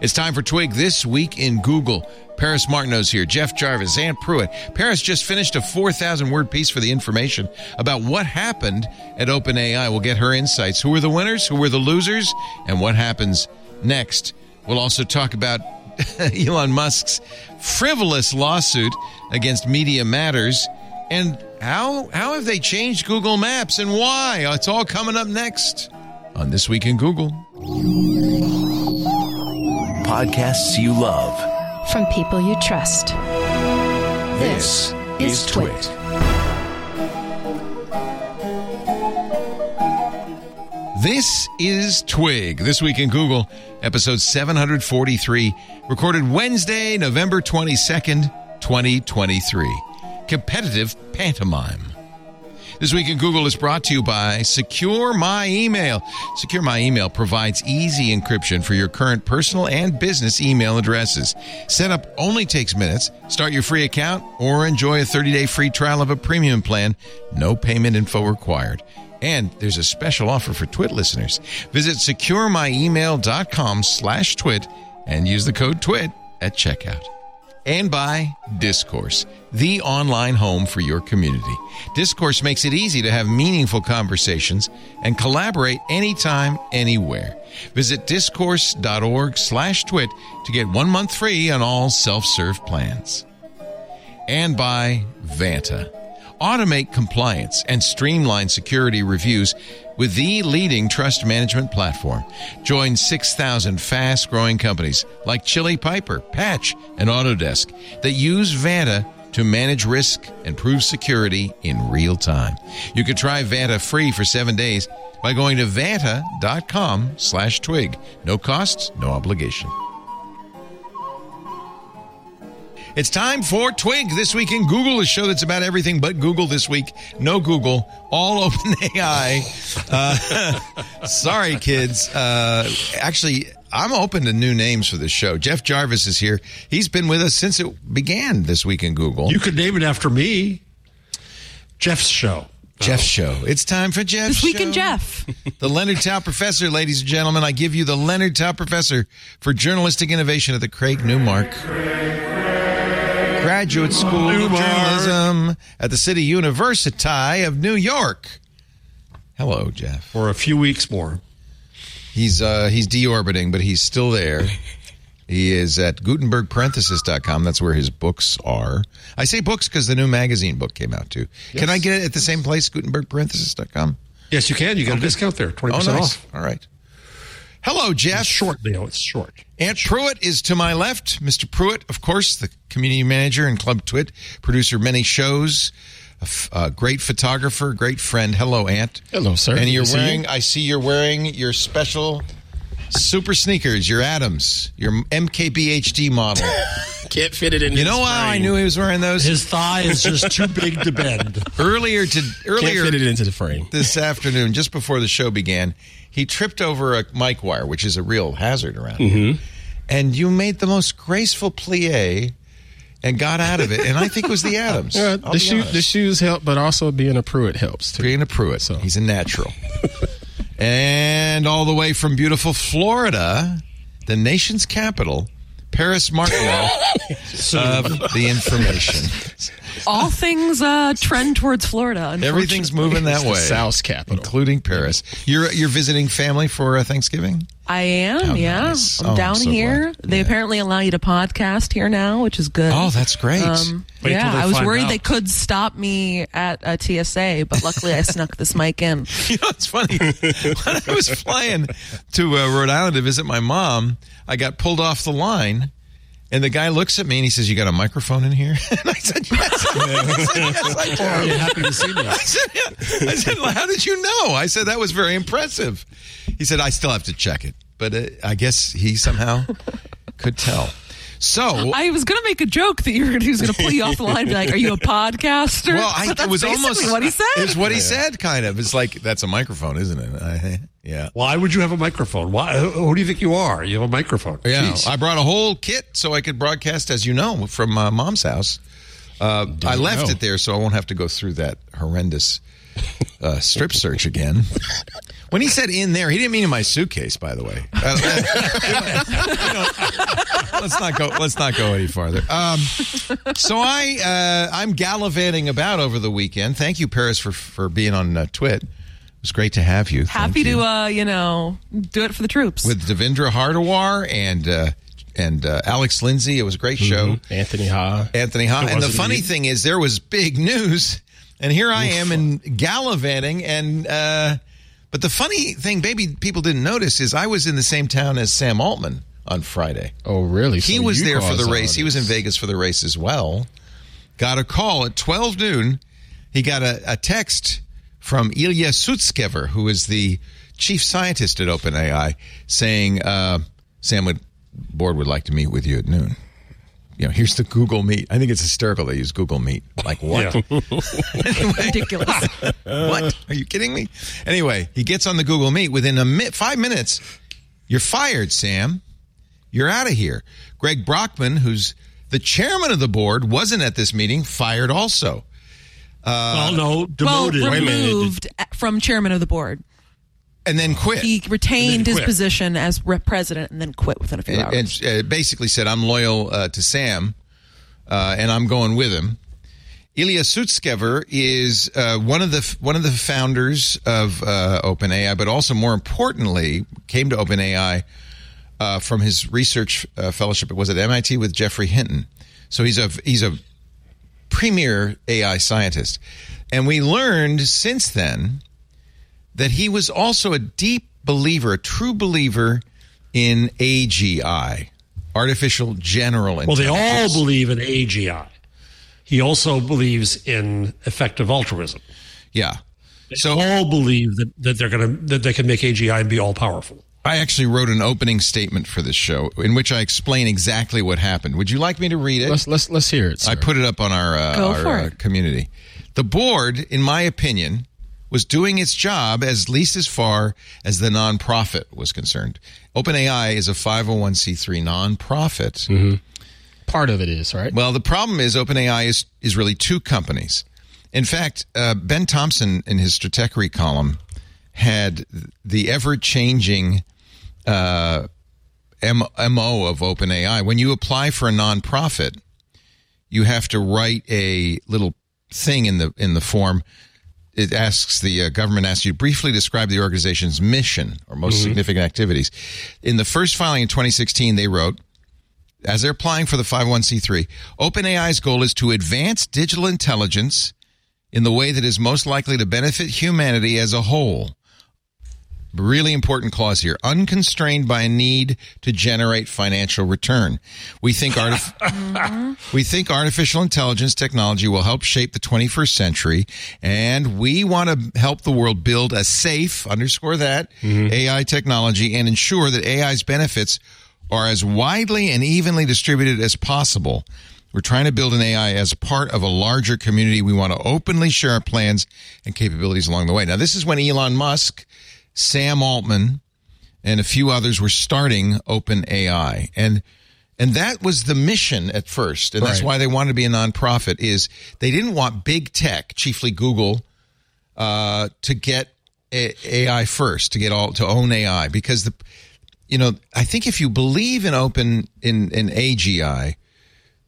It's time for Twig This Week in Google. Paris Martineau's here, Jeff Jarvis, Ant Pruitt. Paris just finished a 4,000 word piece for the information about what happened at OpenAI. We'll get her insights. Who were the winners? Who were the losers? And what happens next? We'll also talk about Elon Musk's frivolous lawsuit against Media Matters and how how have they changed Google Maps and why? It's all coming up next on This Week in Google. Podcasts you love. From people you trust. This is Twit. This is Twig. This week in Google, episode 743, recorded Wednesday, November 22nd, 2023. Competitive pantomime. This week in Google is brought to you by Secure My Email. Secure My Email provides easy encryption for your current personal and business email addresses. Setup only takes minutes. Start your free account or enjoy a 30-day free trial of a premium plan. No payment info required. And there's a special offer for Twit listeners. Visit securemyemail.com slash twit and use the code TWIT at checkout. And by Discourse, the online home for your community. Discourse makes it easy to have meaningful conversations and collaborate anytime, anywhere. Visit discourse.org slash twit to get one month free on all self-serve plans. And by Vanta. Automate compliance and streamline security reviews with the leading trust management platform. Join 6,000 fast growing companies like Chili Piper, Patch, and Autodesk that use Vanta to manage risk and prove security in real time. You can try Vanta free for seven days by going to vanta.com slash twig. No costs, no obligation. It's time for Twig This Week in Google, a show that's about everything but Google this week. No Google, all OpenAI. Uh, sorry, kids. Uh, actually, I'm open to new names for this show. Jeff Jarvis is here. He's been with us since it began this week in Google. You could name it after me. Jeff's show. Jeff's show. It's time for Jeff's This week in. Jeff. The Leonard Tow Professor, ladies and gentlemen. I give you the Leonard Tow Professor for Journalistic Innovation at the Craig Newmark Graduate School of Journalism at the City University of New York. Hello, Jeff. For a few weeks more. He's uh, he's deorbiting, but he's still there. He is at GutenbergParenthesis.com. That's where his books are. I say books because the new magazine book came out too. Can I get it at the same place, GutenbergParenthesis.com? Yes, you can. You got a discount there. 20% Oh, nice. off. All right. Hello, Jeff. It's short deal. It's short. Ant Pruitt is to my left. Mr. Pruitt, of course, the community manager and Club Twit, producer of many shows, a, f- a great photographer, great friend. Hello, Ant. Hello, sir. And you're Good to see you. wearing, I see you're wearing your special super sneakers, your Atoms, your MKBHD model. Can't fit it in. You know how I knew he was wearing those? His thigh is just too big to bend. earlier to Can't earlier fit it into the frame. this afternoon, just before the show began, he tripped over a mic wire, which is a real hazard around here. Mm-hmm. And you made the most graceful plie and got out of it. And I think it was the Atoms. Yeah, the shoe, the shoes help, but also being a Pruitt helps too. Being a Pruitt. So- He's a natural. and all the way from beautiful Florida, the nation's capital, Paris Martineau of the information. All things uh, trend towards Florida. Everything's moving that way. South's capital. Including Paris. You're you're visiting family for uh, Thanksgiving? I am, How yeah. nice. I'm Oh, I'm down so here. glad. They Yeah. apparently allow you to podcast here now, which is good. Oh, that's great. Um, Wait yeah, I was worried out. they could stop me at a TSA, but luckily I snuck this mic in. You know, it's funny. when I was flying to uh, Rhode Island to visit my mom, I got pulled off the line. And the guy looks at me and he says, "You got a microphone in here?" And I said, "Yes." I said, yes, I do. Are you happy to see me? I said, yeah. I said, well, "How did you know?" I said, "That was very impressive." He said, "I still have to check it, but uh, I guess he somehow could tell." So I was going to make a joke that you were he was going to pull you off the line and be like, "Are you a podcaster?" Well, I, But that's it was almost what he said. It's what he said, kind of. It's like that's a microphone, isn't it? I, yeah. Why would you have a microphone? Why? Who who do you think you are? You have a microphone. Yeah, Jeez. I brought a whole kit so I could broadcast, as you know, from uh, mom's house. Uh, I left know. it there so I won't have to go through that horrendous uh, strip search again. When he said in there, he didn't mean in my suitcase. By the way, uh, you know, let's not go. Let's not go any farther. Um, so I uh, I'm gallivanting about over the weekend. Thank you, Paris, for for being on uh, Twit. It was great to have you. Thank Happy you. to, uh, you know, do it for the troops. with Devindra Hardawar and uh, and uh, Alex Lindsay. It was a great show. Anthony Ha. Anthony Ha. And the funny indeed. thing is, there was big news, and here I am in gallivanting. And uh, but the funny thing, maybe people didn't notice, is I was in the same town as Sam Altman on Friday. Oh, really? He So was there for the all race. He was in. Vegas for the race as well. Got a call at twelve noon. He got a, a text from Ilya Sutskever, who is the chief scientist at OpenAI, saying, uh, "Sam would board would like to meet with you at noon." You know, here's the Google Meet. I think it's hysterical they use Google Meet. Like what? Yeah. Ridiculous. what? Are you kidding me? Anyway, he gets on the Google Meet. Within a mi- five minutes, you're fired, Sam. You're out of here. Greg Brockman, who's the chairman of the board, wasn't at this meeting, fired also. Uh, well, no, demoted. Wait a minute. removed from chairman of the board. And then quit. He retained his position as rep president and then quit within a few and, hours. and, uh, basically said, I'm loyal uh, to Sam uh, and I'm going with him. Ilya Sutskever is uh, one of the one of the founders of uh, OpenAI, but also more importantly, came to OpenAI uh, from his research uh, fellowship. It was at MIT with Geoffrey Hinton. So he's a he's a premier AI scientist, and we learned since then that he was also a deep believer, a true believer in AGI, artificial general intelligence. well, they all believe in AGI. He also believes in effective altruism. yeah. So all believe that, that they're going to that they can make AGI and be all powerful. I actually wrote an opening statement for this show in which I explain exactly what happened. Would you like me to read it? Let's let's let's hear it. Sir. I put it up on our, uh, Go our for uh, community. The board, in my opinion, was doing its job as least as far as the nonprofit was concerned. OpenAI is a 501c3 nonprofit. Mm-hmm. part of it is right. Well, the problem is OpenAI is is really two companies. In fact, uh, Ben Thompson in his Stratechery column had the ever changing uh, M- mo of OpenAI. When you apply for a nonprofit, you have to write a little thing in the in the form. It asks the uh, government asks you to briefly describe the organization's mission or most significant activities. In the first filing in 2016, they wrote as they're applying for the 501c3, OpenAI's goal is to advance digital intelligence in the way that is most likely to benefit humanity as a whole. Really important clause here. Unconstrained by a need to generate financial return. We think artif- we think artificial intelligence technology will help shape the 21st century, and we want to help the world build a safe, underscore that, mm-hmm. AI technology and ensure that AI's benefits are as widely and evenly distributed as possible. We're trying to build an AI as part of a larger community. We want to openly share our plans and capabilities along the way. Now, this is when Elon Musk, Sam Altman, and a few others were starting OpenAI. And and that was the mission at first. And that's why they wanted to be a nonprofit is they didn't want big tech, chiefly Google, uh, to get a- AI first, to get all to own AI because the you know, I think if you believe in open in in AGI,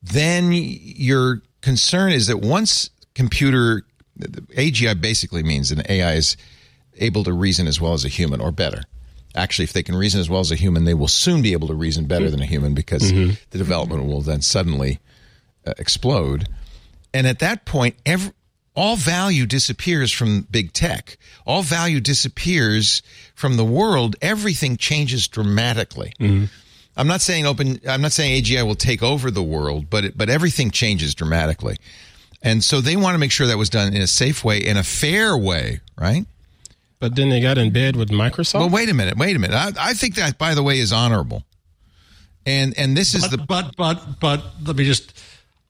then your concern is that once computer AGI basically means an AI is able to reason as well as a human or better. Actually, if they can reason as well as a human, they will soon be able to reason better than a human because the development will then suddenly uh, explode. And at that point, every, all value disappears from big tech. All value disappears from the world. Everything changes dramatically. I'm not saying open. I'm not saying AGI will take over the world, but it, but everything changes dramatically, and so they want to make sure that was done in a safe way, in a fair way, right? But then they got in bed with Microsoft. Well, wait a minute. Wait a minute. I, I think that, by the way, is honorable. And and this is But, the but but but let me just.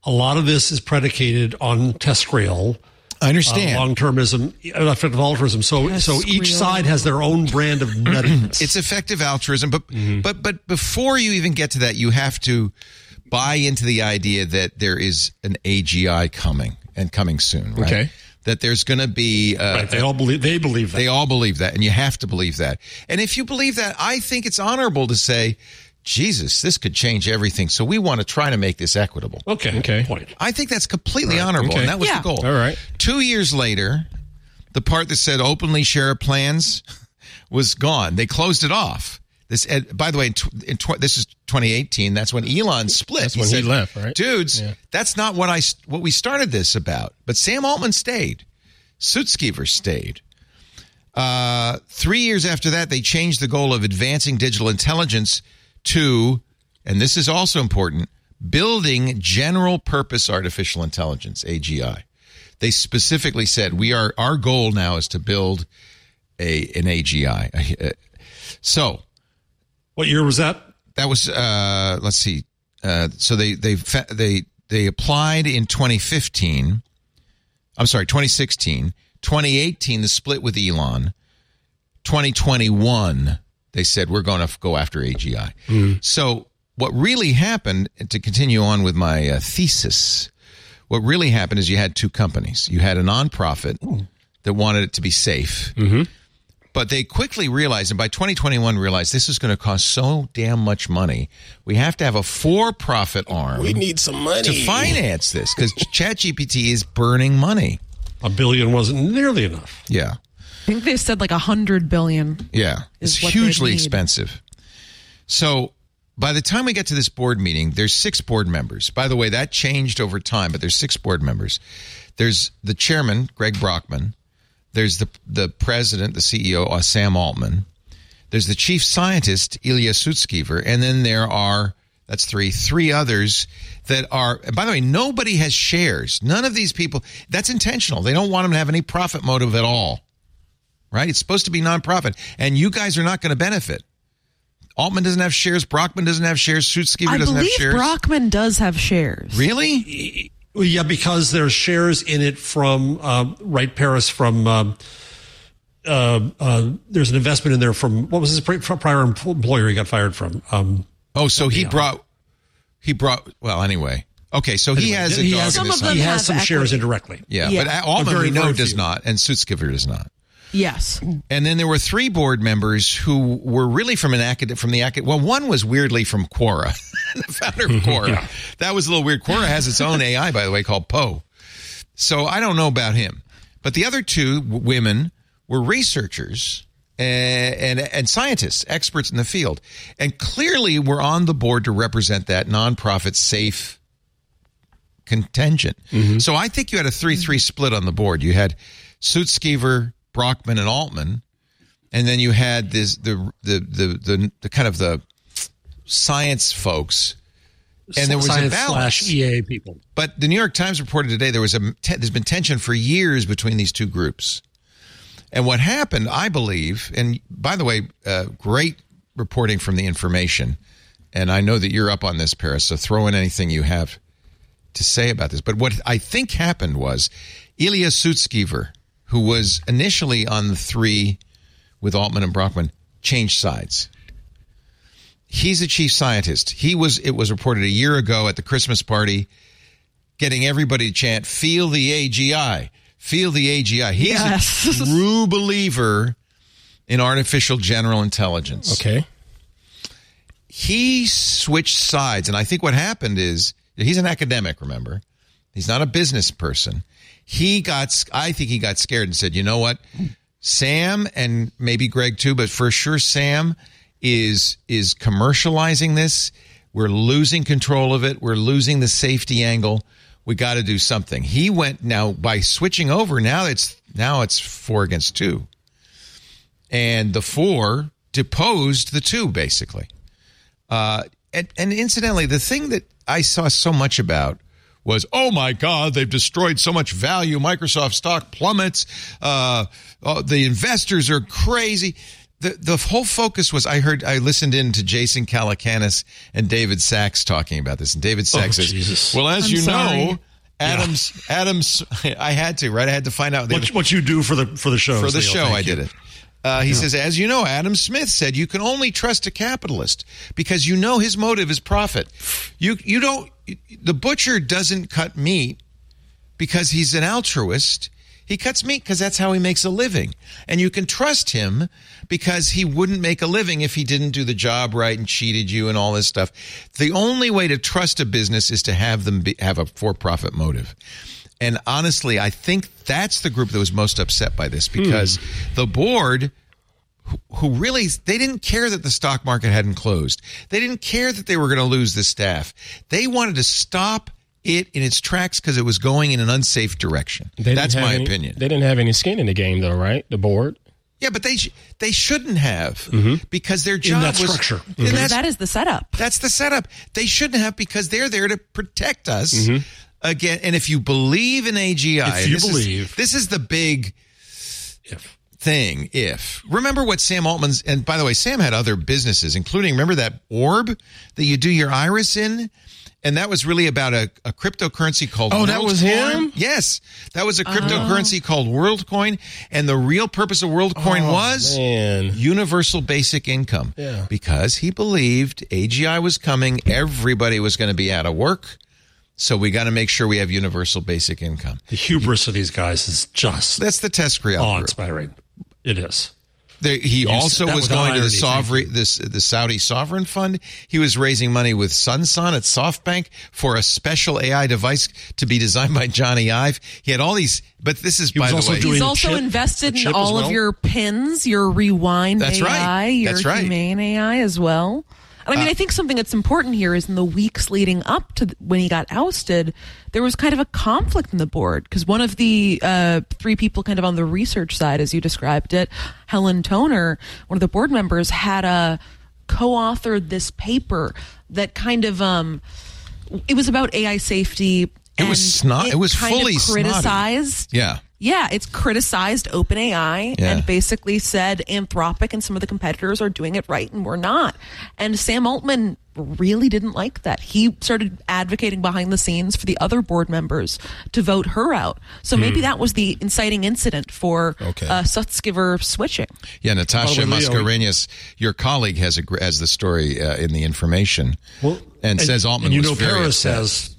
A lot of this is predicated on TESCREAL, I understand. long termism, effective altruism. So so each TESCREAL. side has their own brand of nuttiness. it's effective altruism, but Mm-hmm. but but before you even get to that, you have to buy into the idea that there is an AGI coming and coming soon. Right? Okay. That there's going to be uh, Right. They all believe. They believe that. they all believe that, and you have to believe that. And if you believe that, I think it's honorable to say, Jesus, this could change everything. So we want to try to make this equitable. okay. Okay. Point. I think that's completely honorable, Okay. and that was Yeah. the goal. All right. Two years later, the part that said openly share plans was gone. They closed it off. This, by the way, in, tw- in tw- this is 2018. That's when Elon split. That's when he left, right? Dudes, Yeah. that's not what I what we started this about. But Sam Altman stayed. Sutskever stayed. Uh, three years after that, they changed the goal of advancing digital intelligence to, and this is also important, building general purpose artificial intelligence (AGI). They specifically said we are our goal now is to build a an AGI. So What year was that? that was uh, let's see. Uh, so they they they they applied in 2015. I'm sorry, 2016, 2018. The split with Elon. 2021, they said we're going to go after AGI. So what really happened, to continue on with my uh, thesis, what really happened is you had two companies. You had a nonprofit that wanted it to be safe. But they quickly realized, and by 2021 realized this is going to cost so damn much money. We have to have a for-profit arm We need some money. to finance this because ChatGPT is burning money. A billion wasn't nearly enough. Yeah, I think they said like a hundred billion. yeah, it's hugely expensive. So by the time we get to this board meeting, there's six board members. By the way, that changed over time, but there's six board members. There's the chairman, Greg Brockman. There's the the president, the CEO, uh, Sam Altman. There's the chief scientist, Ilya Sutskever, and then there are that's three, three others that are. And by the way, nobody has shares. None of these people. That's intentional. They don't want them to have any profit motive at all. Right? It's supposed to be nonprofit, and you guys are not going to benefit. Altman doesn't have shares. Brockman doesn't have shares. Sutskever doesn't have shares. I believe shares. Brockman does have shares. really? Well, yeah, because there's shares in it from um, right Paris from. Um, uh, uh, there's an investment in there from what was his pri- prior employer he got fired from. Um, Oh, so he brought. He brought. Well, anyway. Okay, so he has he dog has, Some of them he has some shares indirectly. Yeah, Yeah. but Altman Very, we know very does not, and Sutskever does not. Yes. And then there were three board members who were really from an academic from the acad. Well, one was weirdly from Quora, the founder of Quora. That was a little weird. Quora has its own AI, by the way, called Poe. So I don't know about him, but the other two w- women were researchers and, and and scientists, experts in the field, and clearly were on the board to represent that nonprofit safe contingent. Mm-hmm. So I think you had a three-three split on the board. You had Sutskever, Brockman, and Altman, and then you had this the the the the, the kind of the science folks. And there was a Science balance. slash EA people. But the New York Times reported today there was a there's been tension for years between these two groups. And what happened, I believe, and by the way, uh, great reporting from the information. And I know that you're up on this, Paris. So throw in anything you have to say about this. But what I think happened was Ilya Sutskever, who was initially on the three with Altman and Brockman, changed sides. He's a chief scientist. He was. It was reported a year ago at the Christmas party, getting everybody to chant "Feel the AGI, feel the AGI." He's Yes. a true believer in artificial general intelligence Okay. he switched sides and i think what happened is he's an academic remember he's not a business person he got i think he got scared and said you know what? Sam and maybe greg too but for sure sam is is commercializing this. We're losing control of it. We're losing the safety angle. We got to do something. He went now by switching over now it's now it's four against two. And the four deposed the two basically. Uh, and, and incidentally, the thing that I saw so much about was, oh my God, they've destroyed so much value. Microsoft stock plummets. Uh, oh, the investors are crazy. The, the whole focus was I heard I listened in to Jason Calacanis and David Sacks talking about this, and David Sacks says, Jesus. "Well, as I'm you sorry. know, Adams, Adams, I had to right. I had to find out. They What, what you do for the for the show? for the so, show i did it uh, he says as you know adam smith said you can only trust a capitalist because you know his motive is profit you you don't the butcher doesn't cut meat because he's an altruist He cuts meat because that's how he makes a living. And you can trust him because he wouldn't make a living if he didn't do the job right and cheated you and all this stuff. The only way to trust a business is to have them be, have a for profit motive. And honestly, I think that's the group that was most upset by this because hmm. the board who- who really they didn't care that the stock market hadn't closed. They didn't care that they were going to lose the staff. They wanted to stop it in its tracks because it was going in an unsafe direction. They That's my any- opinion. They didn't have any skin in the game, though, right? The board. Yeah, but they sh- they shouldn't have mm-hmm. because their job that was structure. And mm-hmm. that's, that is the setup. that's the setup. They shouldn't have because they're there to protect us mm-hmm. Again. And if you believe in AGI, If you this is- believe. this is the big If thing if remember what sam altman's and by the way sam had other businesses including remember that orb that you do your iris in and that was really about a, a cryptocurrency called Oh, that was WorldCoin. him? yes that was a cryptocurrency oh. called worldcoin and the real purpose of worldcoin Oh, was man. universal basic income Yeah. because he believed agi was coming everybody was going to be out of work so we got to make sure we have universal basic income the hubris of these guys is just that's the TESCREAL awe group. inspiring. It is. There, he You also was going to the sovereign, this the Saudi sovereign fund. He was raising money with SunSun at SoftBank for a special AI device to be designed by Jony Ive. He had all these, but this is He by the also way. doing- He's also chip- invested in all well? of your pins, your rewind That's right. AI, your That's right. humane AI as well. And I mean, I think something that's important here is in the weeks leading up to th- when he got ousted, there was kind of a conflict in the board because one of the uh, three people kind of on the research side, as you described it, Helen Toner, one of the board members, had uh, co-authored this paper that kind of um, it was about AI safety. It was snot- it was kind of fully snotty. criticized yeah, yeah, it's criticized OpenAI Yeah. and basically said Anthropic and some of the competitors are doing it right and we're not. And Sam Altman really didn't like that. He started advocating behind the scenes for the other board members to vote her out. So maybe that was the inciting incident for Okay. uh, Sutskever switching. yeah. Natasha By the way, Leo- Mascarenhas, your colleague, has a gr- has the story uh, in the information, and, says Altman and you was know very Paris upset. has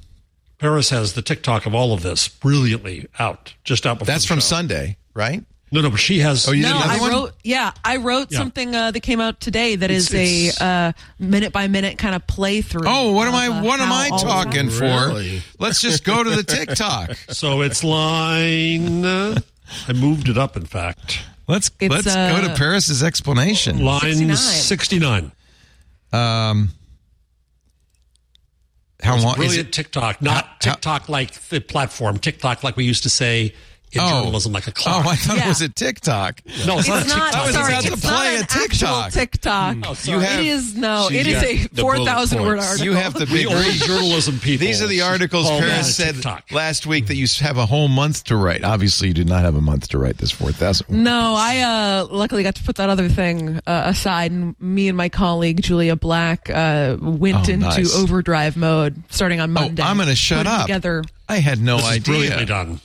Paris has the TikTok of all of this brilliantly out just out before That's the from show. Sunday, right? No, no, but she has. Oh, you did No, another I one? wrote. Yeah, I wrote Yeah. something uh, that came out today that It's- is a uh, minute by minute kind of playthrough. Oh, what am I? uh, What am I talking for? Really? Let's just go to the TikTok. So it's line. uh, I moved it up. In fact, Let's It's, let's go to uh, Paris's explanation. line 69. sixty-nine. Um, how long is Brilliant it? TikTok, not How- TikTok like the platform. TikTok like we used to say in Oh. journalism, like a clock. Oh, I thought it was a TikTok. no, it's, It's not a not. TikTok. I was sorry, about to it's play not a an actual TikTok. TikTok. You have- it is no. It is a the four bullet thousand word article. You have the We big old journalism people. These are the articles Paris said TikTok. last week that you have a whole month to write. Obviously, you did not have a month to write this 4,000. No, I uh, luckily got to put that other thing uh, aside, and me and my colleague Julia Black uh, went Oh, into nice. overdrive mode starting on Oh, Monday. I'm going to shut up. Together, I had no This is brilliantly idea. done.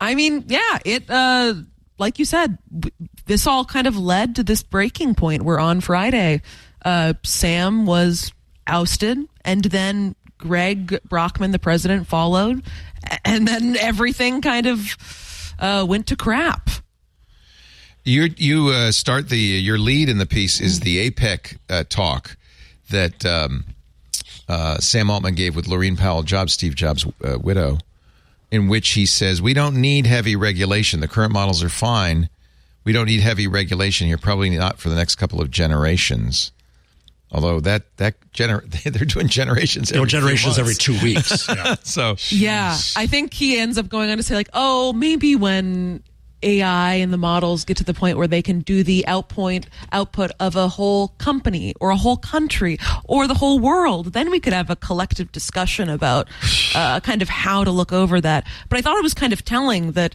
I mean, yeah, it. Uh, like you said, this all kind of led to this breaking point where on Friday, uh, Sam was ousted, and then Greg Brockman, the president, followed, and then everything kind of uh, went to crap. You you uh, start the your lead in the piece is the APEC uh, talk that um, uh, Sam Altman gave with Laurene Powell Jobs, Steve Jobs' uh, widow, in which he says we don't need heavy regulation. The current models are fine. We don't need heavy regulation here. Probably not for the next couple of generations. Although that that gener- they're doing generations You know, every few generations every two weeks. Yeah. So Yeah, I think he ends up going on to say like, oh, maybe when AI and the models get to the point where they can do the outpoint output of a whole company or a whole country or the whole world, then we could have a collective discussion about uh, kind of how to look over that. But I thought it was kind of telling that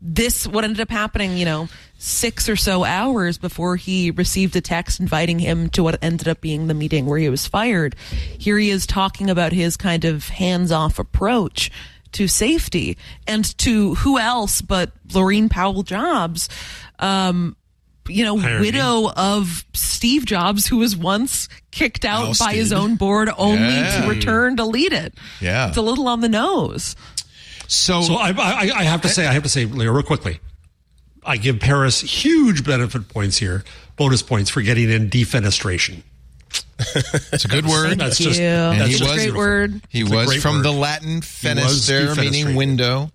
this what ended up happening, you know, six or so hours before he received a text inviting him to what ended up being the meeting where he was fired. Here he is talking about his kind of hands-off approach to safety and to who else but Laurene Powell Jobs, um, you know, Irony. widow of Steve Jobs, who was once kicked out by his own board only Yeah. to return to lead it. Yeah. It's a little on the nose. So, So I, I, I have to say, I have to say, Leo, real quickly, I give Paris huge benefit points here, bonus points for getting in defenestration. It's a good word. That's Thank just you. And that's he It's a great word. He It's was from word. the Latin was fenestra, meaning window,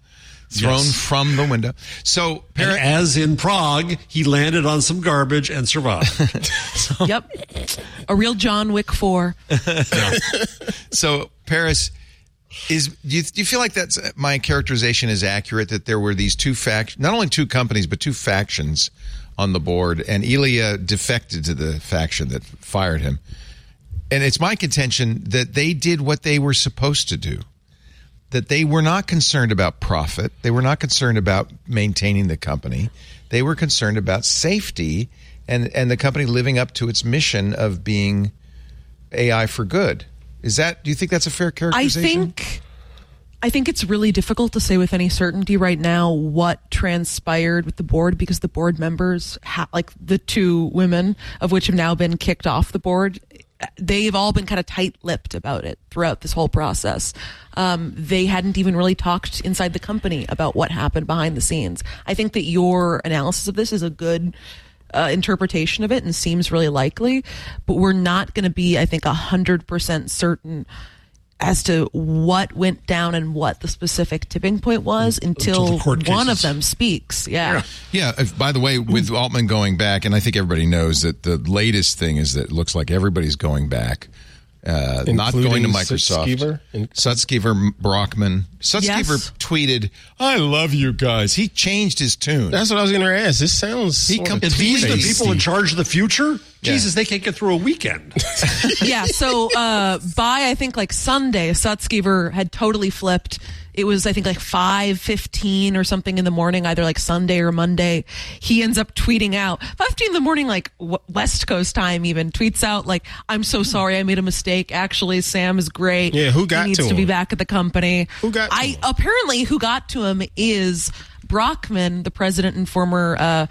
thrown Yes. from the window. So, And Paris, as in Prague, he landed on some garbage and survived. Yep. A real John Wick 4. so Paris is. Do you, do you feel like that's my characterization is accurate? That there were these two fact, not only two companies, but two factions on the board, and Ilya defected to the faction that fired him. And it's my contention that they did what they were supposed to do. That they were not concerned about profit. They were not concerned about maintaining the company. They were concerned about safety and, and the company living up to its mission of being AI for good. Is that? Do you think that's a fair characterization? I think I think it's really difficult to say with any certainty right now what transpired with the board because the board members, ha- like the two women of which have now been kicked off the board, they've all been kind of tight-lipped about it throughout this whole process. Um, they hadn't even really talked inside the company about what happened behind the scenes. I think that your analysis of this is a good uh, interpretation of it and seems really likely, but we're not going to be, I think, hundred percent certain as to what went down and what the specific tipping point was until, Until the one of them speaks. Yeah. Yeah. If, by the way, with Altman going back, and I think everybody knows that the latest thing is that it looks like everybody's going back. Uh, not going to Microsoft. Sutskever? In- Sutskever, Brockman. Sutskever Yes. tweeted, "I love you guys." He changed his tune. That's what I was going to ask. This sounds. He sort of com- these are the people in charge of the future, Yeah. Jesus, they can't get through a weekend. yeah. So uh, by I think like Sunday, Sutskever had totally flipped. It was I think like five fifteen or something in the morning, either like Sunday or Monday. He ends up tweeting out five fifteen in the morning, like w- West Coast time. Even tweets out like, "I'm so sorry, I made a mistake. Actually, Sam is great. Yeah, who got he needs to to, be back at the company. Who got to I him? apparently who got to him is Brockman, the president and former. Uh,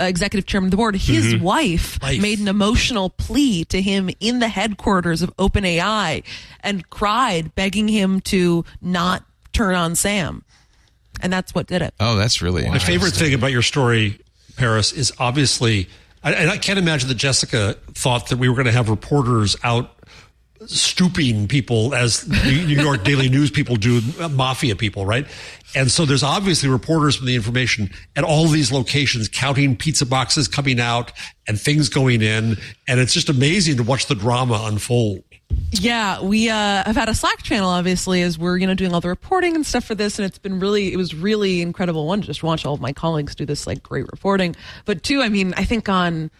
uh, executive chairman of the board, his Mm-hmm. wife, Wife. made an emotional plea to him in the headquarters of OpenAI and cried, begging him to not turn on Sam. And that's what did it. oh, that's really My favorite thing about your story, Paris, is obviously, I, and I can't imagine that Jessica thought that we were going to have reporters out stooping people as New York Daily News people do, mafia people, right? And so there's obviously reporters from the information at all these locations counting pizza boxes coming out and things going in. And it's just amazing to watch the drama unfold. Yeah, we uh, have had a Slack channel, obviously, as we're you know doing all the reporting and stuff for this, and it's been really, it was really incredible. One, to just watch all of my colleagues do this like great reporting, but two, I mean, I think on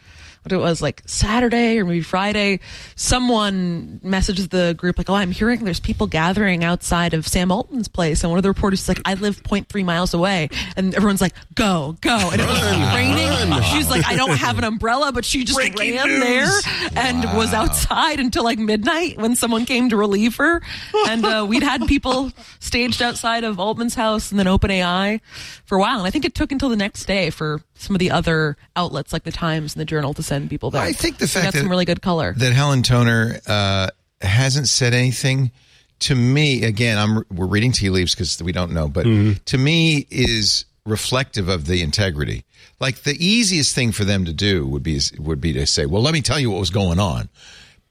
what it was like Saturday or maybe Friday, someone messaged the group like, "Oh, I'm hearing there's people gathering outside of Sam Altman's place," and one of the reporters is like, "I live 0.3 miles away," and everyone's like, "Go, go!" And it was raining. She's like, "I don't have an umbrella," but she just Breaking ran news. there and was outside until like midnight when someone came to relieve her. And uh, we'd had people staged outside of Altman's house and then OpenAI for a while. And I think it took until the next day for some of the other outlets like the Times and the Journal to send people there. I think the fact got that some really good color. that Helen Toner uh, hasn't said anything to me. Again, I'm we're reading tea leaves because we don't know, but to me is reflective of the integrity. Like the easiest thing for them to do would be would be to say, "Well, let me tell you what was going on,"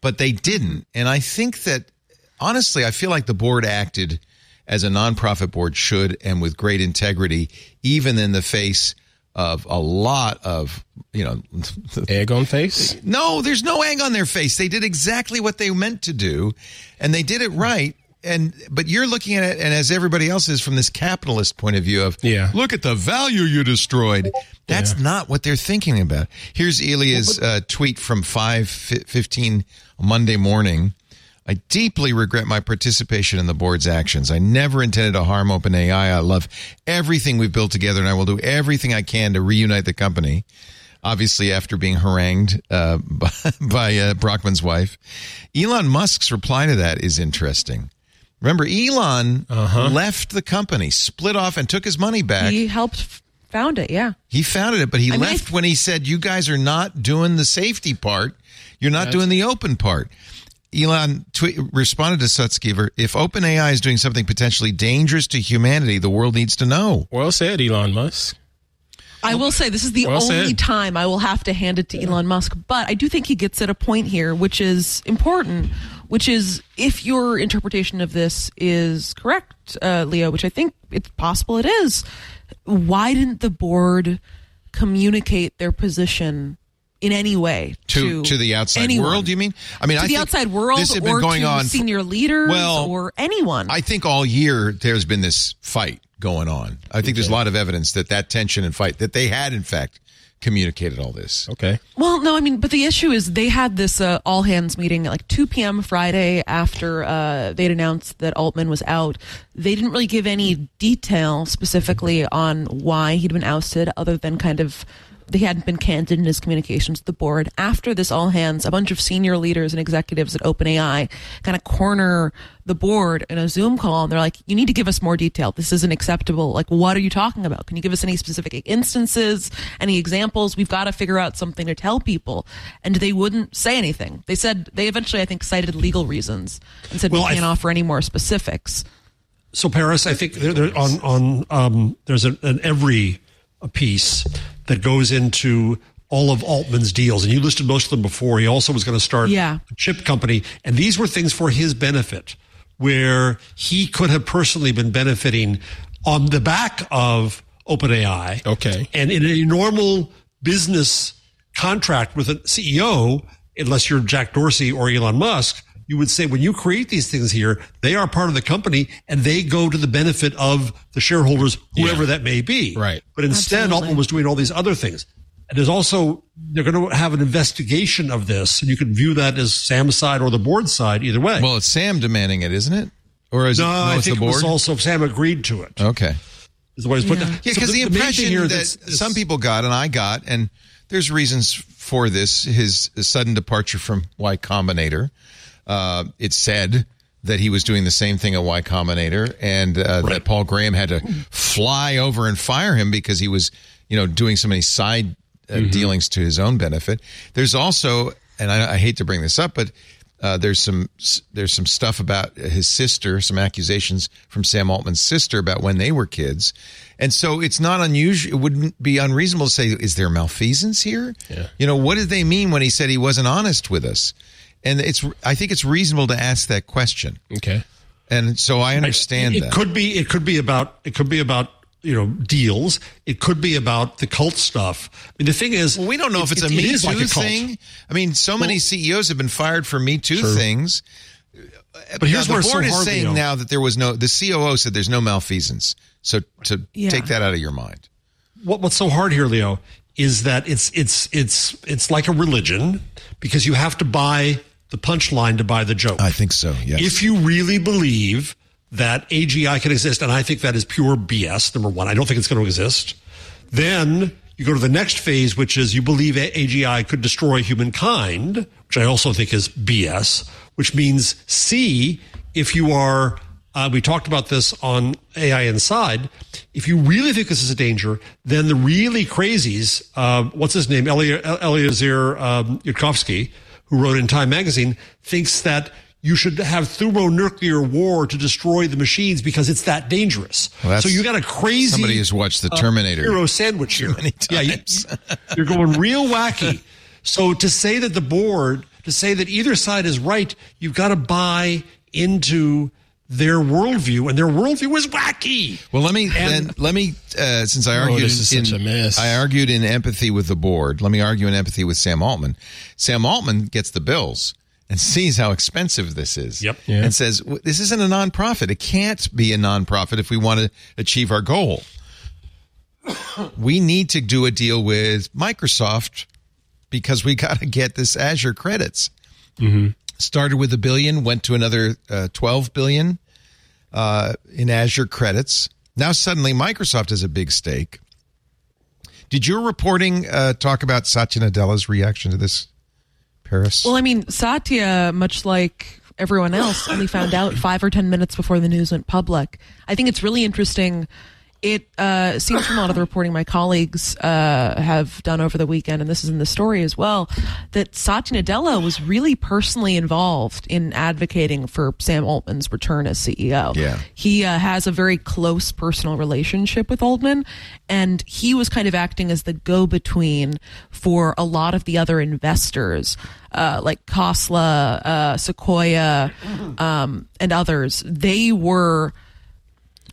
but they didn't, and I think that honestly, I feel like the board acted as a nonprofit board should and with great integrity, even in the face of a lot of you know Egg on face. no, there's no egg on their face. They did exactly what they meant to do, and they did it right. And but you're looking at it, and as everybody else is from this capitalist point of view of, Yeah. look at the value you destroyed. That's not what they're thinking about. Here's Ilya's uh, tweet from five fifteen Monday morning. I deeply regret my participation in the board's actions. I never intended to harm OpenAI. I love everything we've built together, and I will do everything I can to reunite the company. Obviously, after being harangued uh, by, by uh, Brockman's wife, Elon Musk's reply to that is interesting. Remember, Elon left the company, split off, and took his money back. He helped found it. Yeah. He founded it, but he I left th- when he said, "You guys are not doing the safety part. You're not doing the open part." Elon tw- responded to Sutskever, if OpenAI is doing something potentially dangerous to humanity, the world needs to know. Well said, Elon Musk. I will say this is the Well only said. time I will have to hand it to Elon Musk, but I do think he gets at a point here which is important, which is if your interpretation of this is correct, uh, Leo, which I think it's possible it is, why didn't the board communicate their position in any way To, to the outside anyone? world, you mean? I mean, To I the think outside world this had been or going to on senior leaders Well, or anyone? I think all year there's been this fight going on. I think there's a lot of evidence that that tension and fight that they had, in fact, communicated all this. Okay. Well, no, I mean, but the issue is they had this uh, all hands meeting at like 2 p.m. Friday after uh, they'd announced that Altman was out. They didn't really give any detail specifically on why he'd been ousted, other than kind of they hadn't been candid in his communications with the board. After this all hands, a bunch of senior leaders and executives at OpenAI kind of corner the board in a Zoom call, and they're like, "You need to give us more detail. This isn't acceptable. Like, what are you talking about? Can you give us any specific instances, any examples? We've got to figure out something to tell people." And they wouldn't say anything. They said they eventually, I think, cited legal reasons and said Well, we can't th- offer any more specifics. So Paris, I think there, there, on on um, there's a, an every piece that goes into all of Altman's deals, and you listed most of them before. He also was going to start Yeah. a chip company, and these were things for his benefit, where he could have personally been benefiting on the back of OpenAI. Okay. and in a normal business contract with a CEO, unless you're Jack Dorsey or Elon Musk, you would say when you create these things here, they are part of the company and they go to the benefit of the shareholders, whoever that may be. Right. But instead, Absolutely. Altman was doing all these other things. And there's also, they're going to have an investigation of this. And you can view that as Sam's side or the board's side, either way. Well, it's Sam demanding it, isn't it? Or is no, it no, I think the it board? was also Sam agreed to it. okay. Is the way it's put. Yeah. down. Yeah, So because the, impression here that that's- that's- some people got and I got, and there's reasons for this, his sudden departure from Y Combinator. Uh, it said that he was doing the same thing at Y Combinator, and uh, that Paul Graham had to fly over and fire him because he was, you know, doing so many side uh, dealings to his own benefit. There's also, and I, I hate to bring this up, but uh, there's some there's some stuff about his sister, some accusations from Sam Altman's sister about when they were kids, and so it's not unusual. It wouldn't be unreasonable to say, is there malfeasance here? Yeah. You know, what did they mean when he said he wasn't honest with us? And it's I think it's reasonable to ask that question, Okay. and so I understand it, that. It could be. It could be about. It could be about you know deals. It could be about the cult stuff. I mean, the thing is, Well, we don't know if it's a Me Too like a thing. I mean, so many CEOs have been fired for Me Too things. But here's Now, where the so board is saying Leo. now that there was no. The COO said there's no malfeasance. So to Yeah. take that out of your mind. what, what's so hard here, Leo, is that it's it's it's it's like a religion because you have to buy the punchline to buy the joke. I think so. Yes. If you really believe that AGI can exist, and I think that is pure BS, number one, I don't think it's going to exist, then you go to the next phase, which is you believe AGI could destroy humankind, which I also think is BS, which means C, if you are, uh, we talked about this on AI Inside, if you really think this is a danger, then the really crazies, uh, what's his name, Eli- Eliezer um, Yudkowsky, who wrote in Time magazine, thinks that you should have thermonuclear war to destroy the machines because it's that dangerous. Well, so you got a crazy somebody has watched The uh, Terminator hero sandwich here. many Yeah, you, you're going real wacky. So to say that the board, to say that either side is right, you've got to buy into their worldview, and their worldview is wacky. Well, let me And- then let me uh, since I argued this is in, such a mess. I argued in empathy with the board. Let me argue in empathy with Sam Altman. Sam Altman gets the bills and sees how expensive this is. Yep. Yeah. And says this isn't a nonprofit. It can't be a nonprofit if we want to achieve our goal. we need to do a deal with Microsoft because we got to get this Azure credits. Started with a billion, went to another uh, 12 billion uh, in Azure credits. Now suddenly Microsoft has a big stake. Did your reporting uh, talk about Satya Nadella's reaction to this, Paris? Well, I mean, Satya, much like everyone else, only found out five or ten minutes before the news went public. I think it's really interesting it uh, seems from a lot of the reporting my colleagues uh, have done over the weekend, and this is in the story as well, that Satya Nadella was really personally involved in advocating for Sam Altman's return as CEO. Yeah. He uh, has a very close personal relationship with Altman, and he was kind of acting as the go between for a lot of the other investors. Uh, like Khosla, uh, Sequoia, um, and others, they were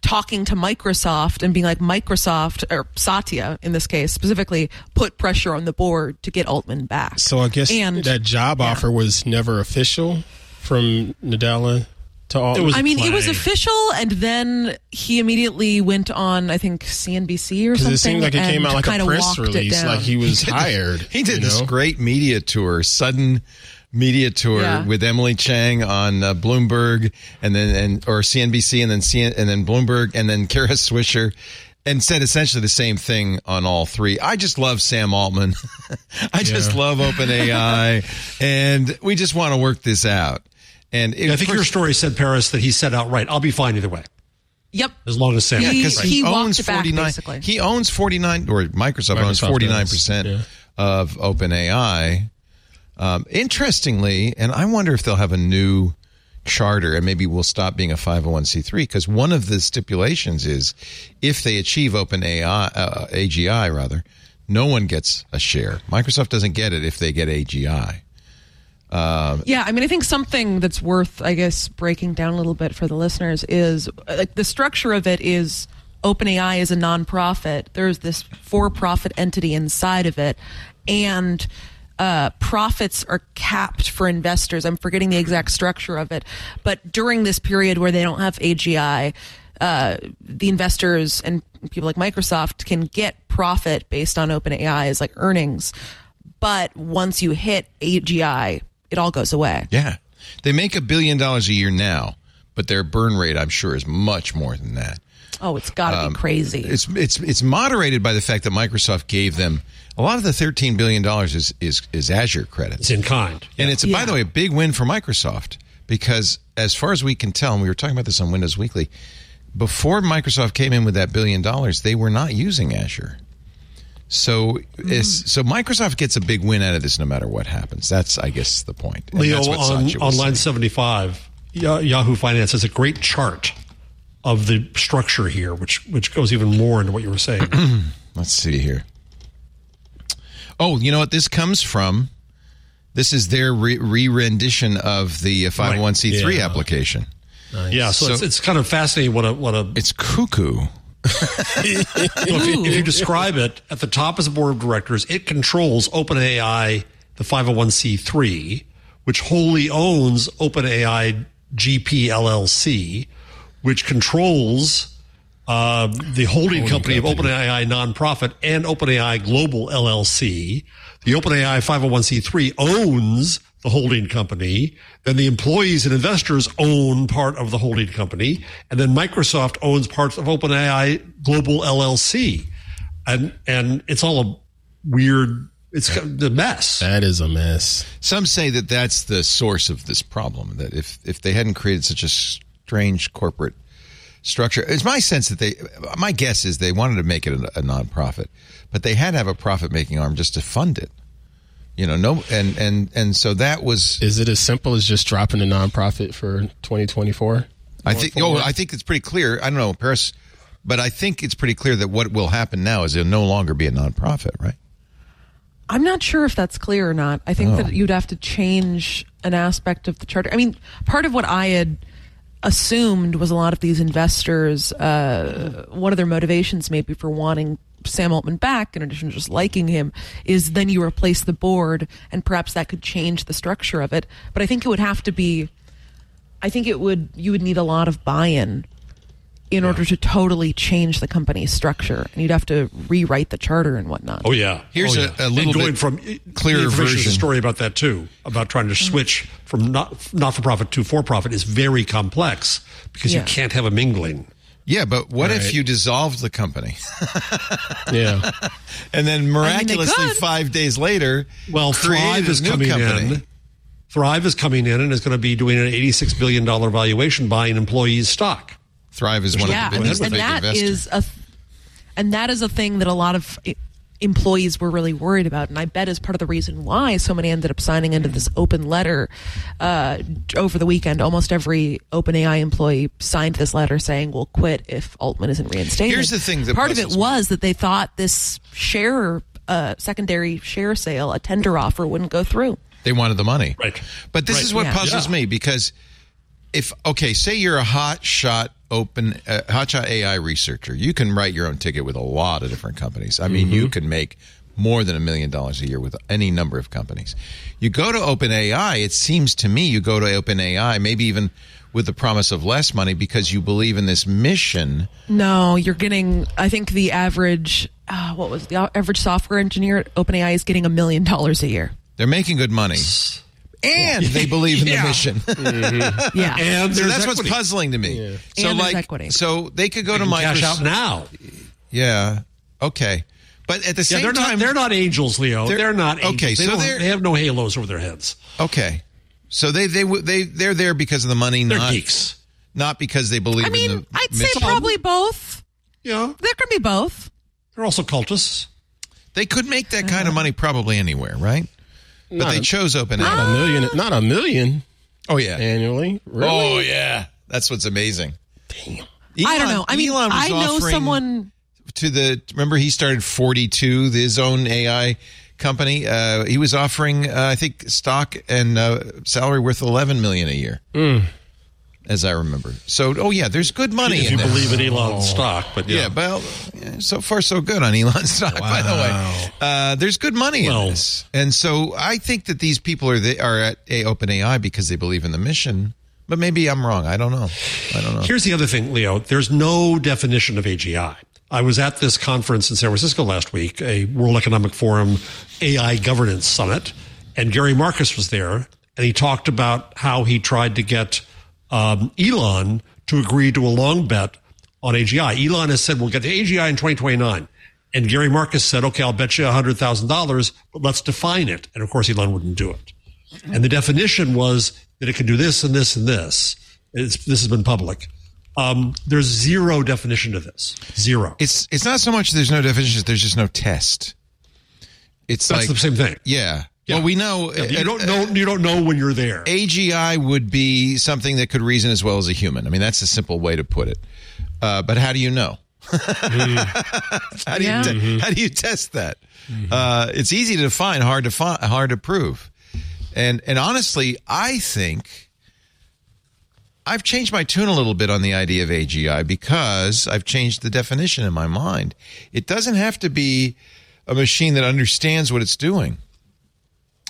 talking to Microsoft and being like, Microsoft, or Satya in this case specifically, put pressure on the board to get Altman back. So I guess And- that job yeah. offer was never official from Nadella to all. Was- I mean, it was official, and then he immediately went on, I think, CNBC or something. it seemed like it came out like a press release, like he was hired. He did you this know? great media tour, sudden media tour Yeah. with Emily Chang on uh, Bloomberg, and then and or CNBC, and then CN, and then Bloomberg, and then Kara Swisher, and said essentially the same thing on all three. I just love Sam Altman. I just Yeah. love OpenAI, and we just want to work this out. And it, I think your story said Paris that he said outright, "I'll be fine either way, Yep. as long as Sam." He- because he he, owns it back, 49 basically. he owns 49 or Microsoft, owns 49% does, yeah. of OpenAI um, interestingly and I wonder if they'll have a new charter and maybe we'll stop being a 501c3 because one of the stipulations is if they achieve OpenAI uh, AGI rather no one gets a share. Microsoft doesn't get it if they get AGI Yeah, I mean, I think something that's worth, I guess, breaking down a little bit for the listeners is like the structure of it is OpenAI is a nonprofit. There's this for-profit entity inside of it, and uh, profits are capped for investors. I'm forgetting the exact structure of it, but during this period where they don't have AGI, uh, the investors and people like Microsoft can get profit based on OpenAI's like earnings. But once you hit AGI, it all goes away. yeah they make a billion dollars a year now but their burn rate I'm sure is much more than that Oh, it's got to be crazy. Um, It's it's it's moderated by the fact that Microsoft gave them a lot of the thirteen billion dollars is is is Azure credits. It's in kind. and it's by the way a big win for Microsoft because as far as we can tell, and we were talking about this on Windows Weekly, before Microsoft came in with that billion dollars, they were not using Azure. So hmm. it's, so Microsoft gets a big win out of this no matter what happens. That's I guess the point. And Leo that's what on, on line 75, Yahoo Finance has a great chart of the structure here, which which goes even more into what you were saying. Let's see here. Oh, you know what? This comes from. This is their re rendition of the uh, 501c3 Yeah. application. yeah, so, it's, So- it's kind of fascinating what a what a It's cuckoo. if, you, if you describe it at the top as a board of directors, it controls OpenAI, the 501c3, which wholly owns OpenAI GP LLC, which controls uh, the holding, company, of OpenAI nonprofit and OpenAI Global LLC. The OpenAI 501c3 owns the holding company. Then the employees and investors own part of the holding company. And then Microsoft owns parts of OpenAI Global LLC. And, and it's all a weird, it's the mess. that is a mess. Some say that that's the source of this problem. That if if they hadn't created such a strange corporate structure, it's my sense that they. My guess is they wanted to make it a, a nonprofit, but they had to have a profit making arm just to fund it. You know, no, and and and so that was. Is it as simple as just dropping the nonprofit for 2024? I think. Oh, I think it's pretty clear. I don't know Paris, but I think it's pretty clear that what will happen now is it'll no longer be a nonprofit, right? I'm not sure if that's clear or not. I think that oh. you'd have to change an aspect of the charter. I mean, part of what I had assumed was a lot of these investors, uh, one of their motivations maybe for wanting Sam Altman back, in addition to just liking him, is then you replace the board and perhaps that could change the structure of it. But I think it would have to be, I think it would, you would need a lot of buy in in order to totally change the company's structure. And you'd have to rewrite the charter and whatnot. Oh yeah. Here's oh, a- yeah. a little and going bit from clearer the information version. a story about that too, about trying to mm-hmm. switch from not not for profit to for profit is very complex because Yeah. you can't have a mingling. Yeah, but what if you dissolved the company? Yeah. And then miraculously, could. five days later, Well, created Thrive a is new coming company. in. Thrive is coming in and is going to be doing an eighty-six billion dollar valuation buying employees' stock. Thrive is one yeah, of the and, biggest and big that investors. is a And that is a thing that a lot of employees were really worried about. And I bet is part of the reason why so many ended up signing into this open letter uh, over the weekend. Almost every OpenAI employee signed this letter saying, we'll quit if Altman isn't reinstated. Here's the thing that part of it me. was that they thought this share, uh, secondary share sale, a tender offer wouldn't go through. They wanted the money. Right. But this Right. is what Yeah. puzzles Yeah. me because if okay, say you're a hot shot open uh, hot shot AI researcher, you can write your own ticket with a lot of different companies. I mean, Mm-hmm. you can make more than a million dollars a year with any number of companies. You go to OpenAI, it seems to me you go to OpenAI maybe even with the promise of less money because you believe in this mission. No, you're getting. I think the average, uh, what was the average software engineer at OpenAI is getting a million dollars a year. They're making good money. And they believe in Yeah. the mission. Mm-hmm. Yeah, And so there's that's what's puzzling to me. So And like equity. so they could go to They can cash out Microsoft. now. Yeah. Okay. But at the Yeah, same they're time not. They're not angels, Leo. They're- They're, not. Angels. okay, they, so they're- they have no halos over their heads. Okay. So they they they they're there because of the money, They're not geeks. not because they believe I in mean, the I'd say probably both. Yeah, There can be both. they're also cultists. They could make that kind of money probably anywhere, right? But Not they a- chose open Not a million. Not a million Oh yeah. annually. Really? Oh yeah. That's what's amazing. Damn. I don't know. I mean, Elon was I know someone. to the remember he started 42 his own AI company uh, he was offering uh, I think stock and uh, salary worth 11 million a year. As I remember. So oh yeah, there's good money If you this. believe in Elon's stock, but yeah, Yeah, well, yeah, so far so good on Elon stock. By the way, uh, there's good money Well- in this, and so I think that these people are they are at a OpenAI because they believe in the mission. But maybe I'm wrong. I don't know. I don't know. Here's the other thing, Leo. There's no definition of AGI. I was at this conference in San Francisco last week, a World Economic Forum AI governance summit, and Gary Marcus was there, and he talked about how he tried to get um, Elon to agree to a long bet on AGI. Elon has said we'll get to AGI in 2029. And Gary Marcus said, okay, I'll bet you $100,000, but let's define it. And of course, Elon wouldn't do it. And the definition was that it can do this and this and this. It's, this has been public. Um, there's zero definition to this. Zero. It's it's not so much there's no definition. There's just no test. It's That's like the same thing. Yeah. Yeah. Well, we know You uh, don't know. You don't know when you're there. AGI would be something that could reason as well as a human. I mean, that's a simple way to put it. Uh, but how do you know? how do you Yeah. te- how do you test that? Uh, it's easy to define, hard to find, hard to prove. And and honestly, I think I've changed my tune a little bit on the idea of AGI because I've changed the definition in my mind. It doesn't have to be a machine that understands what it's doing.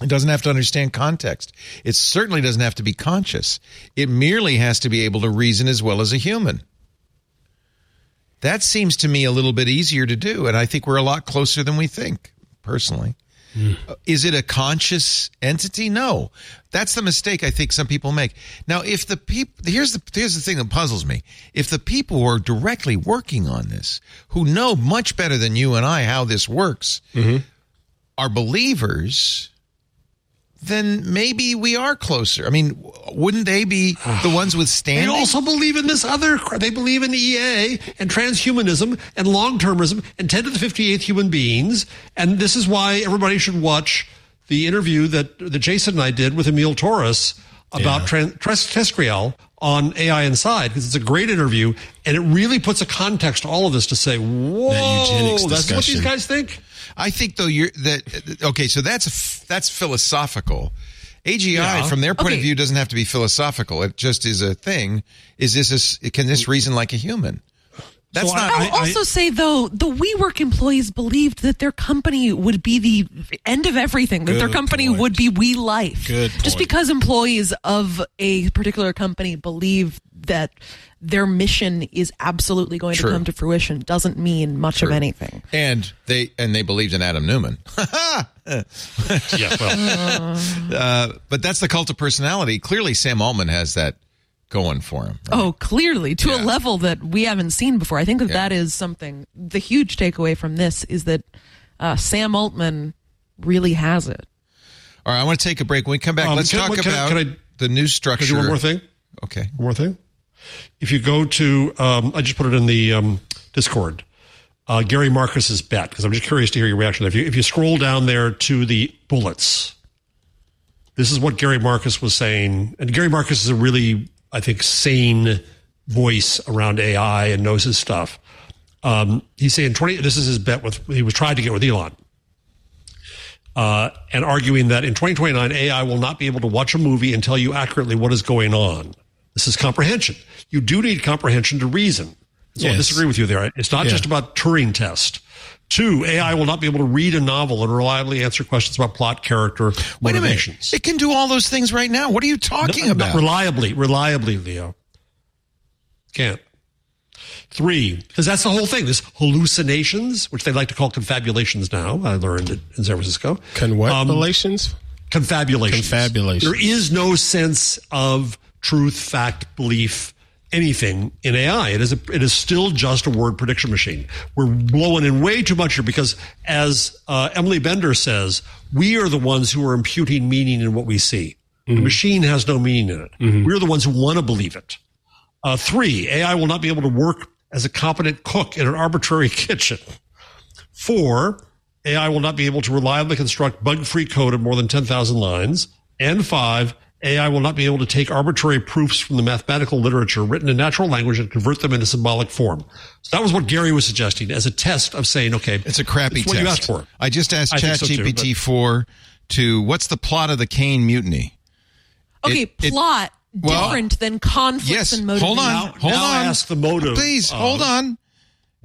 It doesn't have to understand context. It certainly doesn't have to be conscious. It merely has to be able to reason as well as a human. That seems to me a little bit easier to do, and I think we're a lot closer than we think, personally. Uh, Is it a conscious entity? No. That's the mistake I think some people make. Now, if the people here's the here's the thing that puzzles me. If the people who are directly working on this, who know much better than you and I how this works, are believers, then maybe we are closer. I mean, wouldn't they be the ones with They withstanding? also believe in this other. They believe in EA and transhumanism and long termism and 10 to the 58th human beings. And this is why everybody should watch the interview that, that Jason and I did with Émile Torres about tran- Tres- TESCREAL on AI Inside because it's a great interview and it really puts a context to all of this to say, whoa, eugenics that's what these guys think. I think though you're that okay. So that's that's philosophical. AGI, Yeah. from their point of view, doesn't have to be philosophical. It just is a thing. Is this a can this mm. reason like a human? That's So not. I- I'll also say though, the WeWork employees believed that their company would be the end of everything. That their company point. would be We Life. Good Point. Just because employees of a particular company believe that their mission is absolutely going True. to come to fruition doesn't mean much of anything. and they and they believed in Adam Neumann. Yeah, well, uh, but that's the cult of personality. Clearly, Sam Altman has that going for him. right? Oh, clearly to Yeah. a level that we haven't seen before. I think that that is something. The huge takeaway from this is that uh, Sam Altman really has it. All right, I want to take a break. When we come back, Um, let's can- talk can about can I- the new can I structure. do one more thing? Okay. One more thing. If you go to, um, I just put it in the um, Discord. uh, Gary Marcus's bet because I'm just curious to hear your reaction. If you if you scroll down there to the bullets, this is what Gary Marcus was saying, and Gary Marcus is a really I think sane voice around AI and knows his stuff. Um, he's saying 20. This is his bet with he was trying to get with Elon. Uh, and arguing that in 2029, AI will not be able to watch a movie and tell you accurately what is going on. This is comprehension. You do need comprehension to reason. So I disagree with you there. It's not Yeah. just about Turing test. Two, AI will not be able to read a novel and reliably answer questions about plot, character, Wait a minute. motivations. It can do all those things right now. What are you talking No, about? not reliably, reliably, Leo. Can't. Three, because that's the whole thing. This hallucinations, which they like to call confabulations now. I learned it in San Francisco. Con what Um, confabulations. Confabulations. There is no sense of truth, fact, belief, anything in AI. It is a, it is still just a word prediction machine. We're blowing in way too much here because, as uh, Emily Bender says, we are the ones who are imputing meaning in what we see. The machine has no meaning in it. We're the ones who want to believe it. Uh, three, AI will not be able to work as a competent cook in an arbitrary kitchen. Four, AI will not be able to reliably construct bug-free code of more than 10,000 lines. And five, AI will not be able to take arbitrary proofs from the mathematical literature written in natural language and convert them into symbolic form. So that was what Gary was suggesting as a test of saying, okay, It's a crappy it's what test. you asked for. I just asked I think so too, ChatGPT 4 to what's the plot of the Caine mutiny? Okay, It- it- plot well, different than conflicts Yes. and motivation. Hold on. Now- hold now on. ask the motive Please, of- hold on.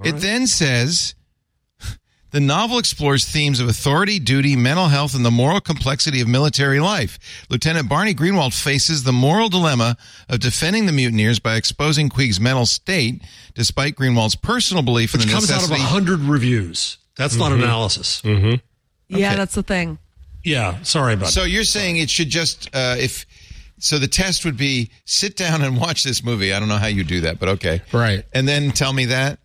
It then says the novel explores themes of authority, duty, mental health, and the moral complexity of military life. Lieutenant Barney Greenwald faces the moral dilemma of defending the mutineers by exposing Queeg's mental state, despite Greenwald's personal belief Which in the necessity. It comes out of necessity. 100 reviews. That's not analysis. Yeah, that's the thing. Yeah, sorry about So you're saying it should just uh, if so the test would be sit down and watch this movie. I don't know how you do that, but okay. Right. And then tell me that.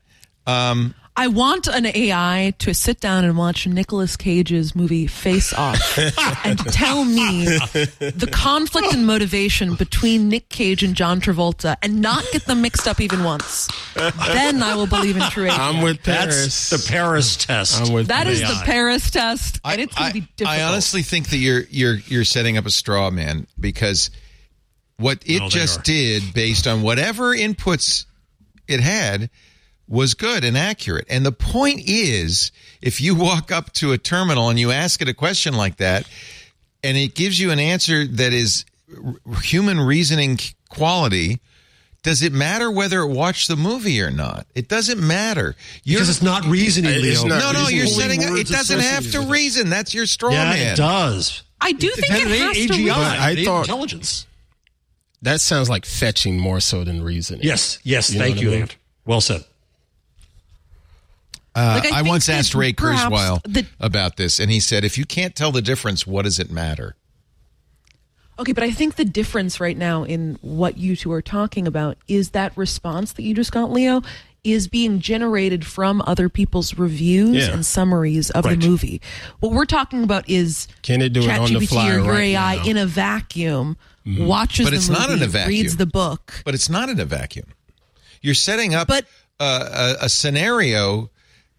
Um, I want an AI to sit down and watch Nicolas Cage's movie Face Off and tell me the conflict and motivation between Nick Cage and John Travolta and not get them mixed up even once. Then I will believe in true AI. I'm with Paris. That's Paris. the Paris test. I'm with That is Paris. the Paris test, and it's going I, to be difficult. I honestly think that you're you're you're setting up a straw man because what it No, just are. did based on whatever inputs it had was good and accurate. And the point is, if you walk up to a terminal and you ask it a question like that, and it gives you an answer that is human reasoning quality. Does it matter whether it watched the movie or not? It doesn't matter. You're, because it's not reasoning, It's Leo. not no, no, reasoning. you're Pulling setting. It doesn't have to associated it. reason. That's your straw Yeah, man. it does. I do think had it an has AGI, to. read- I thought- intelligence. That sounds like fetching more so than reasoning. Yes, yes. You thank you, I mean? Well said. Uh, Like, I I, once asked Ray Kurzweil the- about this, and he said, "If you can't tell the difference, what does it matter?" Okay, but I think the difference right now in what you two are talking about is that response that you just got, Leo, is being generated from other people's reviews Yeah. and summaries of Right. the movie. What we're talking about is Can it do it on the ChatGPT fly or your right AI now? in a vacuum watches But the it's movie, not in a vacuum. reads the book. But it's not in a vacuum. You're setting up But- a, a, a scenario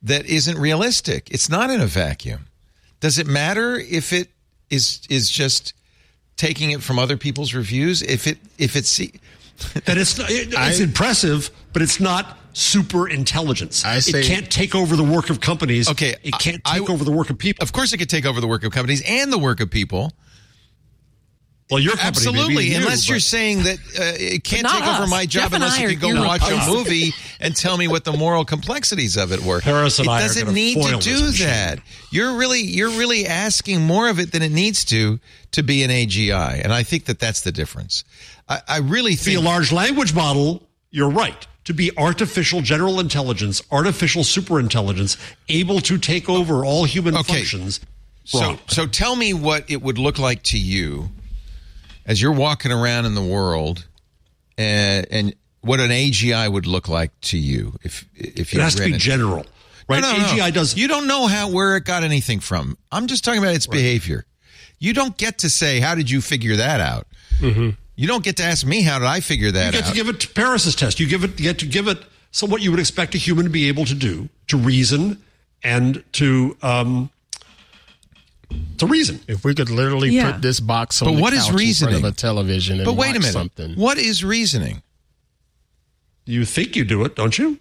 that isn't realistic. It's not in a vacuum. Does it matter if it is is just taking it from other people's reviews? If it if it's That it's it- it's I- impressive, but it's not super intelligence. I say- it can't take over the work of companies. Okay, it can't I- take over the work of people. of course it could take over the work of companies and the work of people. Well, your company, Absolutely, you, unless you're but- saying that uh, it can't But not take over my job Jeff unless you are could go here watch a movie and tell me what the moral complexities of it were. Paris and it I doesn't need to do that. You're really you're really asking more of it than it needs to to be an AGI, and I think that that's the difference. I, I really be a large language model, you're right. To be artificial general intelligence, artificial superintelligence, able to take over all human Okay. functions. So, wrong. so tell me what it would look like to you as you're walking around in the world, and, and what an AGI would look like to you if if you it has to be it. general, right? No, no, no. AGI does. You don't know how where it got anything from. I'm just talking about its behavior. You don't get to say how did you figure that out. You don't get to ask me how did I figure that You get out. to give it to Paris's test. You give it you get to give it so what you would expect a human to be able to do to reason and to um, to reason. If we could literally Yeah. put this box on But the what is couch in front reasoning? of a television and But wait a watch minute. something. What is reasoning? You think you do it, don't you?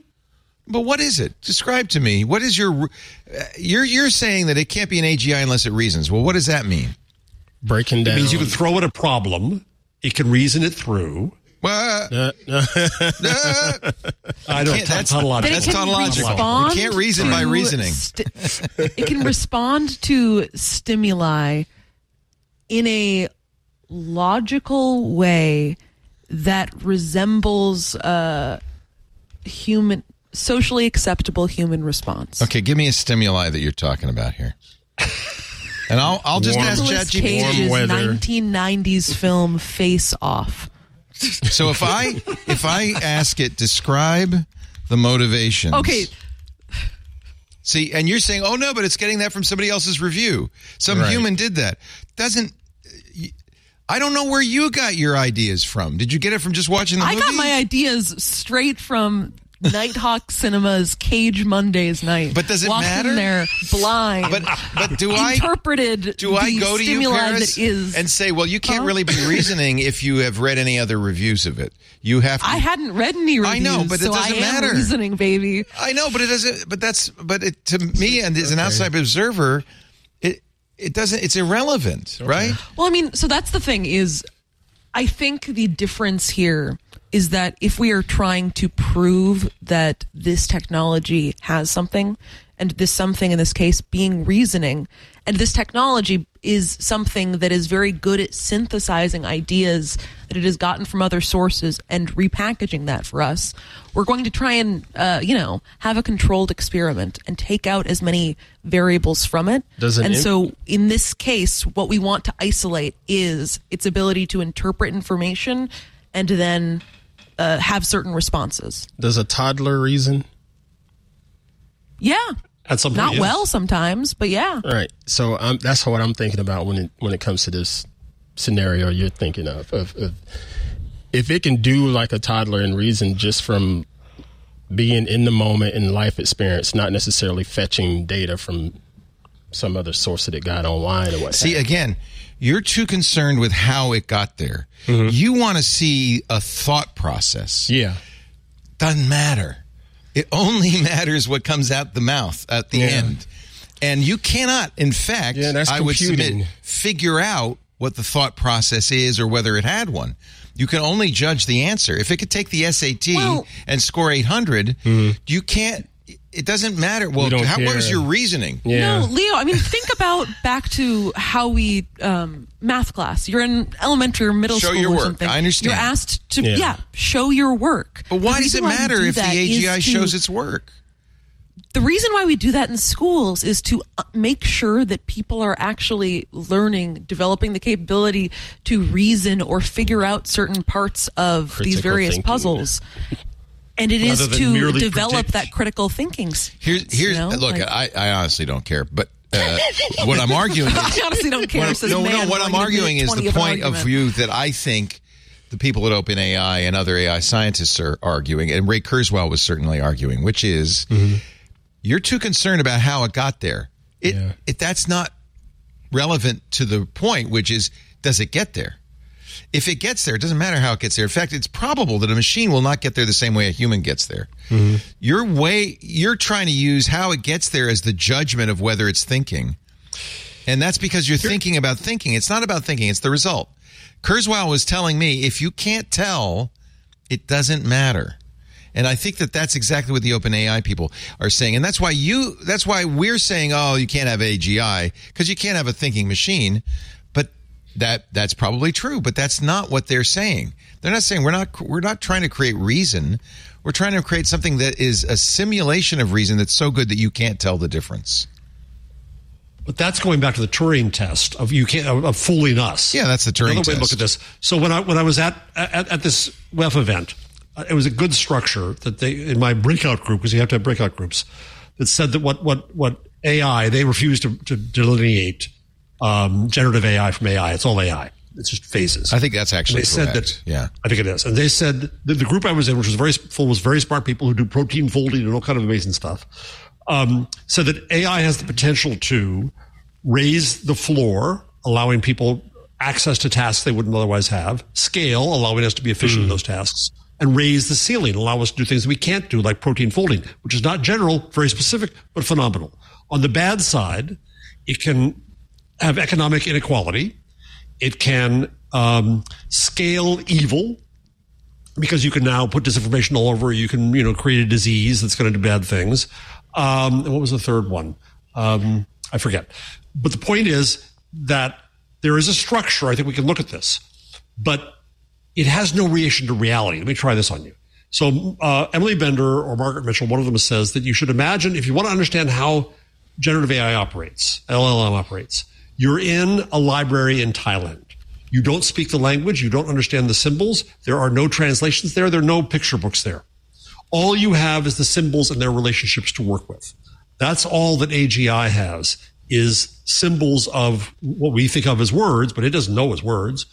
But what is it? Describe to me. What is your? Uh, you're you're saying that it can't be an AGI unless it reasons. Well, what does that mean? Breaking down. It down. means you can throw it a problem. It can reason it through. Well, Uh, uh, uh, I don't. Can't- that's- tautological. That That's can tautological. respond You can't reason by reasoning. sti- it can respond to stimuli in a logical way that resembles a human, socially acceptable human response. okay, give me a stimuli that you're talking about here, and I'll I'll just Warm- ask Nicolas ChatGPT. Cage's Warm weather. 1990s film Face Off. So if I if I ask it describe the motivation. Okay, See, and you're saying, oh no, but it's getting that from somebody else's review. Some Right. human did that. Doesn't. I don't know where you got your ideas from. Did you get it from just watching the I movie? got my ideas straight from Nitehawk Cinema's Cage Mondays night. But does it Walked matter? In there blind. But but do I interpreted do I the go to you, stimuli Paris, that is and say, well, you can't Huh? really be reasoning if you have read any other reviews of it. You have to. I hadn't read any reviews. I know, but it so doesn't I am matter. reasoning, baby. I know, but it doesn't. But that's. But it, to me, and as an outside observer, it it doesn't. It's irrelevant, right? Well, I mean, so that's the thing is, I think the difference here is that if we are trying to prove that this technology has something, and this something in this case being reasoning, and this technology is something that is very good at synthesizing ideas that it has gotten from other sources and repackaging that for us, we're going to try and, uh, you know, have a controlled experiment and take out as many variables from it. Does an and so in this case, what we want to isolate is its ability to interpret information and then uh, have certain responses. does a toddler reason? Yeah. At some point, Not yes. well sometimes, but yeah. All right. So um, that's what I'm thinking about when it when it comes to this scenario you're thinking of, of, of if it can do like a toddler and reason just from being in the moment in life experience, not necessarily fetching data from some other source that it got online or what. See, have again, you're too concerned with how it got there. Mm-hmm. You want to see a thought process. yeah. Doesn't matter. It only matters what comes out the mouth at the Yeah. end. And you cannot, in fact, Yeah, I would submit, figure out what the thought process is or whether it had one. You can only judge the answer. If it could take the SAT Well- and score 800, mm-hmm. you can't, it doesn't matter. Well, don't how, what was your reasoning? Yeah. No, Leo, I mean, think about back to how we, um, math class. You're in elementary or middle Show school your or work. something. I understand. You're asked to, Yeah. yeah, show your work. But why does it matter do if the that is AGI to- shows its work? the reason why we do that in schools is to uh, make sure that people are actually learning, developing the capability to reason or figure out certain parts of these various thinking. puzzles. And it is to develop predict. that critical thinking. s- Here's, here's you know, look. like- I, I honestly don't care, but uh, what I'm arguing is I honestly don't care. What- no, no. What I'm arguing is the 20th point of view that I think the people at OpenAI and other AI scientists are arguing, and Ray Kurzweil was certainly arguing, which is you're too concerned about how it got there. It, Yeah. it that's not relevant to the point, which is does it get there? If it gets there, it doesn't matter how it gets there. In fact, it's probable that a machine will not get there the same way a human gets there. Mm-hmm. Your way, you're trying to use how it gets there as the judgment of whether it's thinking. And that's because you're thinking about thinking. It's not about thinking, it's the result. Kurzweil was telling me if you can't tell, it doesn't matter. And I think that that's exactly what the open AI people are saying. And that's why you, that's why we're saying, oh, you can't have AGI because you can't have a thinking machine. That, that's probably true. But that's not what they're saying. They're not saying we're not, we're not trying to create reason. We're trying to create something that is a simulation of reason that's so good that you can't tell the difference. But that's going back to the Turing test of you can't of, fooling us. Yeah, that's the Turing Another way to test. look at this. So when I when I was at at, at this WEF event, uh, it was a good structure that they in my breakout group because you have to have breakout groups that said that what what what AI they refused to, to delineate um, generative AI from AI. It's all AI. It's just phases. I think that's actually they said that. Yeah. I think it is. And they said that the group I was in, which was very full, was very smart people who do protein folding and all kind of amazing stuff. Um, said that AI has the potential to raise the floor, allowing people access to tasks they wouldn't otherwise have, scale, allowing us to be efficient in those tasks, and raise the ceiling, allow us to do things that we can't do, like protein folding, which is not general, very specific, but phenomenal. On the bad side, it can have economic inequality. It can um, scale evil because you can now put disinformation all over. You can, you know, create a disease that's going to do bad things. Um, and what was the third one? Um, I forget. But the point is that there is a structure. I think we can look at this, but it has no relation to reality. Let me try this on you. So, uh, Emily Bender or Margaret Mitchell, one of them says that you should imagine if you want to understand how generative AI operates, LLM operates, you're in a library in Thailand. You don't speak the language. You don't understand the symbols. There are no translations there. There are no picture books there. All you have is the symbols and their relationships to work with. That's all that AGI has is symbols of what we think of as words, but it doesn't know as words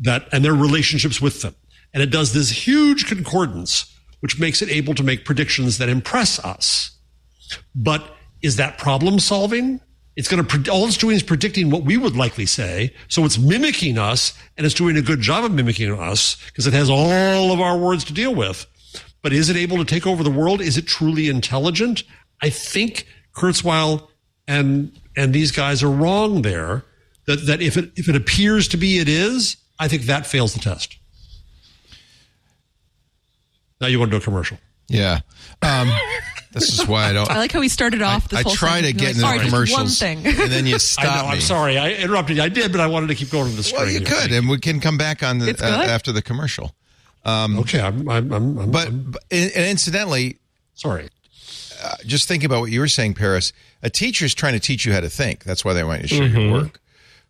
that, and their relationships with them. And it does this huge concordance, which makes it able to make predictions that impress us. But is that problem solving? It's going to, all it's doing is predicting what we would likely say. So it's mimicking us and it's doing a good job of mimicking us because it has all of our words to deal with. But is it able to take over the world? Is it truly intelligent? I think Kurzweil and, and these guys are wrong there. That, that if it, if it appears to be, it is, I think that fails the test. Now you want to do a commercial. Yeah. Um, this is why I don't. I like how we started off I whole try to get into like, the "Sorry, commercials, One thing. and then you I stop know. me. I'm sorry. I interrupted you. I did, but I wanted to keep going to the string. Well, you could, and we can come back on the uh, after the commercial. Um, okay, I'm, I'm, I'm, But, but and incidentally, sorry. Uh, just think about what you were saying, Paris. A teacher is trying to teach you how to think. That's why they want you to share your mm-hmm. work.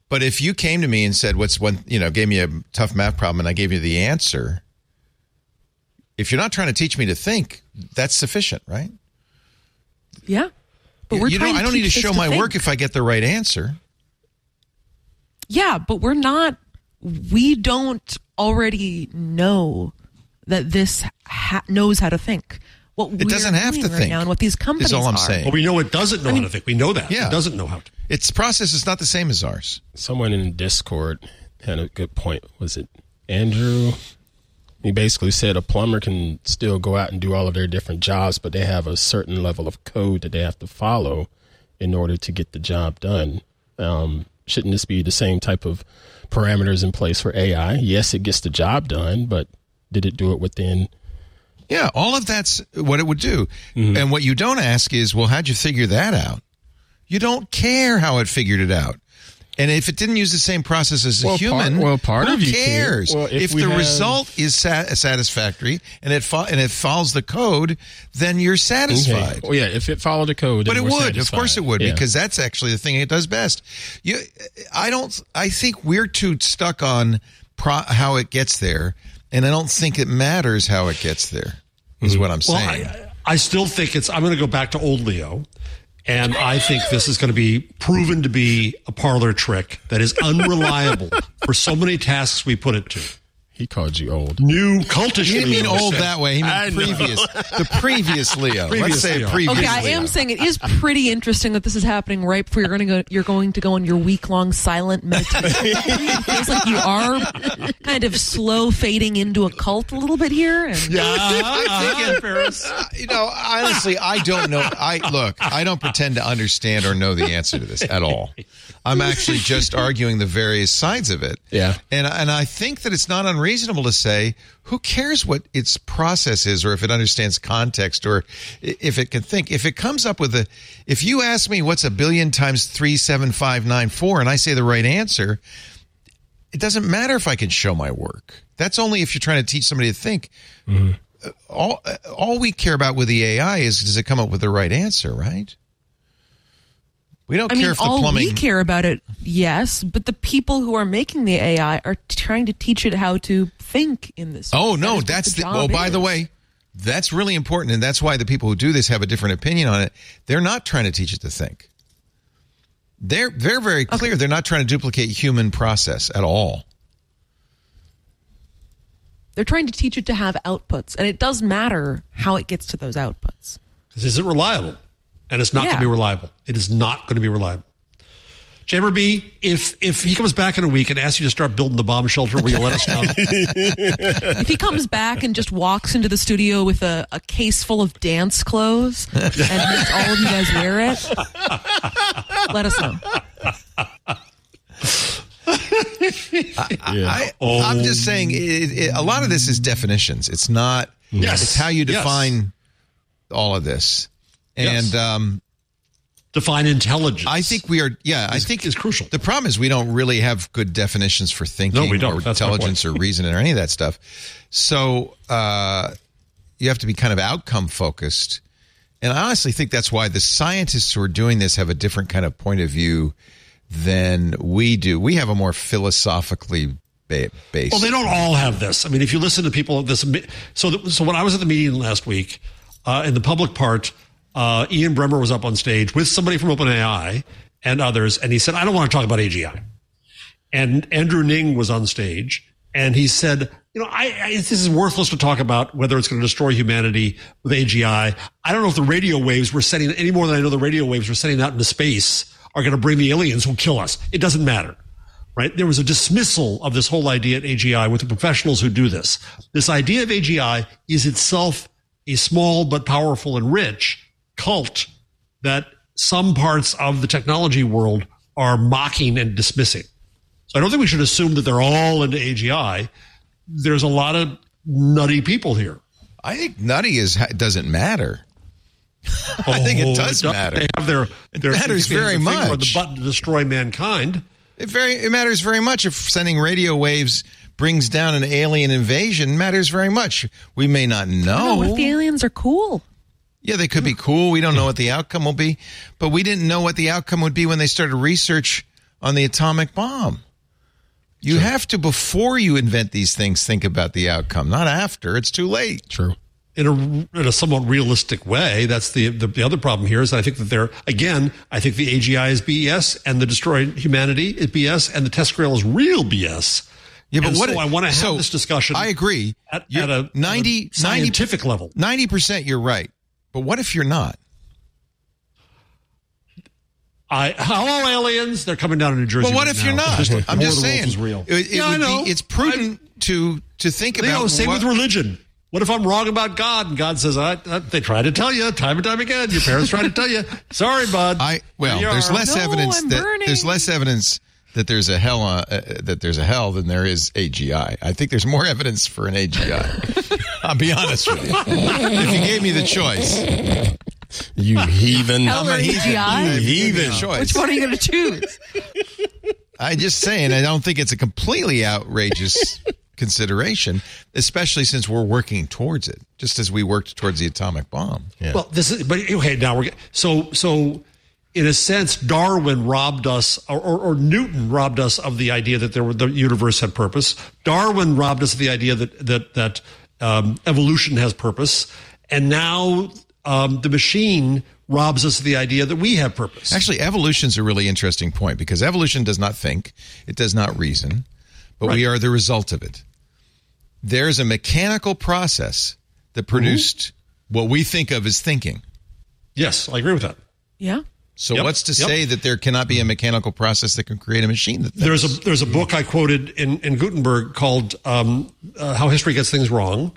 But if you came to me and said, "What's one?" You know, gave me a tough math problem, and I gave you the answer. If you're not trying to teach me to think, that's sufficient, right? Yeah. But we're you know, I don't need to teach this show my think. work if I get the right answer. Yeah, but we're not. We don't already know that this ha- knows how to think. What It doesn't have to right think, now, and what these is companies all I'm are. saying. Well, we know it doesn't know how to think. We know that. Yeah. It doesn't know how to. Its process is not the same as ours. someone in Discord had a good point. Was it Andrew? He basically said a plumber can still go out and do all of their different jobs, but they have a certain level of code that they have to follow in order to get the job done. Um, shouldn't this be the same type of parameters in place for AI? Yes, it gets the job done, but did it do it within? Yeah, all of that's what it would do. And what you don't ask is, well, how'd you figure that out? You don't care how it figured it out. And if it didn't use the same process as a Well, part- human, well, part who of you cares? Well, if if the have- result is sat- satisfactory and it fo- and it follows the code, then you're satisfied. Well, yeah, if it followed a code, But then it we're would, of course, it would, Yeah. because that's actually the thing it does best. You, I don't. I think we're too stuck on pro, how it gets there, and I don't think it matters how it gets there. Is mm-hmm. what I'm Well, saying. I, I still think it's. I'm going to go back to old Leo, and I think this is going to be proven to be a parlor trick that is unreliable for so many tasks we put it to. He called you old. New cultish. He didn't mean old said- that way. He meant previous. The previous Leo. Previous Let's say Leo. previous Okay, I Leo. am saying it is pretty interesting that this is happening right before you're going to go. You're going to go on your week long silent meditation. it feels like you are kind of slow fading into a cult a little bit here. And Yeah, I'm thinking, Ferris. uh, you know, honestly, I don't know. I look, I don't pretend to understand or know the answer to this at all. I'm actually just arguing the various sides of it. Yeah. And and I think that it's not unreasonable to say, who cares what its process is, or if it understands context, or if it can think. If it comes up with a, if you ask me what's a billion times three seven five nine four, and I say the right answer, it doesn't matter if I can show my work. That's only if you're trying to teach somebody to think. Uh, All all we care about with the AI is does it come up with the right answer, right? We don't I care mean, if the all plumbing. we care about it, yes, but the people who are making the AI are trying to teach it how to think in this. Oh That no, is what that's the. job Oh, by is. the way, that's really important, and that's why the people who do this have a different opinion on it. They're not trying to teach it to think. They're they're very clear. They're not trying to duplicate human process at all. They're trying to teach it to have outputs, and it does matter how it gets to those outputs. Is it reliable, and it's not going to be reliable. It is not going to be reliable. Chamber B, if if he comes back in a week and asks you to start building the bomb shelter, will you let us know? If he comes back and just walks into the studio with a, a case full of dance clothes and makes all of you guys wear it, let us know. I, oh. I'm just saying, it, it, a lot of this is definitions. It's not. Yes. It's how you Yes. define all of this. And Yes. um, Define intelligence. I think we are. Yeah, I think is crucial. The problem is we don't really have good definitions for thinking, No, we don't. or That's intelligence, or reasoning, or any of that stuff. So uh, you have to be kind of outcome focused. And I honestly think that's why the scientists who are doing this have a different kind of point of view than we do. We have a more philosophically ba- based. Well, they don't all have this. I mean, if you listen to people, this. So, so when I was at the meeting last week, uh, in the public part, uh, Ian Bremmer was up on stage with somebody from OpenAI and others, and he said, "I don't want to talk about AGI." And Andrew Ng was on stage, and he said, "You know, I, I this is worthless to talk about whether it's going to destroy humanity with AGI. I don't know if the radio waves we're sending any more than I know the radio waves we're sending out into space are going to bring the aliens who'll kill us. It doesn't matter." right? There was a dismissal of this whole idea at AGI with the professionals who do this. This idea of AGI is itself a small but powerful and rich cult that some parts of the technology world are mocking and dismissing. So I don't think we should assume that they're all into AGI. There's a lot of nutty people here. I think nutty is doesn't matter. I think it Oh, does matter. They have their, their matters they very their finger on much. the button to destroy mankind. It very it matters very much if sending radio waves brings down an alien invasion matters very much. We may not Oh, know. what if the aliens are cool? Yeah, they could be cool. We don't know what the outcome will be, but we didn't know what the outcome would be when they started research on the atomic bomb. You have to before you invent these things think about the outcome, not after. It's too late. True. in a, in a somewhat realistic way. That's the, the the other problem here is that I think that they're again. I think the AGI is BS and the destroyed humanity is BS and the TESCREAL is real BS. Yeah, but And what so I want to have so this discussion. I agree. at, You're at a 90 at a scientific level. 90% you're right. But what if you're not? I hello aliens. They're coming down to New Jersey. Well, what right if you're not? Just I'm just saying. Wolves is real. It, it yeah, I would know. Be, it's prudent to to think Leo, about same what, with religion. What if I'm wrong about God and God says, I, I, they try to tell you time and time again. Your parents try to tell you. Sorry, bud. I well, Here there's less No, evidence I'm that burning. there's less evidence that there's a hell on, uh, that there's a hell than there is AGI. I think there's more evidence for an AGI. I'll be honest with you. If you gave me the choice, You heathen. Hell or I'm a heathen. AGI? You gave me the Heathen. choice. Which one are you going to choose? I'm just saying, I don't think it's a completely outrageous consideration, especially since we're working towards it, just as we worked towards the atomic bomb. Well, this is, but okay, now we're, so, so in a sense, Darwin robbed us, or, or, or Newton robbed us of the idea that there were, the universe had purpose. Darwin robbed us of the idea that, that, that, um, evolution has purpose. And now, um, the machine robs us of the idea that we have purpose. Actually, evolution's a really interesting point because evolution does not think, it does not reason, but we are the result of it. There's a mechanical process that produced what we think of as thinking. yes, I agree with that. Yeah. So Yep, what's to yep. say that there cannot be a mechanical process that can create a machine that? There's a there's a book I quoted in, in Gutenberg called um, uh, "How History Gets Things Wrong,"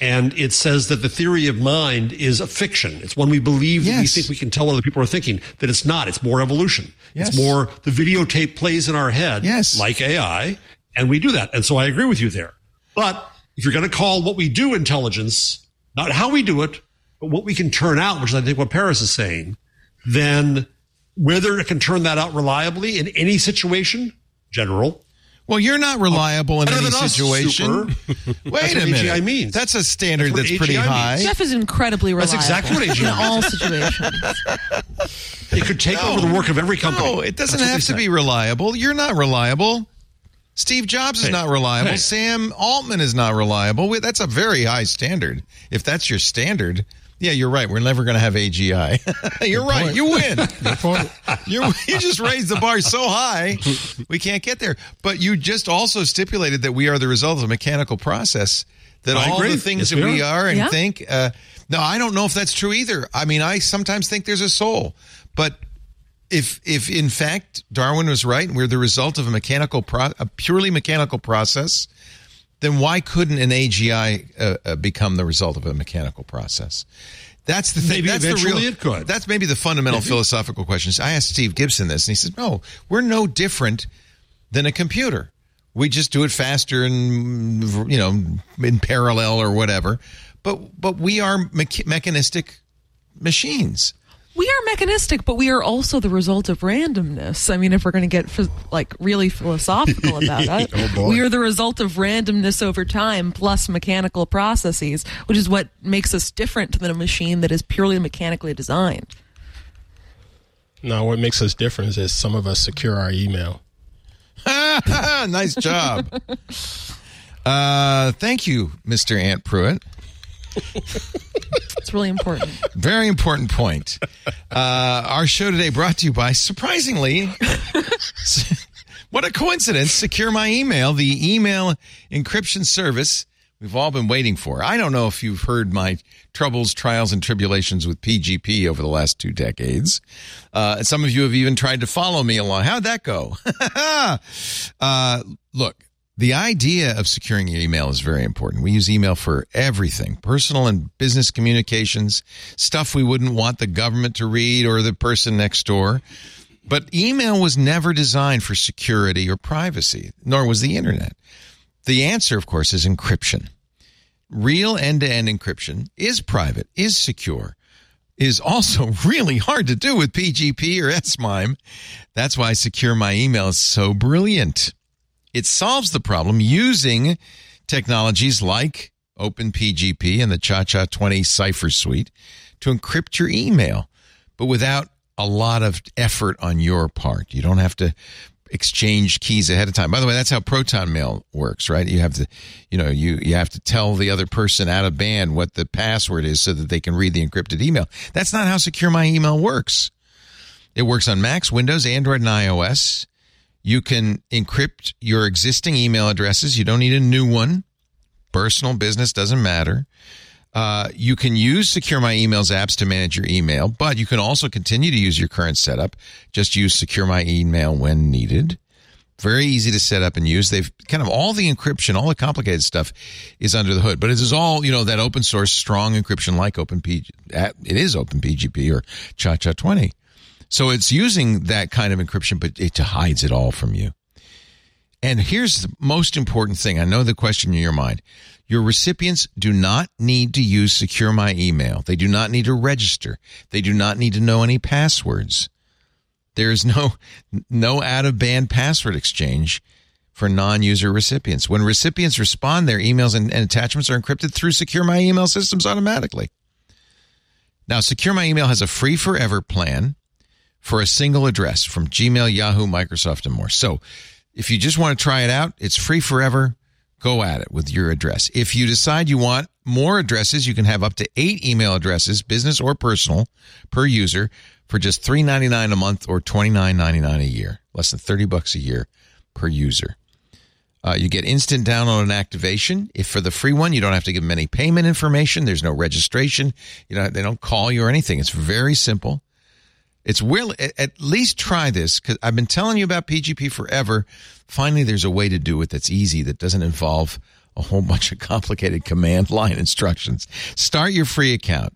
and it says that the theory of mind is a fiction. It's when we believe that we think we can tell what other people are thinking. That it's not. It's more evolution. Yes. It's more the videotape plays in our head, Yes. like AI, and we do that. And so I agree with you there. But if you're going to call what we do intelligence, not how we do it, but what we can turn out, which is I think what Paris is saying, then whether it can turn that out reliably in any situation, general. Well, you're not reliable in any than us, situation. Wait That's a what minute. AGI means. That's a standard That's that's, pretty AGI high. means. Jeff is incredibly reliable. That's exactly what AGI in all situations. It could take over the work of every company. No, it doesn't That's have to say. be reliable. You're not reliable. Steve Jobs is Hey, not reliable. hey. Sam Altman is not reliable. That's a very high standard. If that's your standard, Yeah, you're right. We're never going to have AGI. you're right. point. You win. Point. you you just raised the bar so high, we can't get there. But you just also stipulated that we are the result of a mechanical process. That I all agree. the things Yes, that we we are. are and Yeah. think. Uh, no, I don't know if that's true either. I mean, I sometimes think there's a soul, but if if in fact Darwin was right and we're the result of a mechanical pro- a purely mechanical process, then why couldn't an AGI uh, uh, become the result of a mechanical process? That's the thing. Maybe that's the eventually real, it could. That's maybe the fundamental philosophical question. I asked Steve Gibson this, and he said, "No, we're no different than a computer. We just do it faster and you know in parallel or whatever. But but we are mecha- mechanistic machines." We are mechanistic, but we are also the result of randomness. I mean, if we're going to get ph- like really philosophical about it, Oh, we are the result of randomness over time plus mechanical processes, which is what makes us different than a machine that is purely mechanically designed. Now, what makes us different is some of us secure our email. nice job. Uh, thank you, Mr. Ant Pruitt. It's really important. Very important point. Uh, our show today brought to you by, surprisingly, what a coincidence, Secure My Email, the email encryption service we've all been waiting for. I don't know if you've heard my troubles, trials, and tribulations with PGP over the last two decades. Uh, some of you have even tried to follow me along. How'd that go? uh, look, the idea of securing your email is very important. We use email for everything personal and business communications, stuff we wouldn't want the government to read or the person next door. But email was never designed for security or privacy, nor was the internet. The answer, of course, is encryption. Real end to end encryption is private, is secure, is also really hard to do with PGP or SMIME. That's why Secure My Email is so brilliant. It solves the problem using technologies like OpenPGP and the Cha-Cha 20 Cipher Suite to encrypt your email, but without a lot of effort on your part. You don't have to exchange keys ahead of time. By the way, that's how Proton Mail works, right? You have to, you know, you you have to tell the other person out of band what the password is so that they can read the encrypted email. That's not how Secure My Email works. It works on Macs, Windows, Android, and iOS. You can encrypt your existing email addresses. You don't need a new one. Personal, business, doesn't matter. Uh, you can use Secure My Emails apps to manage your email, but you can also continue to use your current setup. Just use Secure My Email when needed. Very easy to set up and use. They've kind of all the encryption, all the complicated stuff is under the hood, but it is all, you know, that open source strong encryption like OpenPG. It is OpenPGP or Cha-Cha 20. So it's using that kind of encryption, but it hides it all from you. And here's the most important thing. I know the question in your mind. Your recipients do not need to use Secure My Email. They do not need to register. They do not need to know any passwords. There's no no out of band password exchange for non-user recipients. When recipients respond, their emails and, and attachments are encrypted through Secure My Email systems automatically. Now, Secure My Email has a free forever plan for a single address from Gmail, Yahoo, Microsoft, and more. So if you just want to try it out, it's free forever. Go at it with your address. If you decide you want more addresses, you can have up to eight email addresses, business or personal, per user for just $3.99 a month or $29.99 a year. Less than 30 bucks a year per user. Uh, you get instant download and activation. If for the free one, you don't have to give them any payment information. There's no registration. You know, they don't call you or anything. It's very simple. It's will at least try this because I've been telling you about PGP forever. Finally, there's a way to do it that's easy that doesn't involve a whole bunch of complicated command line instructions. Start your free account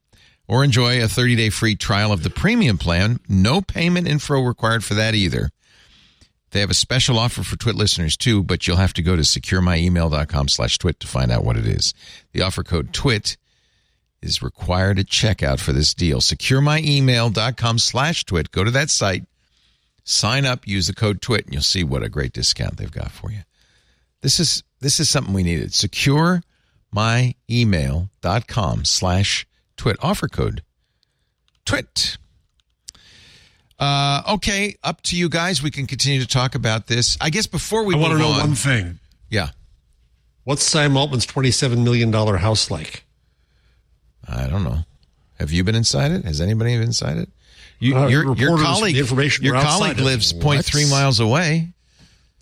or enjoy a 30 day free trial of the premium plan. No payment info required for that either. They have a special offer for Twit listeners too, but you'll have to go to securemyemail.com slash twit to find out what it is. The offer code twit is required at checkout for this deal. Securemyemail.com slash twit. Go to that site, sign up, use the code twit, and you'll see what a great discount they've got for you. This is this is something we needed. Securemyemail.com slash twit. Offer code twit. Uh, okay, up to you guys. We can continue to talk about this. I guess before we I want to know on, one thing. yeah, What's Sam Altman's $27 million house like? I don't know. Have you been inside it? Has anybody been inside it? You, Uh, your, your colleague, the information your colleague lives 0.3 miles away.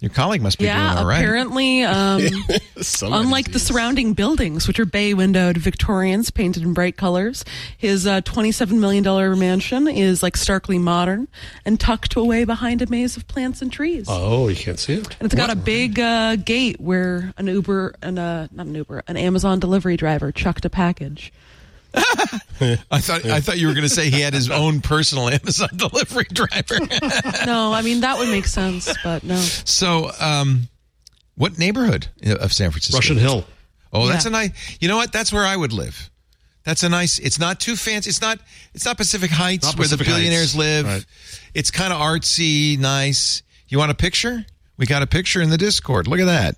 Your colleague must be Yeah, doing all right. apparently, um, Somebody's unlike the surrounding buildings, which are bay windowed Victorians painted in bright colors, his uh, $27 million mansion is like starkly modern and tucked away behind a maze of plants and trees. Oh, you can't see it. and it's got a big uh, gate where an Uber and uh, not an Uber, an Amazon delivery driver chucked a package. I thought I thought you were going to say he had his own personal Amazon delivery driver. No, I mean that would make sense, but no. so, um, what neighborhood of San Francisco? Russian Hill. Oh, that's Yeah. a nice. You know what? That's where I would live. That's a nice. It's not too fancy. It's not. It's not Pacific Heights Not where Pacific the billionaires Heights. live. Right. It's kind of artsy, nice. You want a picture? We got a picture in the Discord. Look at that.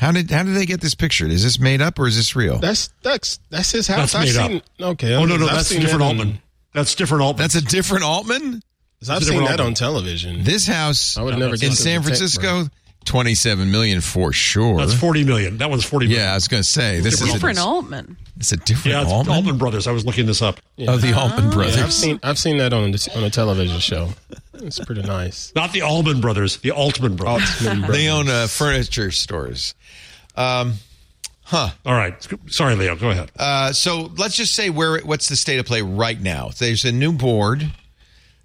How did how did they get this picture? Is this made up or is this real? That's that's that's his house. That's I've made seen, up. Okay. Oh no, no, I've that's seen different that on- Altman. That's different Altman. That's a different Altman. I've It's seen different that Altman. on television. This house I would never in guess it San was a tech Francisco, twenty seven million for sure. That's forty million. That one's forty million. yeah, I was going to say this is a, Different Altman. it's a different Yeah, it's Altman. Altman Brothers. I was looking this up. Oh, the Altman ah. brothers. Yeah, I've seen I've seen that on on a television show. It's pretty nice. Not the Allman Brothers, the Altman Brothers. Altman they own uh, furniture stores. Um, huh. All right. Sorry, Leo. Go ahead. Uh, so let's just say where what's the state of play right now? There's a new board.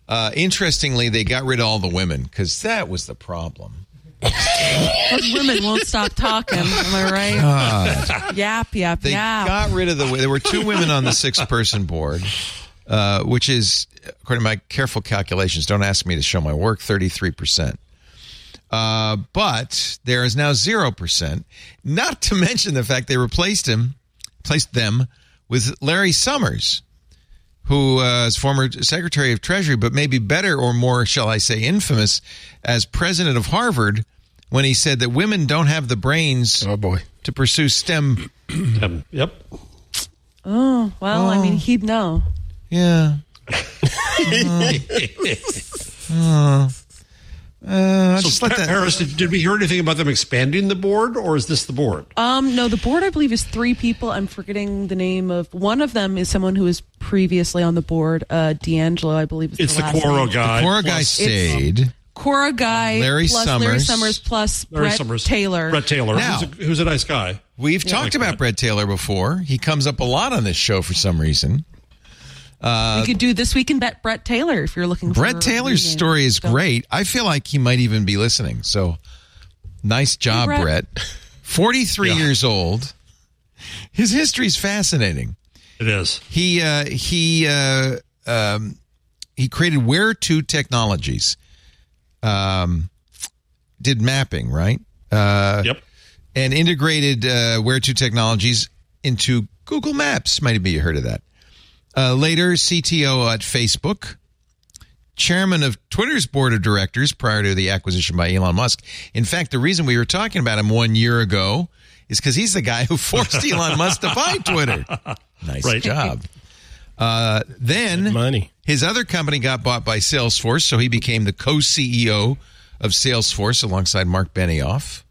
Uh, interestingly, they got rid of all the women because that was the problem. Those women won't stop talking. Am I right? Yap, yap, They yap. got rid of the. There were two women on the six-person board, uh, which is, according to my careful calculations, don't ask me to show my work, thirty-three percent. Uh, but there is now zero percent. Not to mention the fact they replaced him, placed them with Larry Summers, who uh, is former Secretary of Treasury, but maybe better or more, shall I say, infamous as president of Harvard, when he said that women don't have the brains Oh boy. to pursue STEM. Um, yep. oh, well, I mean, he'd know. Yeah. Uh, uh, So, just let that. Harris, did, did we hear anything about them expanding the board, or is this the board? Um, no, the board I believe is three people. I'm forgetting the name of one of them is someone who was previously on the board. Uh, D'Angelo, I believe. Is It's the last Quora name. guy. Quora guy plus- stayed. Quora guy, Larry plus Larry Summers. Summers, plus Larry Bret Summers. Taylor. Bret Taylor. Now- who's, a, who's a nice guy. We've talked like about that. Bret Taylor before. He comes up a lot on this show for some reason. We could do this week in Bet Bret Taylor if you're looking. for Bret a Taylor's rename. story is Don't- great. I feel like he might even be listening. So nice job, Bret. Bret. 43 Yeah. years old. His history is fascinating. It is. He uh, he uh, um, he created Where 2 Technologies. Um, did mapping right, uh, Yep. and integrated uh, Where 2 Technologies into Google Maps. Might be you heard of that. Uh, later, CTO at Facebook, chairman of Twitter's board of directors prior to the acquisition by Elon Musk. In fact, the reason we were talking about him one year ago is because he's the guy who forced Elon Musk to buy Twitter. Nice Right. job. Uh, then Money. his other company got bought by Salesforce, so he became the co-CEO of Salesforce alongside Marc Benioff.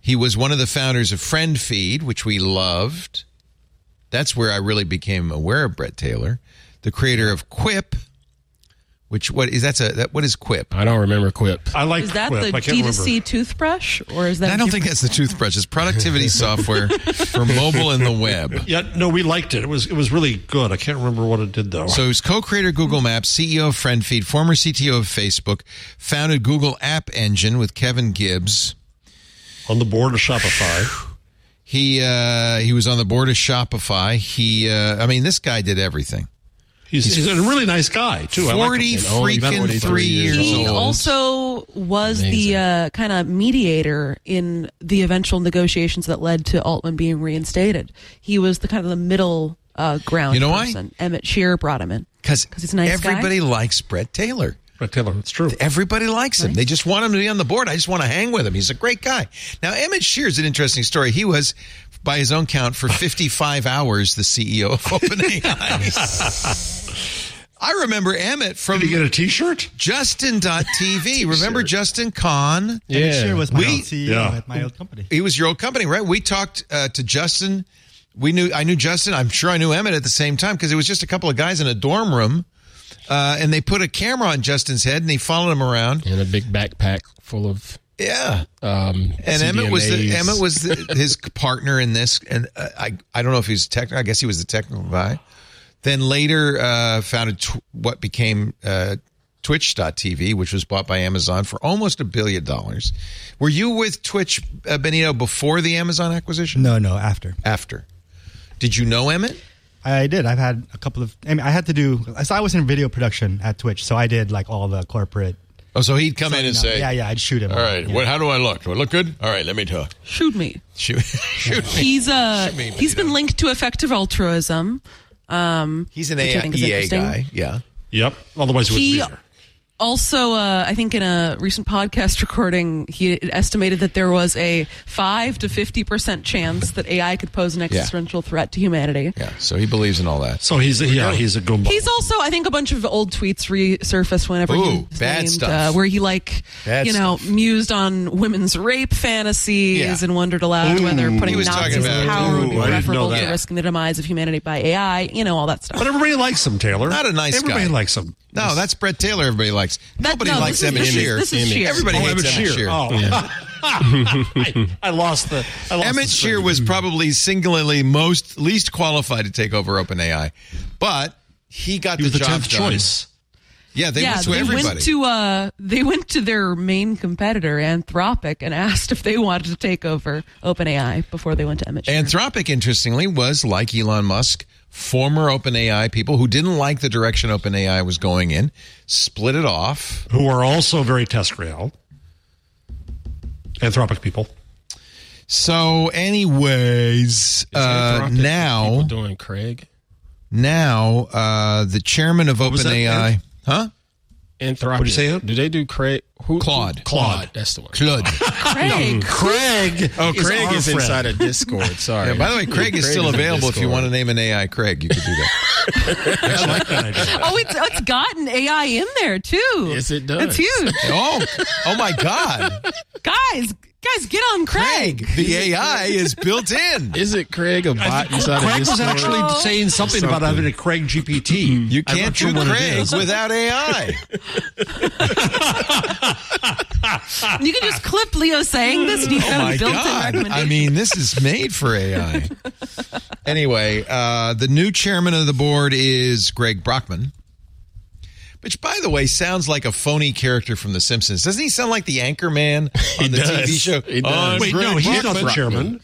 He was one of the founders of FriendFeed, which we loved. That's where I really became aware of Bret Taylor, the creator of Quip. Which what is that's a that, what is Quip? I don't remember Quip. I like Is that Quip. the D2C remember. toothbrush, or is that? I don't think that's the toothbrush. It's productivity software for mobile and the web. Yeah, no, we liked it. It was it was really good. I can't remember what it did though. So he's co-creator of Google Maps, CEO of FriendFeed, former CTO of Facebook, founded Google App Engine with Kevin Gibbs. on the board of Shopify. He uh, he was on the board of Shopify. He, uh, I mean, this guy did everything. He's, he's a really nice guy too. I like Forty him. Freaking 43 three years years He old. also was the uh, kind of mediator in the eventual negotiations that led to Altman being reinstated. He was the kind of the middle uh, ground You know why? Emmett Shear brought him in. because 'Cause he's a nice guy? everybody likes Bret Taylor. Bret Taylor. It's true. Everybody likes him. They just want him to be on the board. I just want to hang with him. He's a great guy. Now, Emmett Shear is an interesting story. He was, by his own count, for 55 hours, the CEO of OpenAI. I remember Emmett from Did he get a T-shirt? Justin.tv. remember Justin Kan? Yeah. Sure was my We- old CEO Yeah. at my old company. He was your old company, right? We talked uh, to Justin we knew I knew Justin. I'm sure I knew Emmett at the same time because it was just a couple of guys in a dorm room, uh, and they put a camera on Justin's head and they followed him around. And a big backpack full of Yeah, um, and Emmett was the, Emmett was the, his partner in this, and uh, I I don't know if he was technical. I guess he was the technical guy. Then later uh, founded tw- what became uh, Twitch.tv, which was bought by Amazon for almost a billion dollars. Were you with Twitch, uh, Benito, before the Amazon acquisition? No, no, after. After. Did you know Emmett? I did. I've had a couple of. I mean, I had to do. So I was in video production at Twitch, so I did like all the corporate. Oh, so he'd come in and say, yeah, yeah, I'd shoot him. All right, Yeah. what, how do I look? Do I look good? All right, let me talk. Shoot me. Shoot, shoot me. He's uh Shoot me, he's been linked to effective altruism. Um, He's an which I AI, think is EA interesting. guy. Yeah. Yep. Otherwise, it wouldn't be there. Also, uh, I think in a recent podcast recording, he estimated that there was a five to fifty percent chance that AI could pose an existential threat to humanity. Yeah. So he believes in all that. So he's a, yeah, he's a goomba. He's also, I think, a bunch of old tweets resurfaced whenever Ooh, he was bad named, stuff. Uh, where he like, Bad you know, stuff. mused on women's rape fantasies Yeah. and wondered aloud whether putting was talking Nazis in about- power would be I didn't know preferable to that. risking the demise of humanity by AI. You know, all that stuff. but everybody likes him, Taylor. Not a nice everybody guy. likes him. No, that's Bret Taylor. Everybody likes. That- Nobody no, likes this Emmett this is- Shear. this is Shear. Everybody Oh, hates Emmett Emmett Shear. Shear. Oh. I, I lost the. I lost Emmett the Shear was probably singularly most least qualified to take over OpenAI, but he got He was the, the job tenth done. choice. Yeah, they yeah, went to they everybody. went to uh, they went to their main competitor, Anthropic, and asked if they wanted to take over OpenAI before they went to Emmett. Shear. Anthropic, interestingly, was like Elon Musk, former OpenAI people who didn't like the direction OpenAI was going in, split it off. who are also very TESCREAL. Anthropic people. So, anyways, uh, now, doing Craig. now, uh, the chairman of was that, OpenAI, Ed? Huh? Anthropic. What'd you say, Do they do Craig? Who, Claude. Claude. That's the one. Claude. Craig, Craig. Oh, is Craig our is friend. inside of Discord. Sorry. Yeah, by the way, Craig is still in available if you want to name an AI Craig. You could do that. I like that idea. oh, it's it's got an AI in there too. Yes, it does. It's huge, oh, oh my God, guys. Guys, get on Craig. Craig! The AI is built in. Is it Craig a bot I inside Craig of was Discord? actually saying something, about having a Craig GPT. You can't do Craig without AI. You can just clip Leo saying this, and you Oh have my built-in God! recommendation. I mean, this is made for AI. Anyway, uh, the new chairman of the board is Greg Brockman. Which, by the way, sounds like a phony character from The Simpsons. Doesn't he sound like the anchor man on the does. TV show? He does. Wait, Greg no, he's not Brockman. the chairman.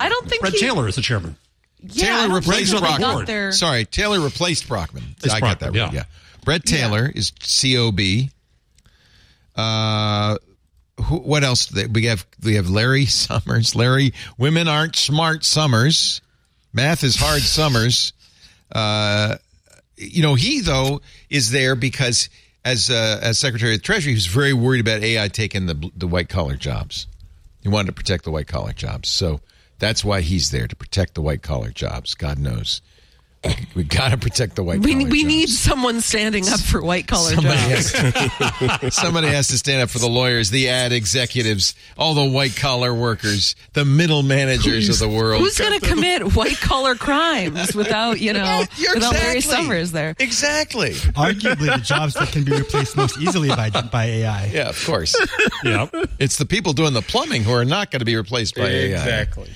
I don't think Bret he, Taylor is the chairman. Yeah, Taylor replaced Brockman. their- Sorry, Taylor replaced Brockman. It's I got that right. yeah. Yeah. Bret Taylor is COB. Uh, who, what else? do they- We have we have Larry Summers. Larry, women aren't smart. Summers, math is hard. Summers. Uh, you know, he though is there because as uh, as Secretary of the Treasury, he was very worried about AI taking the the white collar jobs. He wanted to protect the white collar jobs, so that's why he's there to protect the white collar jobs. God knows, we got to protect the white. We, collar we jobs. need someone standing up for white collar Somebody jobs. has, to, somebody has to stand up for the lawyers, the ad executives, all the white collar workers, the middle managers of the world. Who's going to commit white collar crimes without you know You're without Larry. Summers there? Exactly. Arguably, the jobs that can be replaced most easily by by AI. Yeah, of course. Yeah. It's the people doing the plumbing who are not going to be replaced by AI. Exactly.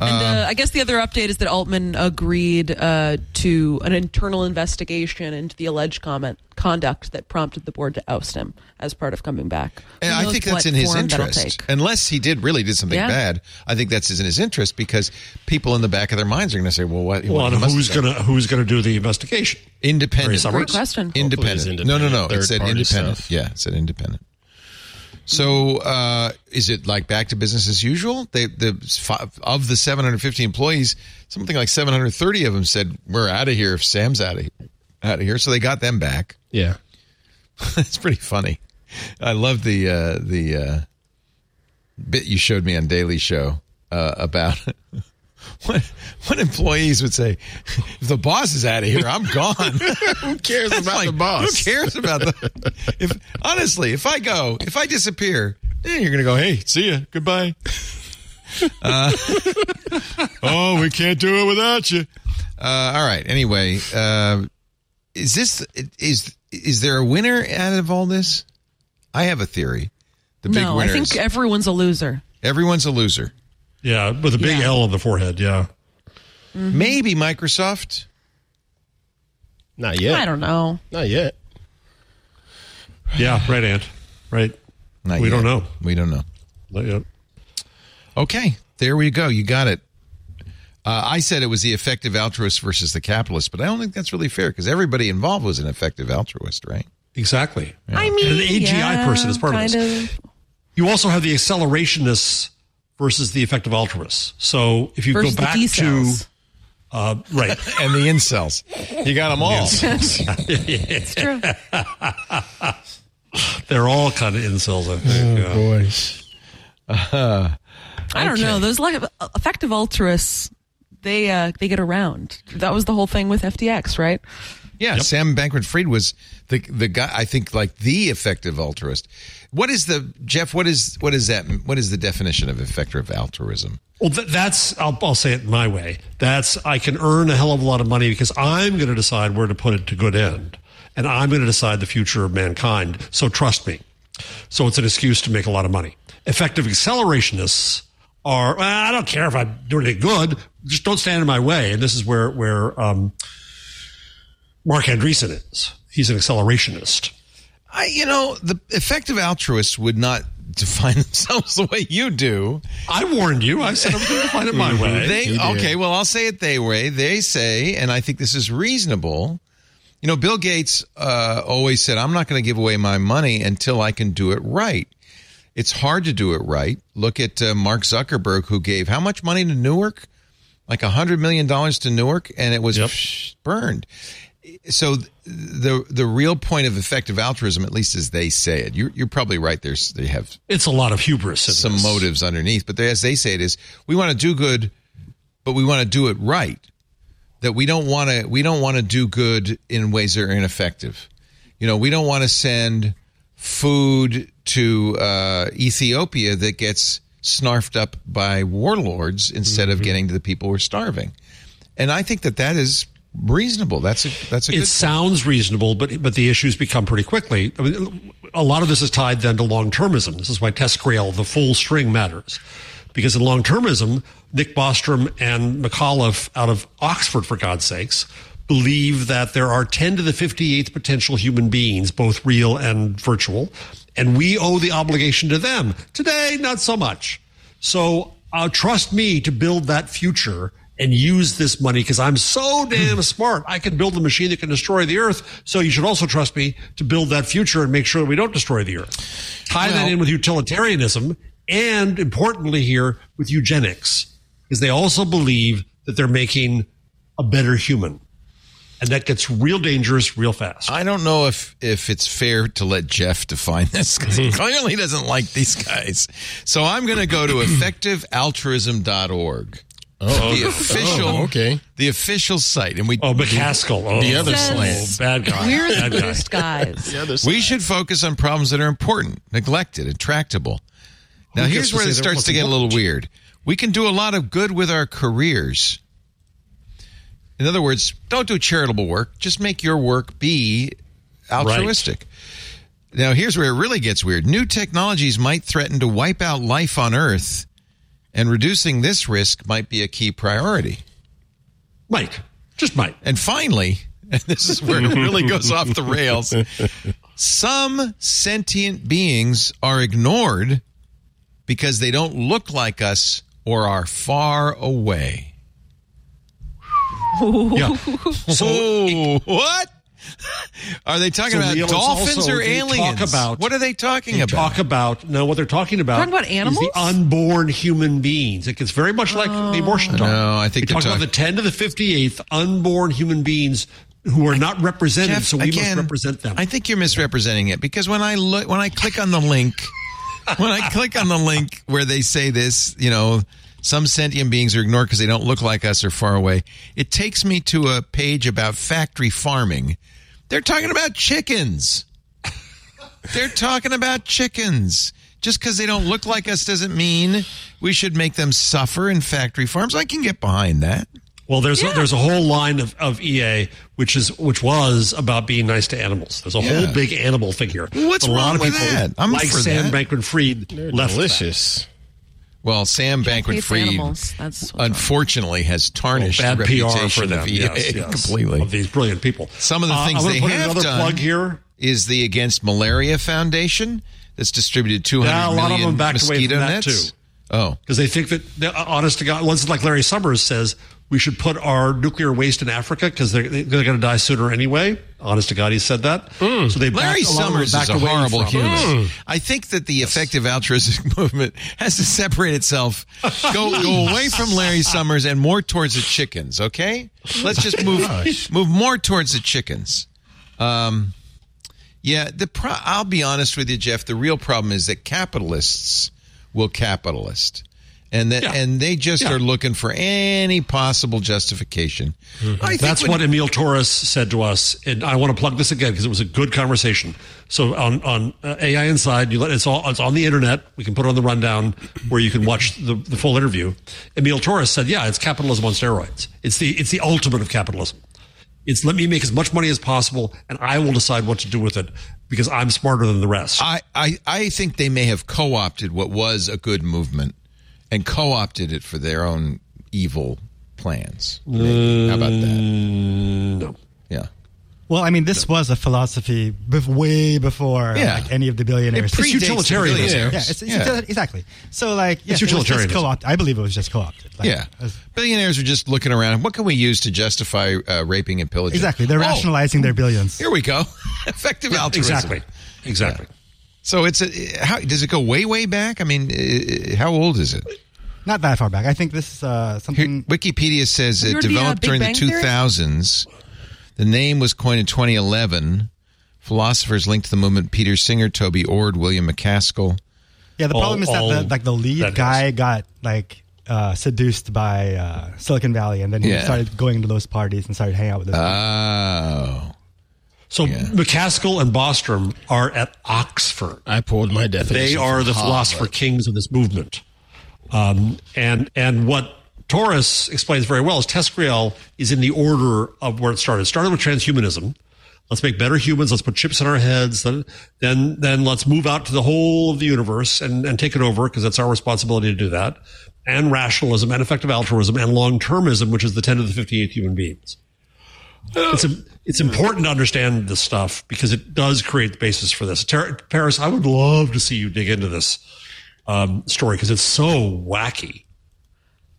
And Um, uh, I guess the other update is that Altman agreed uh, to an internal investigation into the alleged comment conduct that prompted the board to oust him as part of coming back. And I think that's in his interest. Unless he did really did something Yeah. bad, I think that's in his interest because people in the back of their minds are going to say, "Well, what? Well, what and he must who's gonna who's gonna do the investigation? independent? Very Summers? Great question. Independent. Hopefully it's No, no, no. independent, It said independent. stuff. Yeah, it said independent. So, uh, is it like back to business as usual? They, the five, of the 750 employees, something like 730 of them said, "We're out of here if Sam's out of out of here." So they got them back. Yeah. it's pretty funny. I love the uh, the uh, bit you showed me on Daily Show uh, about what what employees would say. If the boss is out of here, I'm gone. Who cares It's about like, the boss? Who cares about the? If honestly, if I go, if I disappear, then you're gonna go. Hey, see ya, goodbye. Uh, oh, we can't do it without you. Uh, all right. Anyway, uh, is this is is there a winner out of all this? I have a theory. The big no, I think everyone's a loser. everyone's a loser. Yeah, with a big Yeah. L on the forehead. Yeah. Maybe Microsoft. Not yet. I don't know. Not yet. Yeah, right, Ant. Right. Not We yet. don't know. We don't know. Not yet. Okay, there we go. You got it. Uh, I said it was the effective altruist versus the capitalist, but I don't think that's really fair because everybody involved was an effective altruist, right? Exactly. I mean, And an AGI yeah, person is part of kind this. You also have the accelerationists versus the effective altruists. So if you Versus go back to uh, right, And the incels. You got them all. It's true. they're all kind of incels. I think. yeah. Boy. I don't know. Those like effective altruists, they uh, they get around. That was the whole thing with FTX, right? Yeah, Sam Bankman Fried was the the guy. I think like the effective altruist. What is the Jeff? What is what is that? What is the definition of effective altruism? Well, th- that's I'll, I'll say it my way. That's I can earn a hell of a lot of money because I'm going to decide where to put it to good end, and I'm going to decide the future of mankind. So trust me. So it's an excuse to make a lot of money. Effective accelerationists are well, I don't care if I'm doing it good, just don't stand in my way. And this is where where um, Marc Andreessen is. He's an accelerationist. I, you know, the effective altruists would not define themselves the way you do. I warned you. I said I'm going to define it my way. They okay. Well, I'll say it their way. They say, and I think this is reasonable. You know, Bill Gates uh, always said, "I'm not going to give away my money until I can do it right." It's hard to do it right. Look at uh, Mark Zuckerberg, who gave how much money to Newark? Like a hundred million dollars to Newark, and it was Yep. psh, burned. So the the real point of effective altruism, at least as they say it, you're, you're probably right. There's they have It's a lot of hubris. In some this. motives underneath, but they, as they say it is, we want to do good, but we want to do it right. That we don't want to we don't want to do good in ways that are ineffective. You know, we don't want to send food to uh, Ethiopia that gets snarfed up by warlords instead Mm-hmm. of getting to the people who are starving. And I think that that is reasonable. That's a that's a It sounds reasonable, but but the issues become pretty quickly. I mean, a lot of this is tied then to long termism. This is why TESCREAL, the full string, matters, because in long termism, Nick Bostrom and McAuliffe out of Oxford, for God's sakes, believe that there are ten to the fifty eighth potential human beings, both real and virtual, and we owe the obligation to them. Today, not so much. So uh, trust me to build that future and use this money because I'm so damn smart. I can build a machine that can destroy the earth. So you should also trust me to build that future and make sure that we don't destroy the earth. Tie that in with utilitarianism and importantly here with eugenics because they also believe that they're making a better human. And that gets real dangerous real fast. I don't know if if it's fair to let Jeff define this because he mm-hmm. clearly doesn't like these guys. So I'm going to go to effectivealtruism.org. Oh, the official, Oh, okay. the official site, and we oh, MacAskill. Oh, The other Says- slant. bad guy. We're bad the guy. worst guys. The other we should focus on problems that are important, neglected, intractable. Now, Who here's where it starts to get a little important? weird. We can do a lot of good with our careers. In other words, don't do charitable work. Just make your work be altruistic. Now, here's where it really gets weird. New technologies might threaten to wipe out life on Earth, and reducing this risk might be a key priority. Mike. Just Mike. And finally, and this is where it really goes off the rails, some sentient beings are ignored because they don't look like us or are far away. Yeah. So Oh, what? Are they talking So, about Leo, dolphins or they aliens? talk about- what are they talking they about? talk about no what they're talking about Talking about is animals? the unborn human beings it gets very much like the abortion oh. talk No, I think they they're talk about the 10 to the 58th unborn human beings who are not represented Jeff, so we again, must represent them I think you're misrepresenting it because when I look, when I click on the link, when I click on the link where they say this, you know, some sentient beings are ignored because they don't look like us or far away. It takes me to a page about factory farming. They're talking about chickens. They're talking about chickens. Just because they don't look like us doesn't mean we should make them suffer in factory farms. I can get behind that. Well, there's a, there's a whole line of, of EA which is which was about being nice to animals. There's a Yeah. whole big animal figure. What's a lot wrong of with people that? I'm like for Sam that. Bankman-Fried They're left that. Delicious. Well, Sam Bankman hates Fried. That's unfortunately has tarnished Bad the PR reputation for them of EA yes, yes, completely. of these brilliant people. Some of the Uh, things I'm they put have another done plug here. is the Against Malaria Foundation that's distributed 200 Yeah, a lot of them backed away mosquito from that, nets. too. Oh, because they think that, they're- honest to God, once like Larry Summers says, we should put our nuclear waste in Africa because they're, they're going to die sooner anyway. Honest to God, he said that. So they. Larry backed- a lot Summers is a horrible from it. human. I think that the effective altruistic movement has to separate itself, go go away from Larry Summers and more towards the chickens. Okay, let's just move move more towards the chickens. Um, yeah, the pro- I'll be honest with you, Jeff. The real problem is that capitalists will capitalist. And that, Yeah. and they just Yeah. are looking for any possible justification. I think That's when- what Émile Torres said to us, and I want to plug this again because it was a good conversation. So on on uh, AI Inside, you let it's all it's on the internet. We can put it on the rundown where you can watch the, the full interview. Émile Torres said, "Yeah, it's capitalism on steroids. It's the it's the ultimate of capitalism. It's let me make as much money as possible, and I will decide what to do with it because I'm smarter than the rest." I, I, I think they may have co opted what was a good movement and co opted it for their own evil plans. Maybe. How about that? no. Yeah. Well, I mean, this was a philosophy bef- way before Yeah. like, any of the billionaires. It predates the utilitarianism. yeah, it's, it's Yeah. exactly. So, like, yes, it was just utilitarianism. co-opted. I believe it was just co-opted. Like, Yeah. as- Billionaires are just looking around. What can we use to justify uh, raping and pillaging? exactly. They're Oh, rationalizing their billions. Here we go. Effective altruism. Exactly. Exactly. So it's a, how does it go way way back? I mean, uh, how old is it? Not that far back. I think this is uh, Here, something. Wikipedia says it heard the, uh, developed during the Bang Theory? 2000s. The name was coined in 2011. Philosophers linked to the movement: Peter Singer, Toby Ord, William MacAskill. Yeah, the all- problem is that the, like the lead that guy got like uh, seduced by uh, Silicon Valley, and then he Yeah. started going to those parties and started hanging out with them. Oh, So MacAskill and Bostrom are at Oxford. I pulled my definition. They are the Harvard. philosopher kings of this movement. Um, and and what Torres explains very well is TESCREAL is in the order of where it started. It started with transhumanism. Let's make better humans. Let's put chips in our heads. Then then then let's move out to the whole of the universe and, and take it over because that's our responsibility to do that. And rationalism and effective altruism and long termism, which is the 10 to the 58th human beings. It's, a, it's important to understand this stuff because it does create the basis for this. Ter- Paris, I would love to see you dig into this um, story because it's so wacky.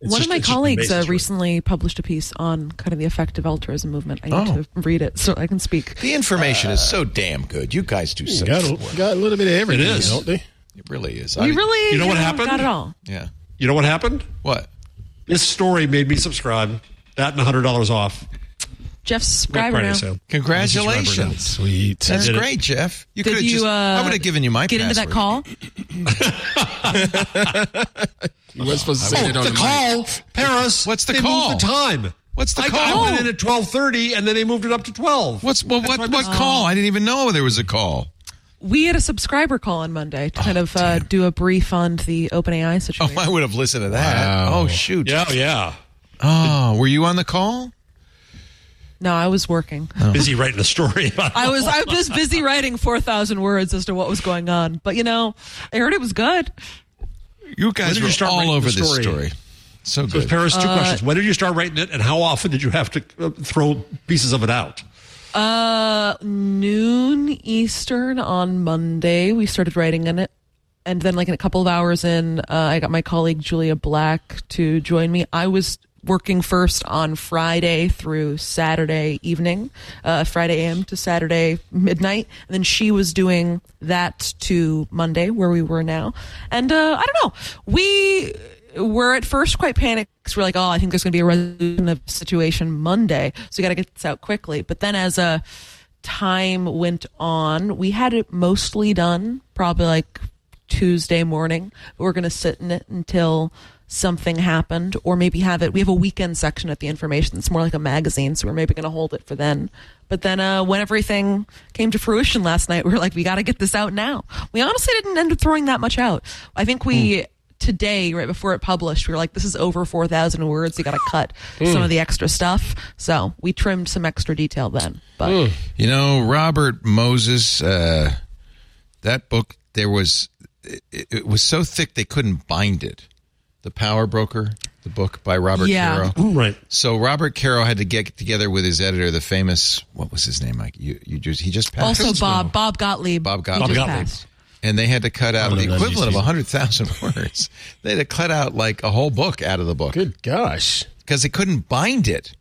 It's One just- of my it's just the colleagues uh, recently published a piece on kind of the effective altruism movement. I need Oh. to read it so I can speak. the information is so damn good. You guys do such Got good a, work. got a little bit of everything, is. don't they? It really is. We I- really, you know what happened? Not at all. Yeah. You know what happened? What? This story made me subscribe. That and hundred dollars off. Jeff's subscriber now. sale. Congratulations. Sweet. That's great, Jeff. You Did could have you? just. uh, I would have given you my call. get into that call. You weren't supposed to say that on the the, call. Paris. What's the they call? Moved the time. What's the I, call? I went in at twelve thirty, and then they moved it up to twelve. What's well, That's what? What call? I didn't even know there was a call. We had a subscriber call on Monday to kind of uh, do a brief on the OpenAI Oh, situation. Oh, I would have listened to that. Wow. Oh shoot. Yeah, yeah. Oh, were you on the call? No, I was working. Busy writing a story about. I was I was busy writing four thousand words as to what was going on, but you know, I heard it was good. You guys did you were start all over the this story? story. So So good. Paris, two questions. When did you start writing it, and how often did you have to uh, throw pieces of it out? Uh, noon Eastern on Monday, we started writing in it. And then, like, in a couple of hours in, uh, I got my colleague Julia Black to join me. I was working first on Friday through Saturday evening, uh, Friday AM to Saturday midnight. And then she was doing that to Monday, where we were now. And, uh, I don't know. We were at first quite panicked we're like, oh, I think there's going to be a resolution of situation Monday. So we got to get this out quickly. But then as uh, time went on, we had it mostly done probably like Tuesday morning. We're going to sit in it until something happened, or maybe have it. We have a weekend section at the information. It's more like a magazine, so we're maybe going to hold it for then. But then, uh, when everything came to fruition last night, we were like, we got to get this out now. We honestly didn't end up throwing that much out. I think we. Today, right before it published, we were like, "This is over four thousand words. You got to cut some of the extra stuff." So we trimmed some extra detail then. But You know, Robert Moses, uh, that book, there was, it, it was so thick they couldn't bind it. The Power Broker, the book by Robert Yeah. Caro. Right. So Robert Caro had to get together with his editor, the famous, what was his name? Mike? You, you just, he just passed. also, Bob Bob Gottlieb. Bob he Gottlieb. Bob Gottlieb. passed. and they had to cut out the equivalent of no, 100,000 words. They had to cut out like a whole book out of the book Good gosh. because they couldn't bind it.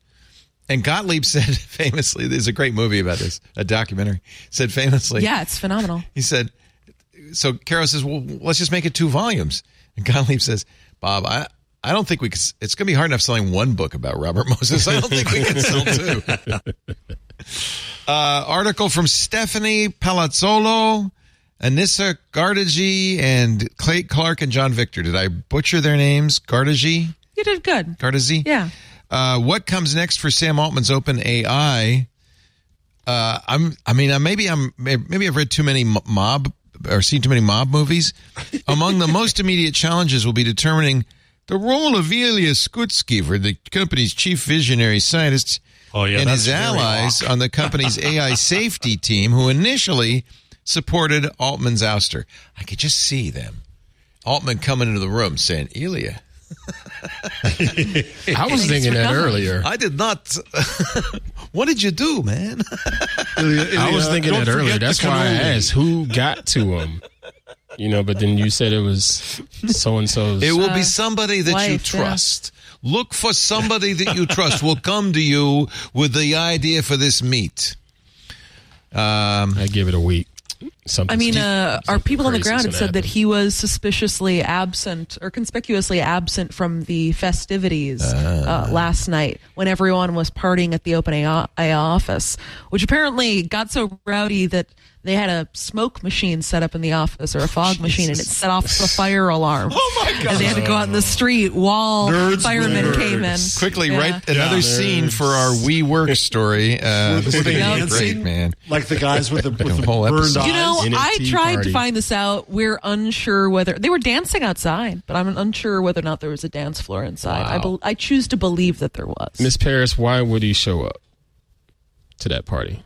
And Gottlieb said famously, there's a great movie about this, a documentary, said famously, Yeah, it's phenomenal. he said, so Caro says, well, let's just make it two volumes. And Gottlieb says, Bob, I, I don't think we could, it's going to be hard enough selling one book about Robert Moses. I don't think we can sell two. uh, article from Stephanie Palazzolo, Anissa Gardagi, and Clay Clark and Jon Victor. Did I butcher their names? Gardagi? You did good. Gardagi? Yeah. Uh, what comes next for Sam Altman's Open AI? Uh, I'm. I mean, uh, maybe I'm. Maybe I've read too many mob or seen too many mob movies. Among the most immediate challenges will be determining the role of Ilya Sutskever the company's chief visionary scientist Oh, yeah, and his allies on the company's AI safety team, who initially supported Altman's ouster. I could just see them. Altman coming into the room saying, "Ilya." I was thinking that earlier. I did not. what did you do, man? I was thinking Don't that earlier. That's why I asked who got to him. You know, but then you said it was so and so's. It will be somebody that you wife, yeah. trust. Look for somebody that you trust will come to you with the idea for this meet. Um, I give it a week. Something. I mean, uh, our people on the ground had said that he was suspiciously absent or conspicuously absent from the festivities uh, last night when everyone was partying at the open AI office, which apparently got so rowdy that they had a smoke machine set up in the office or a fog machine and it set off the fire alarm. Oh my god! And they had to go out in the street while Nerds, firemen nerds. came in. quickly, Yeah. write another Yeah. scene for our WeWork story. Uh, this is Were they gonna be dancing? great, man. Like the guys with the, with the whole burned episode. eyes. You know, NFT I tried party. to find this out. We're unsure whether they were dancing outside, but I'm unsure whether or not there was a dance floor inside. I, bel I choose to believe that there was. Miss Paris, why would he show up to that party?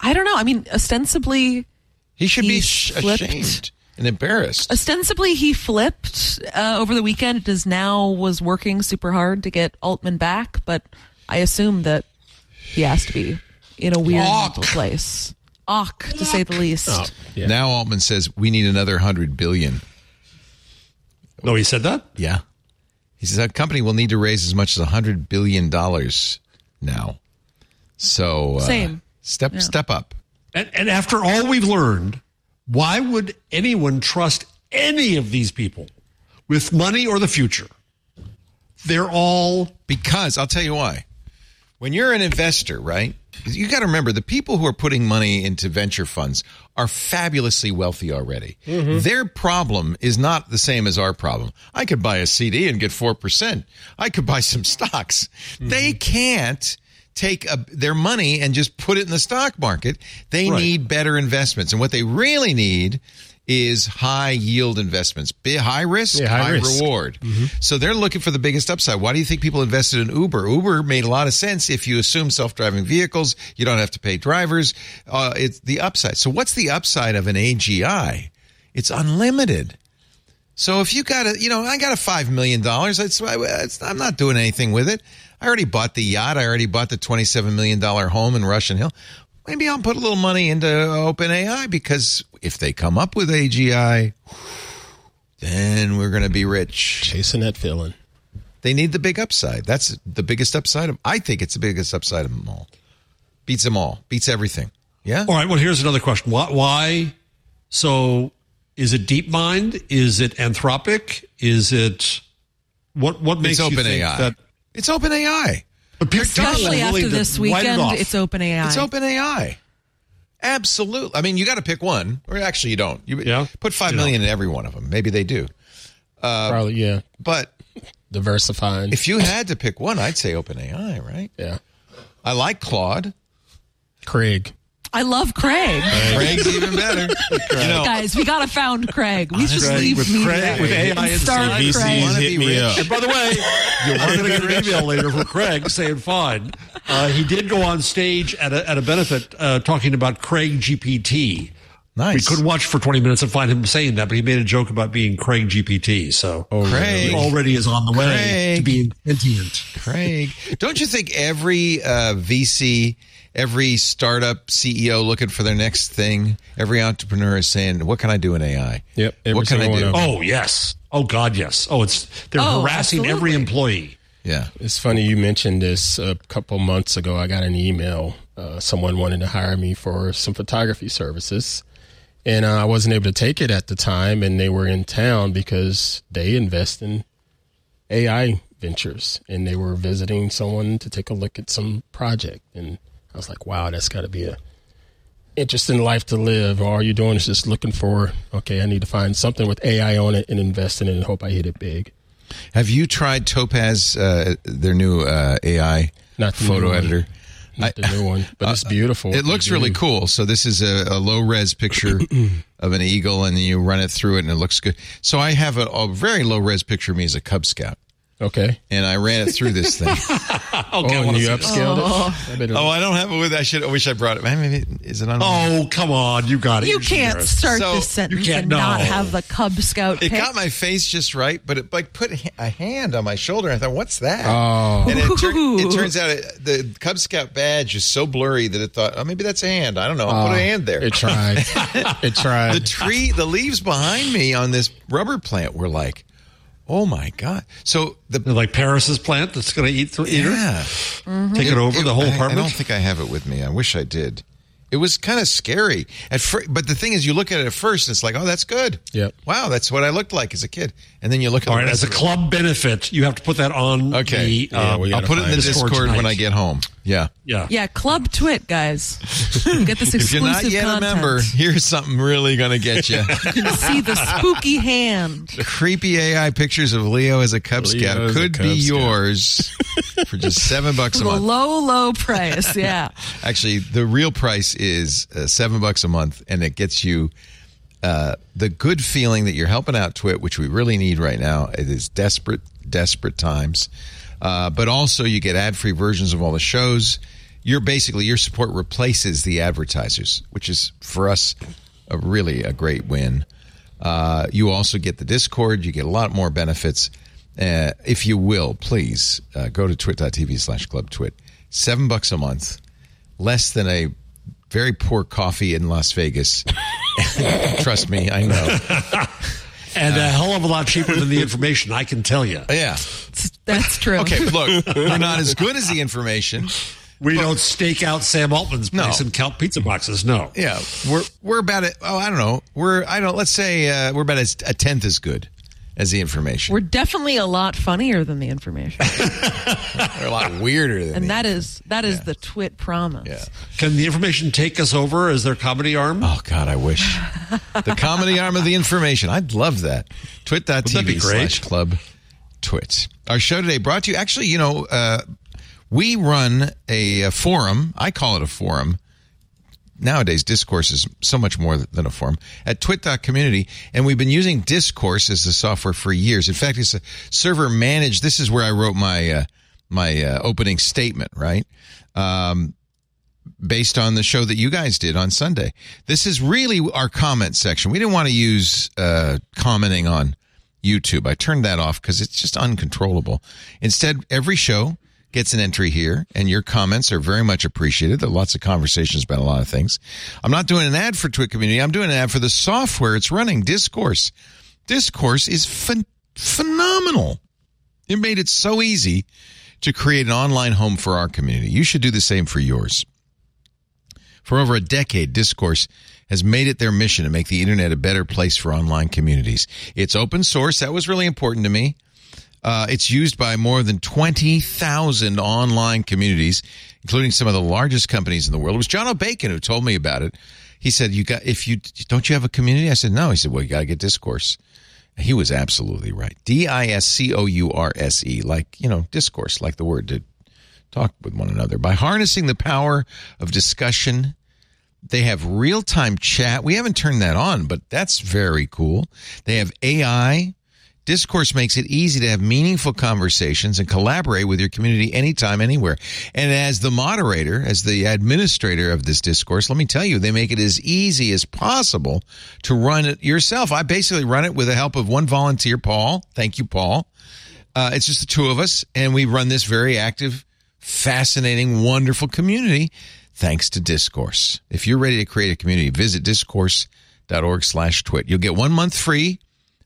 I don't know. I mean, ostensibly, He should be He sh- flipped. ashamed and embarrassed. ostensibly he flipped uh, over the weekend. It is now was working super hard to get Altman back, but I assume that he has to be in a weird Awk. mental place. Awk, to say the least. Oh, yeah. Now Altman says we need another hundred billion. No, he said that? Yeah, he says that company will need to raise as much as hundred billion dollars now. So uh, Same. Step step up. And, and after all we've learned, why would anyone trust any of these people with money or the future? They're all Because I'll tell you why. When you're an investor, right? You got to remember the people who are putting money into venture funds are fabulously wealthy already. Mm-hmm. Their problem is not the same as our problem. I could buy a CD and get 4%. I could buy some stocks. Mm-hmm. They can't take a, their money and just put it in the stock market. They Right. need better investments. And what they really need is high yield investments. High risk, Yeah, high high, risk. reward. So they're looking for the biggest upside. Why do you think people invested in Uber? Uber made a lot of sense if you assume self-driving vehicles. You don't have to pay drivers. Uh, it's the upside. So what's the upside of an AGI? It's unlimited. So if you got a, you know, I got a five million dollars. It's, it's, I'm not doing anything with it. I already bought the yacht. I already bought the twenty-seven million dollar home in Russian Hill. Maybe I'll put a little money into OpenAI because if they come up with AGI, then we're going to be rich. Chasing that feeling. They need the big upside. That's the biggest upside of. I think it's the biggest upside of them all. Beats them all. Beats everything. Yeah. All right. Well, here's another question. Why? why so, is it DeepMind? Is it Anthropic? Is it what? What makes It's you think AI. that? It's open AI. But people Especially after willing this write it weekend, it's open AI. It's open AI. Absolutely. I mean, you got to pick one, or actually, you don't. You Yeah. put five You million in every one of them. Maybe they do. Uh, Probably, yeah. But Diversifying. if you had to pick one, I'd say OpenAI, right? yeah. I like Claude. Craig. I love Craig. Craig's even better. You know, Guys, we gotta found Craig. We just Craig, leave with media Craig- with AI and and start CVCs. Craig. Wanna hit be me rich? up. And by the way, you're going to get an email later from Craig saying, fine. Uh, he did go on stage at a, at a benefit uh, talking about Craig GPT. Nice. We couldn't watch for 20 minutes and find him saying that, but he made a joke about being Craig GPT. So Craig. he already is on the way Craig. to being sentient. Craig. Don't you think every uh, VC, every startup CEO looking for their next thing, every entrepreneur is saying, "What can I do in AI? Yep, every what can I do?" one of them. Oh, yes. Oh, God, yes. Oh, it's they're Oh, harassing every employee. Yeah. It's funny you mentioned this a couple months ago. I got an email. Uh, someone wanted to hire me for some photography services, and uh, I wasn't able to take it at the time. And they were in town because they invest in AI ventures, and they were visiting someone to take a look at some project. And I was like, "Wow, that's got to be a interesting life to live." All you're doing is just looking for, okay, I need to find something with AI on it and invest in it and hope I hit it big. Have you tried Topaz, uh, their new uh, AI Not the new photo one. editor? Not the new one, but uh, it's beautiful. It looks really mm-hmm. cool. So this is a, a low res picture of an eagle, and you run it through it, and it looks good. So I have a, a very low res picture of me as a Cub Scout, Okay. and I ran it through this thing. Oh, oh and you upscaled it? Oh. I oh, I don't have it with. I should. I wish I brought it. Maybe is it on? Oh, come on. You got it. You You're can't embarrassed. start So, this sentence you can't- and not have the Cub Scout It pic. got my face just right, but it like put a a hand on my shoulder. I thought, "What's that?" Oh. and it, tur- it turns out it, the Cub Scout badge is so blurry that it thought, "Oh, maybe that's a hand." I don't know. I'll put a oh, hand there. It tried. it tried. the tree, the leaves behind me on this rubber plant were like, "Oh my god!" So the Like Paris's plant that's going to eat, th- eat her? yeah, Take it, over the whole I- I don't think I have it with me. I wish I did. It was kind of scary at first, but the thing is, you look at it at first, and it's like, "Oh, that's good." Yeah. Wow, that's what I looked like as a kid. And then you look at All the right, rest as a of it. club benefit, you have to put that on Okay. the. Yeah, um, we I'll put it in the. Discord, Discord when. I get home. Yeah. yeah. yeah, Club Twit, guys. Get this exclusive If you're not yet content. a member, here's something really going to get you. You can see the spooky hand. Creepy AI pictures of Leo as a Cub Leo Scout could Cub be Scout. yours for just seven bucks a The month. low, low price. Yeah. Actually, the real price is uh, seven bucks a month, and it gets you uh, the good feeling that you're helping out Twit, which we really need right now. It is desperate, desperate times. Uh, but also, you get ad-free versions of all the shows. You're basically your support replaces the advertisers, which is for us a really a great win. Uh, you also get the Discord. You get a lot more benefits. Uh, if you will, please uh, go to twit.tv slash club twit. Seven bucks a month, less than a very poor coffee in Las Vegas. Trust me, I know. And a hell of a lot cheaper than the information, I can tell you. Yeah. That's true. Okay, look, we're not as good as the information. We don't stake out Sam Altman's place No. and count pizza boxes. No. Yeah, we're we're about it. Oh, I don't know. We're I don't. Let's say uh, we're about as, a tenth as good as the information. We're definitely a lot funnier than the information. We're a lot weirder than. And the- that is that is the Twit promise. Yeah. Can the information take us over as their comedy arm? Oh God, I wish the comedy arm of the information. I'd love that. Wouldn't that be Twit.tv great? slash club twit. Our show today brought to you. Actually, you know, uh, we run a, a forum. I call it a forum. Nowadays, discourse is so much more than a forum at twit.community. And we've been using discourse as the software for years. In fact, it's a server managed. This is where I wrote my, uh, my uh, opening statement, right? Um, based on the show that you guys did on Sunday. This is really our comment section. We didn't want to use uh, commenting on YouTube. I turned that off because it's just uncontrollable. Instead, every show gets an entry here, and your comments are very much appreciated. There are lots of conversations about a lot of things. I'm not doing an ad for Twit Community. I'm doing an ad for the software it's running, Discourse. Discourse is phen- phenomenal. It made it so easy to create an online home for our community. You should do the same for yours. For over a decade, Discourse has made it their mission to make the internet a better place for online communities. It's open source. That was really important to me. Uh, it's used by more than 20,000 online communities, including some of the largest companies in the world. It was Jono Bacon who told me about it. He said, "You got if you don't you have a community?" I said, "No." He said, "Well, you got to get Discourse." He was absolutely right. D I S C O U R S E, like, you know, discourse, like the word to talk with one another. By harnessing the power of discussion, they have real time chat. We haven't turned that on, but that's very cool. They have AI. Discourse makes it easy to have meaningful conversations and collaborate with your community anytime, anywhere. And as the moderator, as the administrator of this discourse, let me tell you, they make it as easy as possible to run it yourself. I basically run it with the help of one volunteer, Paul. Thank you, Paul. Uh, it's just the two of us, and we run this very active, fascinating, wonderful community thanks to Discourse. If you're ready to create a community, visit discourse.org slash twit. You'll get one month free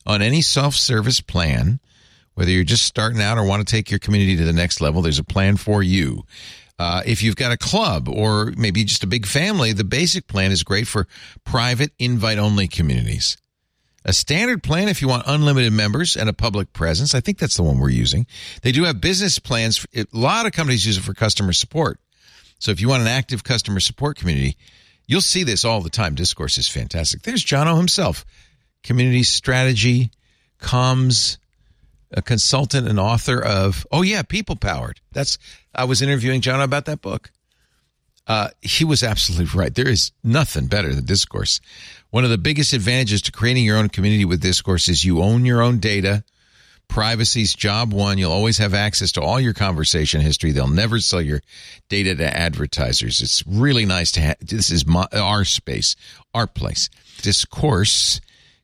on any self-service plan. Whether you're just starting out or want to take your community to the next level, there's a plan for you. Uh, if you've got a club or maybe just a big family, the basic plan is great for private invite-only communities. A standard plan if you want unlimited members and a public presence. I think that's the one we're using. They do have business plans. A lot of companies use it for customer support. So if you want an active customer support community, you'll see this all the time. Discourse is fantastic. There's Jono himself, community strategy, comms, a consultant and author of, oh yeah, People Powered. That's, I was interviewing john about that book. Uh, he was absolutely right. There is nothing better than discourse. One of the biggest advantages to creating your own community with discourse is you own your own data. Privacy's job one. You'll always have access to all your conversation history. They'll never sell your data to advertisers. It's really nice to have. This is my, our space, our place. Discourse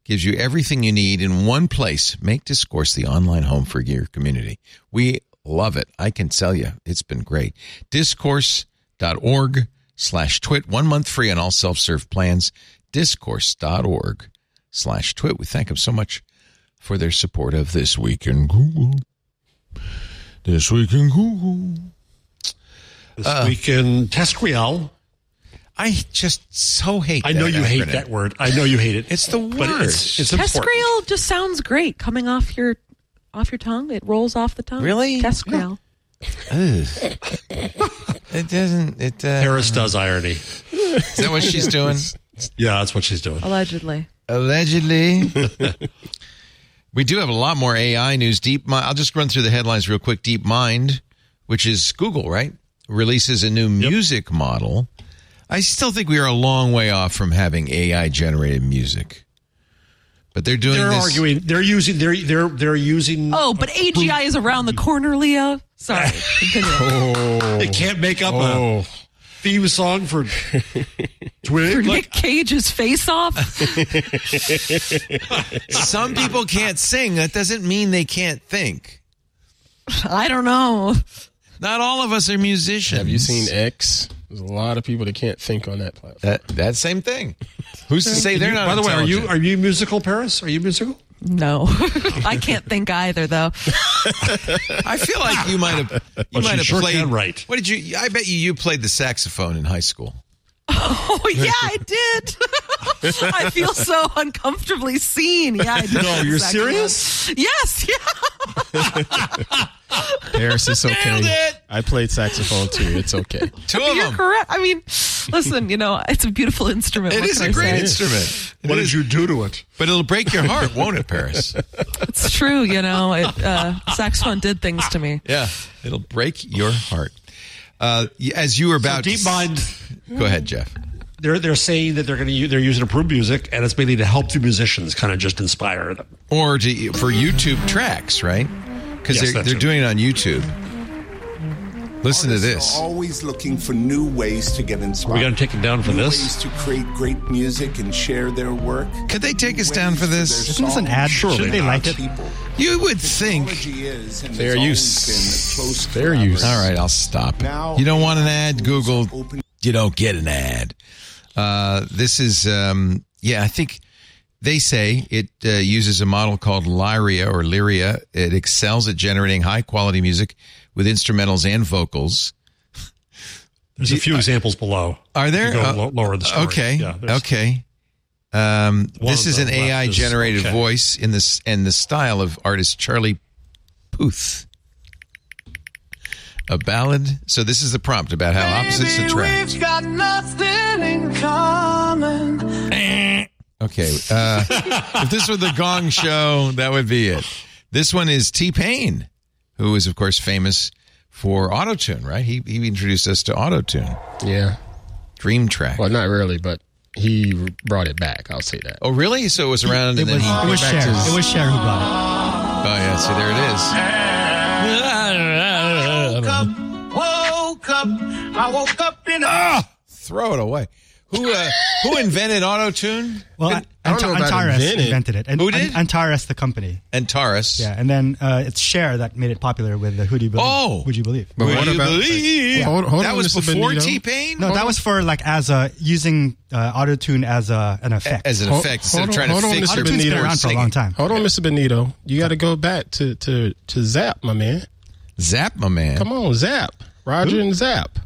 gives you everything you need in one place. Make Discourse the online home for your community. We love it. I can tell you, it's been great. Discourse.org slash twit. One month free on all self-serve plans. Discourse.org slash twit. We thank them so much for their support of This Week in Google. This Week in Google. This Uh. week in TESCREAL. I just so hate I know that you hate that word. I know you hate it. It's the But it's, it's important. TESCREAL just sounds great coming off your off your tongue. It rolls off the tongue. Really? TESCREAL. It doesn't. It uh, Paris does irony. is that what she's doing? Yeah, that's what she's doing. Allegedly. Allegedly. we do have a lot more AI news. Deep. Mi- I'll just run through the headlines real quick. DeepMind, which is Google, right, releases a new music model. I still think we are a long way off from having AI generated music, but they're doing. They're this- arguing. They're using. They're they're they're using. Oh, but AGI is around the corner, Leo. Sorry. Continue. Oh. They can't make up Oh. a theme song for Twig. For Like, Nick Cage's face off. Some people can't sing. That doesn't mean they can't think. I don't know. Not all of us are musicians. Have you seen X? There's a lot of people that can't think on that platform. that? That same thing. Who's to say they're not? by the way, are you are you musical, Paris? Are you musical? No. I can't think either, though. I feel like you might have. You But might have sure played. can write. What did you? I bet you you played the saxophone in high school. Oh, yeah, I did. I feel so uncomfortably seen. Yeah, I did. No, you're Saxophone. serious? Yes, yeah. Paris, is okay. Nailed it! I played saxophone too. It's okay. Two of You're them. correct. I mean, listen, you know, it's a beautiful instrument. It What is can a I great say? instrument. It What is, did you do to it? but it'll break your heart, won't it, Paris? It's true, you know. It, uh, saxophone did things to me. Yeah, it'll break your heart. Uh, as you were about Deep to, Mind. Go ahead, Jeff. They're they're saying that they're going to they're using approved music, and it's mainly to help the musicians, kind of just inspire them. Or to, for YouTube tracks, right? Because Yes, they're, they're right. doing it on YouTube. Listen to this. Are always looking for new ways to get inspired. We got to take it down for new this. ways to create great music and share their work. Could they take us down for this? Isn't this an ad? Shouldn't they like it? People. You would think. Technology is, and Fair there's use. close Fair use. All right, I'll stop. Now- you don't want an ad, Google. Open- You don't get an ad. Uh, this is, um, yeah, I think they say it uh, uses a model called Lyria or Lyria. It excels at generating high quality music with instrumentals and vocals. There's a few examples below. Are there? You go Uh, lower the story. Okay. Yeah, okay. Um, this is an AI is- generated okay. voice in this and the style of artist Charlie Puth. A ballad. So this is the prompt about how opposites attract. got nothing in common. Okay. Uh, if this were the Gong Show, that would be it. This one is T Pain, who is, of course, famous for autotune, right? He, he introduced us to autotune, Yeah. Dream Track. Well, not really, but he brought it back. I'll say that. Oh, really? So it was around It and was, then he. it was back Cher. to- It was Cher who brought Oh, yeah. See, there it is. Woke up, I woke up in a. Ah! Throw it away. Who uh, who invented autotune? it. Well, I don't know about Antares invented. invented it. And, Who did? Antares, the company. Antares. Yeah, and then uh, it's Cher that made it popular with the Who Do You Believe? Oh. Would You Believe? But Would what you about- believe? Hold- hold that on, was Mr. before Benito. T Pain? No, that was for like as a using uh, autotune as a an effect. As an Hold- effect, instead hold of on- trying to hold on, fix Mr. your Autotune's been around for a long time. Hold on, Mr. Benito. You got to go back to, to, to Zapp, my man. Zapp, my man. Come on, Zapp. Roger and Zapp.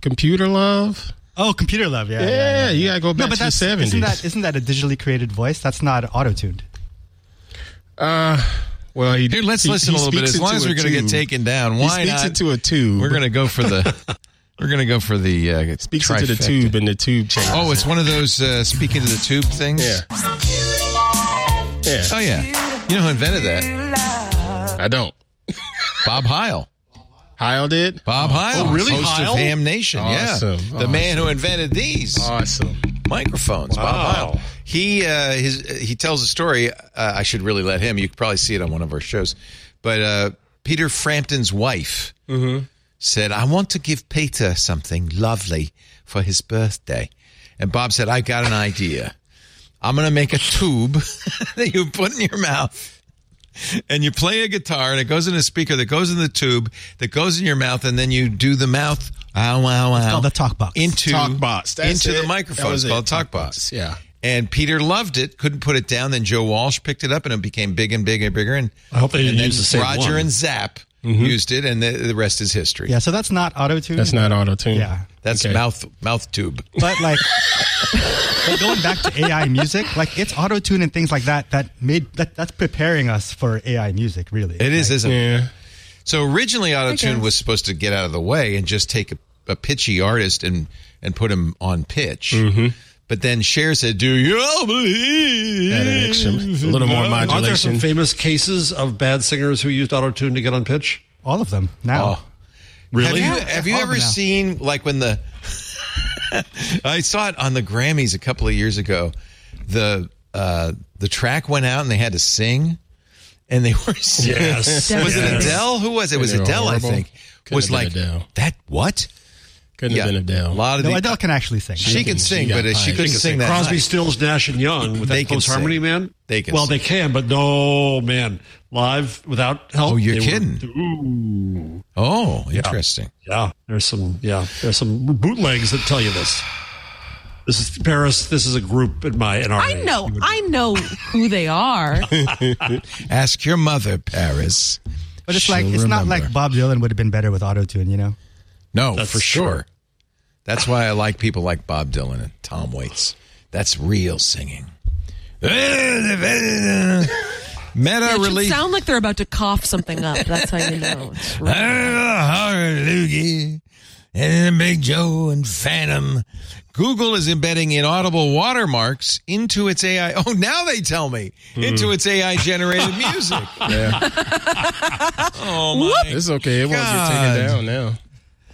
Computer love. Oh, computer love. Yeah, Yeah, you got to go back No, but to the that's 70s. isn't that isn't that a digitally created voice? That's not auto tuned. uh, well, he, Here, let's he- listen he a little bit. As long as we're going to get taken down, He why speaks not? into a tube. We're going to go for the. we're going to go for the. Uh, speaks into the tube, and the tube changes. Oh, it's one of those uh, speaking to the tube things. yeah, yeah. Oh yeah. You know who invented that? I don't. Bob Heil. Heil did. Bob Heil. Oh, really? Host Heil? of Ham Nation. Awesome. Yeah. The man who invented these Awesome. microphones. Bob Wow. Heil. He uh, his he tells a story. Uh, I should really let him. You could probably see it on one of our shows. But uh, Peter Frampton's wife said, "I want to give Peter something lovely for his birthday," and Bob said, "I got an idea. I'm going to make a tube that you put in your mouth." and you play a guitar and it goes in a speaker that goes in the tube that goes in your mouth and then you do the mouth ow wow wow called the talk box. into Talk box. That's into it. the microphone That it's called it. talk Talk box box. Yeah. and Peter loved it couldn't put it down then Joe Walsh picked it up and it became big and bigger and bigger and I hope they didn't use the same Roger one. and Zapp mm-hmm. used it and the, the rest is history Yeah, so that's not auto tune. That's not auto tune. Yeah, that's Okay. mouth mouth tube but like but going back to AI music, like it's auto tune and things like that that made that that's preparing us for AI music. Really, it is Like, isn't it Yeah. So originally, auto tune was supposed to get out of the way and just take a, a pitchy artist and and put him on pitch. Mm-hmm. But then Cher said, "Do you all believe?" Add an extra, a little more Aren't there some modulation. famous cases of bad singers who used auto tune to get on pitch? all of them now. Oh. Really? Have you have you ever now. seen like when the I saw it on the Grammys a couple of years ago. The uh, the track went out and they had to sing, and they were singing. Yes. Was it Adele? Who was it? It was they were Adele, I think. Couldn't was like Adele. that. What? Couldn't have been Adele. A lot of No, the, Adele can actually sing. She can can- sing, she but she couldn't She can sing that. Crosby, high. Stills, Nash, and Young with They that close harmony, man. They can well, sing. they can, but no, man, live without help. Oh, you're they were- kidding. ooh, Oh, interesting. yeah. There's some, yeah, there's some bootlegs that tell you this. This is Paris. This is a group in my in our. I know, You would- I know who they are. Ask your mother, Paris. But it's like She'll it's not like Bob Dylan would have been better with auto tune. You know, No, That's for true. sure. That's why I like people like Bob Dylan and Tom Waits. That's real singing. Meta It should release. sound like they're about to cough something up. That's how you know. It's real. Uh, Hallelujah. And Big Joe and Phantom. Google is embedding inaudible watermarks into its AI. Oh, now they tell me hmm. into its AI generated music. Oh my! It's okay. It won't God. get taken down now.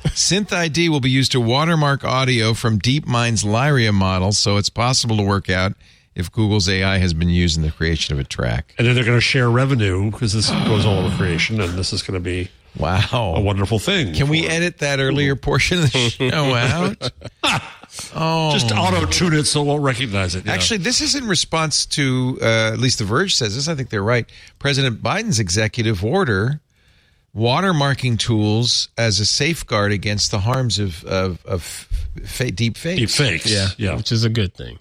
SynthID will be used to watermark audio from DeepMind's Lyria model, so it's possible to work out if Google's AI has been used in the creation of a track. and then they're going to share revenue because this goes all over creation, and this is going to be wow a wonderful thing. Can we edit that earlier portion of the show out? Oh, just auto tune it so it won't recognize it? yeah. Actually, this is in response to, uh, at least The Verge says this. I think they're right. President Biden's executive order watermarking tools as a safeguard against the harms of of, of fa- deep fakes. deep fakes. Yeah, yeah. which is a good thing.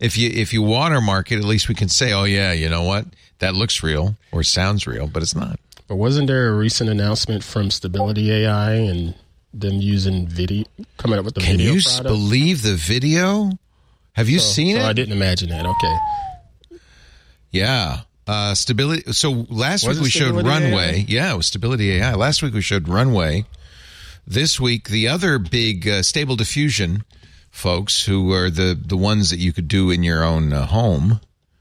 If you if you watermark it, at least we can say, oh yeah, you know what, that looks real or sounds real, but it's not. But wasn't there a recent announcement from Stability AI and them using video, coming up with the Can video Can you product? believe the video? Have you seen so it? I didn't imagine that. Okay. Yeah. Uh, stability. So last Was week we showed Runway. AI? Yeah, it was Stability AI. Last week we showed Runway. This week, the other big uh, Stable Diffusion folks who are the the ones that you could do in your own uh, home,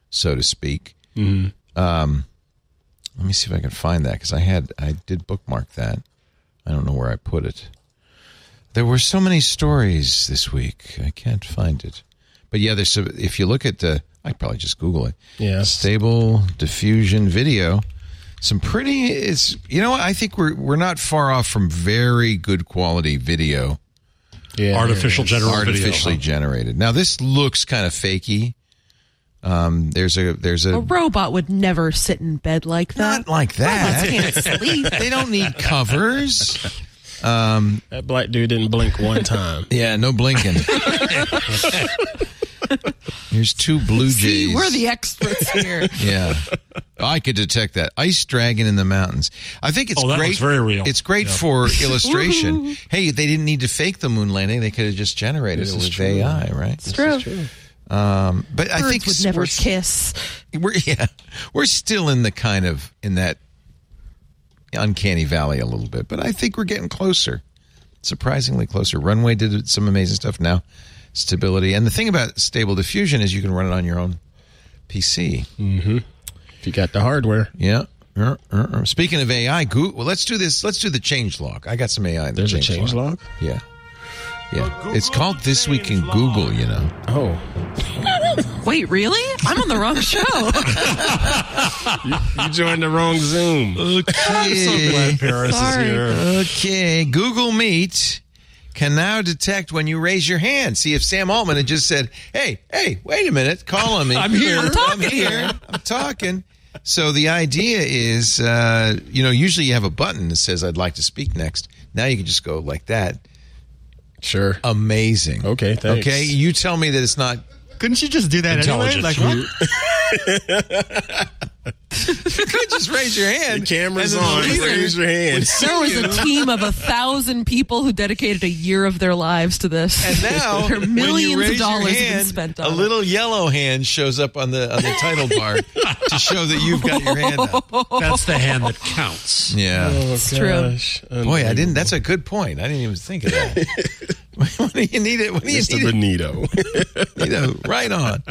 so to speak. Um, let me see if I can find that because I had I did bookmark that. I don't know where I put it. There were so many stories this week. I can't find it. But yeah, there's if you look at the, I probably just Google it. Yes. Stable diffusion video. Some pretty. It's you know what I think we're we're not far off from very good quality video, Yeah, Artificial yeah. general artificially video. huh? generated. Now this looks kind of fakey. Um, there's a there's a A robot would never sit in bed like that. not like Robots that. can't sleep. They don't need covers. That black dude didn't blink one time. Yeah, no blinking. Here's two blue jays. See, we're the experts here. Yeah. I could detect that. Ice dragon in the mountains. I think it's Oh, that great. looks very real. It's great Yeah. for illustration. hey, they didn't need to fake the moon landing. They could have just generated it with AI, right? It's true. Um, but I think would never we're, kiss. we're yeah, we're still in the kind of in that uncanny valley a little bit, but I think we're getting closer. Surprisingly closer. Runway did some amazing stuff now. Stability. And the thing about stable diffusion is you can run it on your own PC. If you got the hardware, Yeah. Uh, uh, uh. Speaking of AI, Goo well, let's do this. Let's do the change log. I got some AI in the there's a change change log. Yeah. Yeah. It's called This Week in Google, you know. Oh, Wait, really? I'm on the wrong show. you joined the wrong Zoom. Okay. Paris Sorry. is here. okay. Google Meet can now detect when you raise your hand. See if Sam Altman had just said, "Hey, hey, wait a minute, call on me. I'm here. I'm talking here. I'm talking." So the idea is, uh, you know, usually you have a button that says, "I'd like to speak next." Now you can just go like that. Sure. Amazing. Okay, thanks. Okay, you tell me that it's not. Couldn't you just do that anyway? Intelligent. Like what? You could just raise your hand. The camera's and on. the leader Raise your hand. There was a team of a thousand people who dedicated a year of their lives to this. And now, There are when millions you raise of dollars your hand, spent a on it. little yellow hand shows up on the on the title bar to show that you've got your hand up. That's the hand that counts. Yeah. Oh, it's true. Boy, I didn't. That's a good point. I didn't even think of that. when do you need it? When do you Mr. need it? Benito. right on.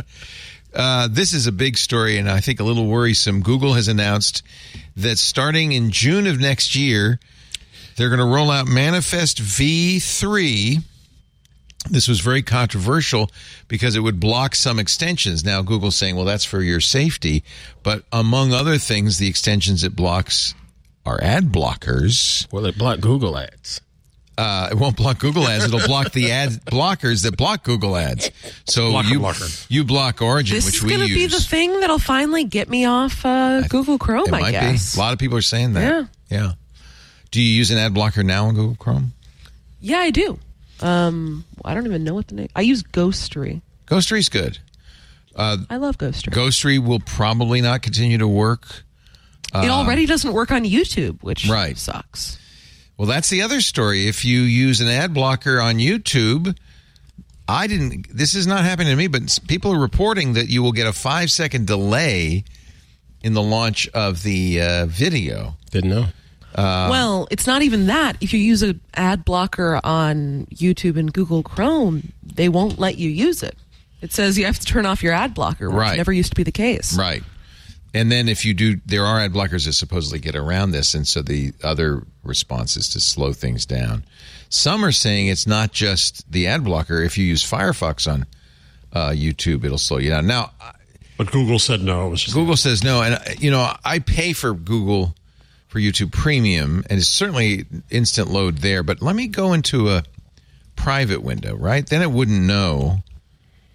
Uh, this is a big story, and I think a little worrisome. Google has announced that starting in June of next year, they're going to roll out Manifest V3. This was very controversial because it would block some extensions. Now, Google's saying, well, that's for your safety. But among other things, the extensions it blocks are ad blockers. well, it blocked Google ads. Uh, it won't block Google ads. It'll block the ad blockers that block Google ads. So Blocker you blocker. uBlock Origin, This which is going to be the thing that'll finally get me off uh, Google Chrome, It I might guess. be. A lot of people are saying that. Yeah. Yeah. Do you use an ad blocker now on Google Chrome? Yeah, I do. Um, I don't even know what the name. I use Ghostery. Ghostery's good. I love Ghostery. Ghostery will probably not continue to work. it already doesn't work on YouTube, which Uh, Right. sucks. Well, that's the other story. If you use an ad blocker on YouTube, I didn't. This is not happening to me, but people are reporting that you will get a five second delay in the launch of the uh, video. Didn't know. Uh, well, it's not even that. If you use an ad blocker on YouTube and Google Chrome, they won't let you use it. It says you have to turn off your ad blocker, which Right. never used to be the case. Right. And then if you do, there are ad blockers that supposedly get around this. And so the other response is to slow things down. Some are saying it's not just the ad blocker. If you use Firefox on uh, YouTube, it'll slow you down. Now, But Google said no. It was just Google says no. And, uh, you know, I pay for Google for YouTube Premium, and it's certainly instant load there. But let me go into a private window, right? Then it wouldn't know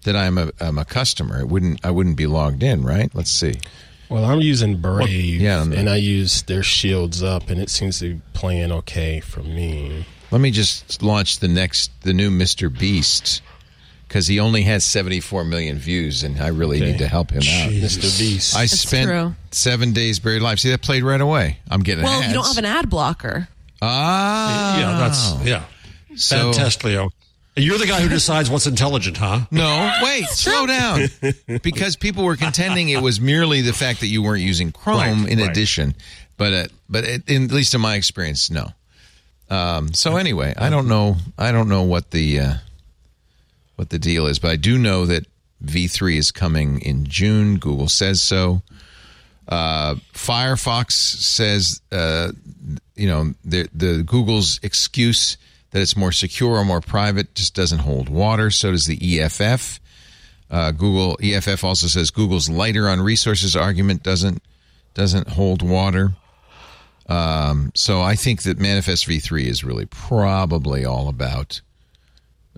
that I'm a, I'm a customer. It wouldn't I wouldn't be logged in, right? Let's see. Well, I'm using Brave, yeah, and I use their shields up, and it seems to be playing okay for me. Let me just launch the next, the new Mr. Beast, because he only has 74 million views, and I really Okay. need to help him out. Mr. Beast. I That's spent true. seven days buried alive. See, that played right away. I'm getting Well, ads. you don't have an ad blocker. ah, yeah, that's yeah. So- Bad test, Leo. And You're the guy who decides what's intelligent, huh? No, wait, slow down. Because people were contending it was merely the fact that you weren't using Chrome Right, in right. addition, but uh, but it, in, at least in my experience, no. Um, so anyway, I don't know. I don't know what the uh, what what the deal is, but I do know that V3 is coming in June. Google says so. Uh, Firefox says, uh, you know, the, the Google's excuse that it's more secure or more private just doesn't hold water. So does the EFF. Uh, Google EFF also says Google's lighter on resources argument doesn't doesn't hold water. Um, so I think that Manifest V3 is really probably all about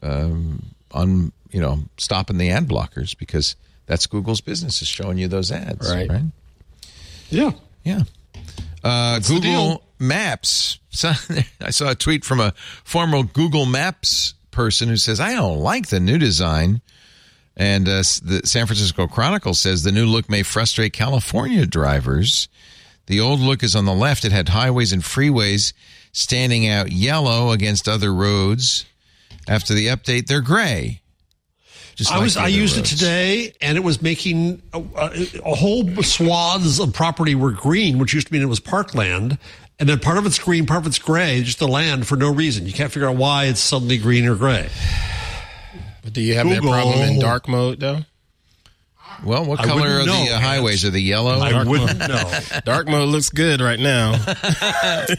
um, on you know stopping the ad blockers because that's Google's business is showing you those ads, Right. right? Yeah. Yeah. Uh. Google Maps. So, I saw a tweet from a former Google Maps person who says, I don't like the new design. And uh, the San Francisco Chronicle says the new look may frustrate California drivers. The old look is on the left. It had highways and freeways standing out yellow against other roads. After the update, they're gray. Just I like was I used roads. it today, and it was making a, a, a whole swaths of property were green, which used to mean it was parkland, and then part of it's green, part of it's gray, just the land for no reason. You can't figure out why it's suddenly green or gray. But do you have Google. that problem in dark mode though? Well, what I color wouldn't are know, the uh, highways? Are they yellow? I wouldn't know. Dark mode looks good right now.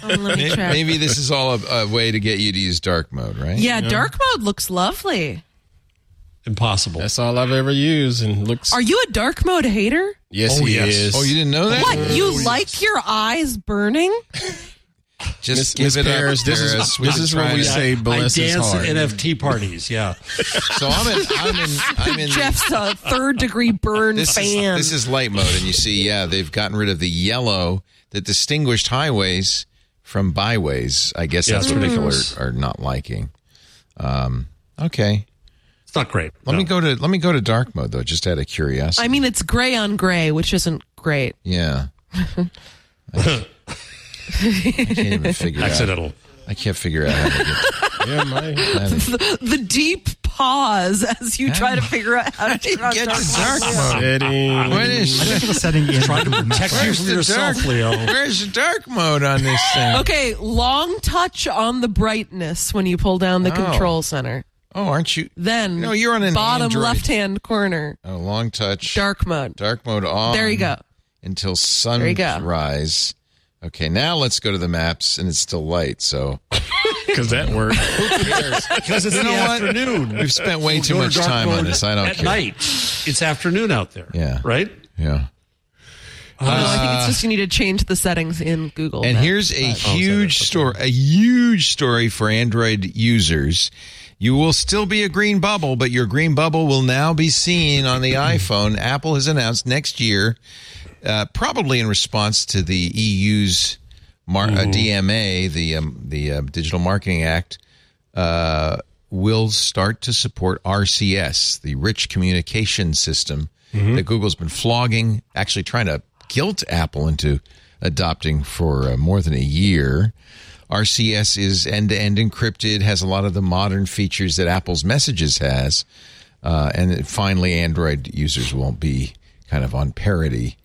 Let. Maybe this is all a, a way to get you to use dark mode, right? Yeah, dark mode looks lovely. Impossible. That's all I've ever used, and looks. Are you a dark mode hater? yes, Oh, he yes. is. Oh, you didn't know that? What? You like your eyes burning? Just Miss, give Miss it Paris, up, this Paris. is We this is try what we to- say. I Bless his dance heart. at NFT parties. Yeah. So I'm in. I'm in. I'm in. Jeff's a third degree burn this is fan. this is light mode, and you see, yeah, they've gotten rid of the yellow that distinguished highways from byways. I guess Yeah, that's it's what people are, are not liking. Um, okay, It's not great. let No. me go to let me go to dark mode though, just out of curiosity. I mean, it's gray on gray, which isn't great. yeah. I, can't even figure out. Accidental. I can't figure out how to get. yeah, my, How The, the deep pause as you try to figure out how to get dark to dark mode. setting. What is? I think it was setting in Trying to protect you Where's from yourself, dark? Leo. Where's the dark mode on this thing? Okay, long touch on the brightness when you pull down the Oh. control center. Oh, aren't you? Then No, you're on an bottom Android. left hand corner, Oh, long touch. dark mode. Dark mode on. There you go. Until There you go. sunrise. Okay, now let's go to the maps, and it's still light. So Because that worked. Because it's in the what? afternoon. we've spent way too much time on this. I don't care. at care. night. It's afternoon out there. Yeah. Right? Yeah. no, I think it's uh, just you need to change the settings in Google. And Maps. here's a huge oh, story, a huge story for Android users. You will still be a green bubble, but your green bubble will now be seen on the iPhone. Apple has announced next year, uh, probably in response to the EU's mar- uh, DMA, the um, the uh, Digital Marketing Act, uh, will start to support RCS, the Rich Communication System that Google's been flogging, actually trying to guilt Apple into adopting for uh, more than a year. RCS is end to end encrypted, has a lot of the modern features that Apple's Messages has. Uh, and finally, Android users won't be kind of on parity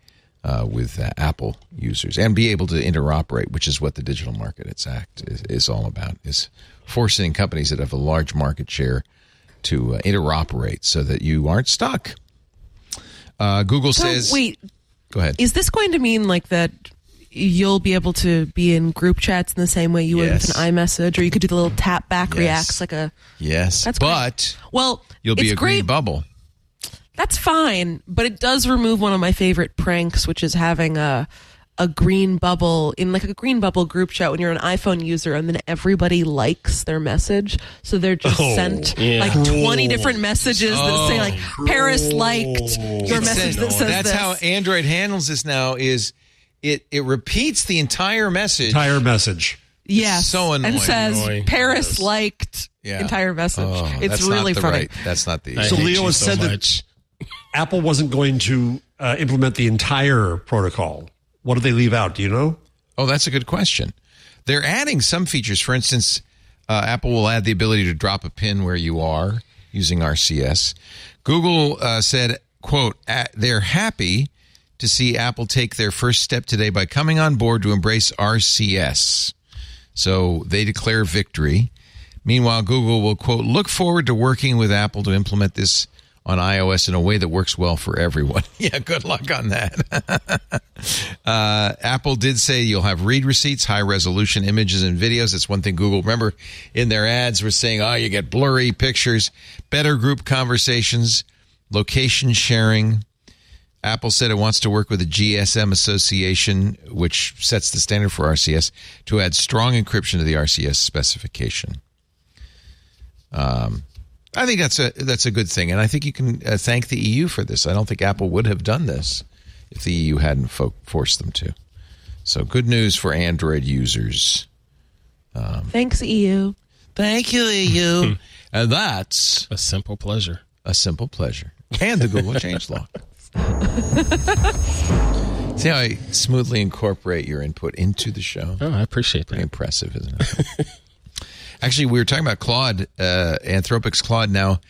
uh, with uh, Apple users and be able to interoperate, which is what the Digital Markets Act is, is all about, is forcing companies that have a large market share to uh, interoperate so that you aren't stuck. Uh, Google So, says, wait, go ahead. is this going to mean like that you'll be able to be in group chats in the same way you would with an iMessage, or you could do the little tap back Yes. reacts like a. yes, That's great. but Well, you'll be a green bubble. That's fine, but it does remove one of my favorite pranks, which is having a a green bubble in like a green bubble group chat when you're an iPhone user and then everybody likes their message. So they're just Oh, sent yeah. like 20 different messages that say like oh, Paris liked your message that says that's this. how Android handles this now. Is it? It repeats the entire message. Entire message. yes. so annoying. And says Annoying. Paris liked Yeah. entire message. Oh, it's really funny. Right, that's not the. I So Leo has so said that- Apple wasn't going to uh, implement the entire protocol. What did they leave out? Do you know? Oh, that's a good question. They're adding some features. For instance, uh, Apple will add the ability to drop a pin where you are using RCS. Google uh, said, "quote They're happy to see Apple take their first step today by coming on board to embrace RCS." So they declare victory. Meanwhile, Google will, quote, look forward to working with Apple to implement this on iOS in a way that works well for everyone. yeah, good luck on that. uh, Apple did say you'll have read receipts, high resolution images and videos. That's one thing Google, remember, in their ads were saying, oh, you get blurry pictures, better group conversations, location sharing. Apple said it wants to work with the GSM Association, which sets the standard for RCS, to add strong encryption to the RCS specification. Um, I think that's a that's a good thing, and I think you can uh, thank the EU for this. I don't think Apple would have done this if the EU hadn't fo- forced them to. So good news for Android users. Thanks, E EU. Thank you, EU. and that's A simple pleasure. a simple pleasure. And the Google changelog. See how I smoothly incorporate your input into the show? Oh, I appreciate Pretty that. impressive, isn't it? Actually, we were talking about Claude, uh, Anthropic's Claude now.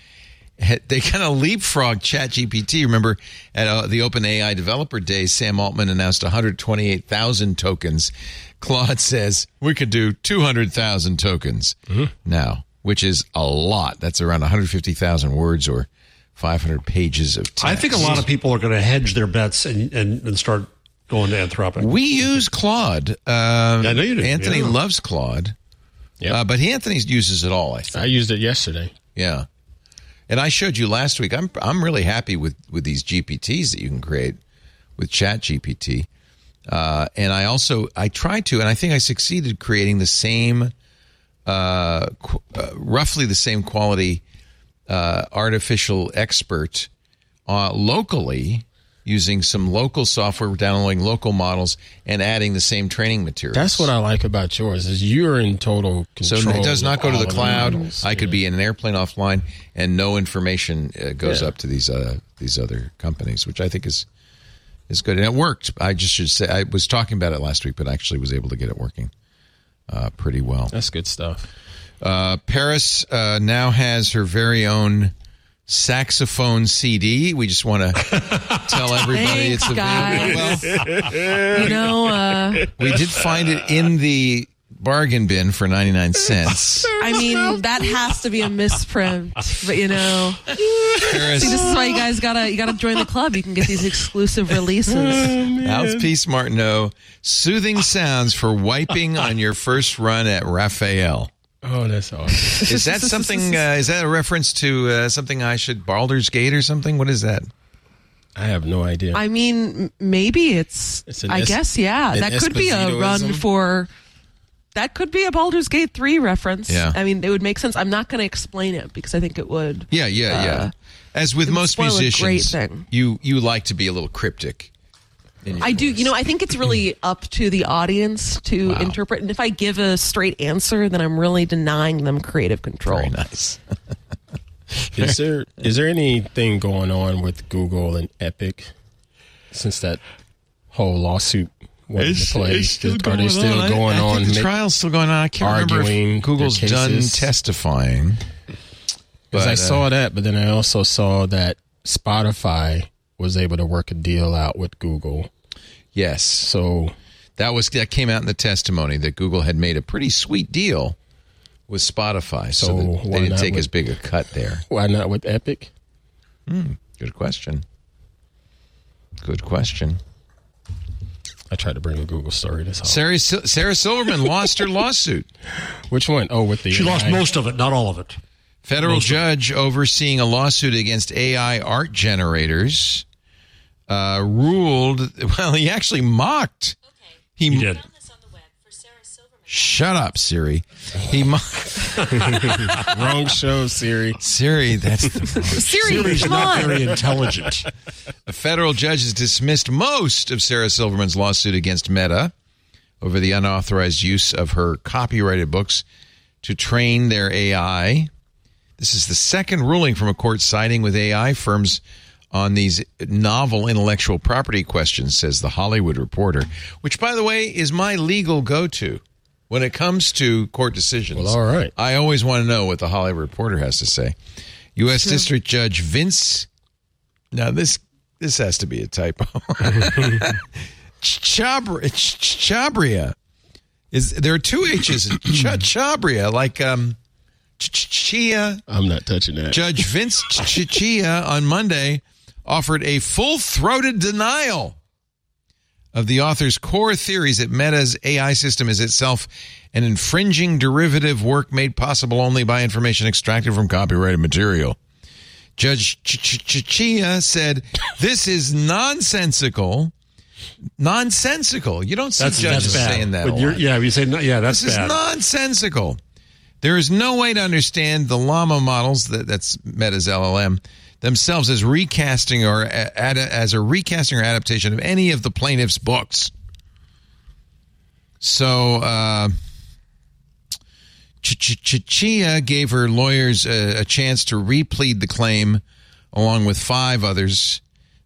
They kind of leapfrogged ChatGPT. Remember at uh, the OpenAI Developer Day, Sam Altman announced 128,000 tokens. Claude says we could do 200,000 tokens now, which is a lot. That's around 150,000 words or 500 pages of text. I think a lot of people are going to hedge their bets and, and, and start going to Anthropic. We use Claude. Uh, I know you do, Anthony yeah. loves Claude, Yep. uh, but Anthony uses it all. I think. I used it yesterday. Yeah, and I showed you last week. I'm I'm really happy with with these GPTs that you can create with Chat GPT. Uh, and I also I tried to, and I think I succeeded creating the same, uh, qu- uh, roughly the same quality uh, artificial expert uh, locally using some local software, downloading local models, and adding the same training materials. That's what I like about yours is you're in total control. So it does not go to the cloud. I could be in an airplane offline, and no information uh, goes Yeah. up to these uh, these other companies, which I think is is good, and it worked. I just should say I was talking about it last week, but I actually was able to get it working uh, pretty well. That's good stuff. Uh, Paris uh, now has her very own saxophone CD. We just want to tell everybody Thanks, it's available. Well, You know, uh, we did find it in the bargain bin for 99 cents. I mean, that has to be a misprint, but you know, Paris, see, this is why you guys gotta you gotta join the club. You can get these exclusive releases. Mouthpiece Martineau, soothing sounds for wiping on your first run at Raphael. Oh, that's awesome. Is that something? Uh, is that a reference to uh, something I should Baldur's Gate or something? What is that? I have no idea. I mean, maybe it's. It's I es- guess yeah. That could be a run for. That could be a Baldur's Gate three reference. Yeah. I mean, it would make sense. I'm not going to explain it because I think it would. Yeah, yeah, yeah. Uh, As with most spoil a great musicians, you you like to be a little cryptic. In your I do. You know, I think it's really up to the audience to Wow. interpret. And if I give a straight answer, then I'm really denying them creative control. Very nice. is there is there anything going on with Google and Epic since that whole lawsuit went into play? are they still going I, I on? think the make- trial's still going on. I can't remember if Google's done testifying. Because I uh, saw that, but then I also saw that Spotify was able to work a deal out with Google. Yes, So that was that came out in the testimony that Google had made a pretty sweet deal with Spotify, so, So they didn't take with- as big a cut there. why not with Epic? Hmm, good question. Good question. I tried to bring a Google story to whole. Sarah, Sarah Silverman lost her lawsuit. Which one? Oh, with the She lost most of it, not all of it. Federal judge overseeing a lawsuit against AI art generators uh, ruled. Well, he actually mocked. He, He did. Shut up, Siri. He mocked Wrong show, Siri. Siri. That's the Siri, Siri's come not on. very intelligent. A federal judge has dismissed most of Sarah Silverman's lawsuit against Meta over the unauthorized use of her copyrighted books to train their AI. This is the second ruling from a court siding with AI firms on these novel intellectual property questions, says the Hollywood Reporter, which, by the way, is my legal go to when it comes to court decisions. Well, all right. I always want to know what the Hollywood Reporter has to say. U.S. District Judge Vince now this this has to be a typo. Chhabria, Chhabria is there are two H's. Ch- Chhabria, like um, Chia, I'm not touching that. Judge Vince Chia on Monday offered a full-throated denial of the author's core theories that Meta's AI system is itself an infringing derivative work made possible only by information extracted from copyrighted material. Judge Ch- Ch- Ch- Chia said, "This is nonsensical." Nonsensical. You don't see That's judges that's saying that. But a lot. yeah, you say no, yeah, that's This is nonsensical. There is no way to understand the llama models that that's Meta's LLM themselves as recasting or ad, as a recasting or adaptation of any of the plaintiff's books. So, uh, Ch- Ch- Ch- Chia gave her lawyers a, a chance to replead the claim, along with five others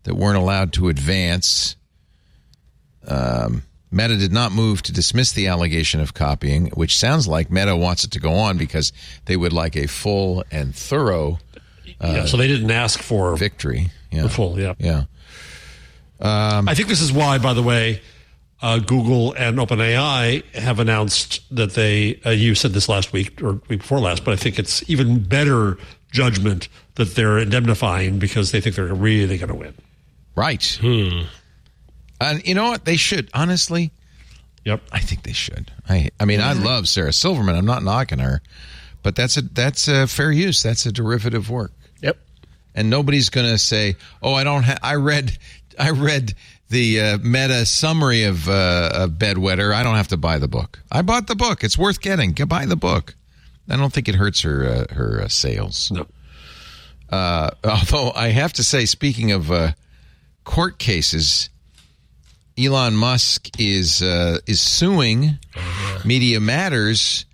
that weren't allowed to advance. Meta did not move to dismiss the allegation of copying, which sounds like Meta wants it to go on because they would like a full and thorough yeah, so they didn't ask for victory. Yeah. the full. Yeah, Yeah. I think this is why, by the way, uh, Google and OpenAI have announced that they. Uh, you said this last week or week before last, but I think it's even better judgment that they're indemnifying because they think they're really going to win. Right. Hmm. And you know what? They should, honestly. Yep. I think they should. I I mean, I love Sarah Silverman. I'm not knocking her, but that's a that's a fair use. That's a derivative work. And nobody's going to say, "Oh, I don't have." I read, I read the uh, meta summary of, uh, of Bedwetter. I don't have to buy the book. I bought the book. It's worth getting. Go buy the book. I don't think it hurts her uh, her uh, sales. No. Uh, although I have to say, speaking of uh, court cases, Elon Musk is uh, is suing Media Matters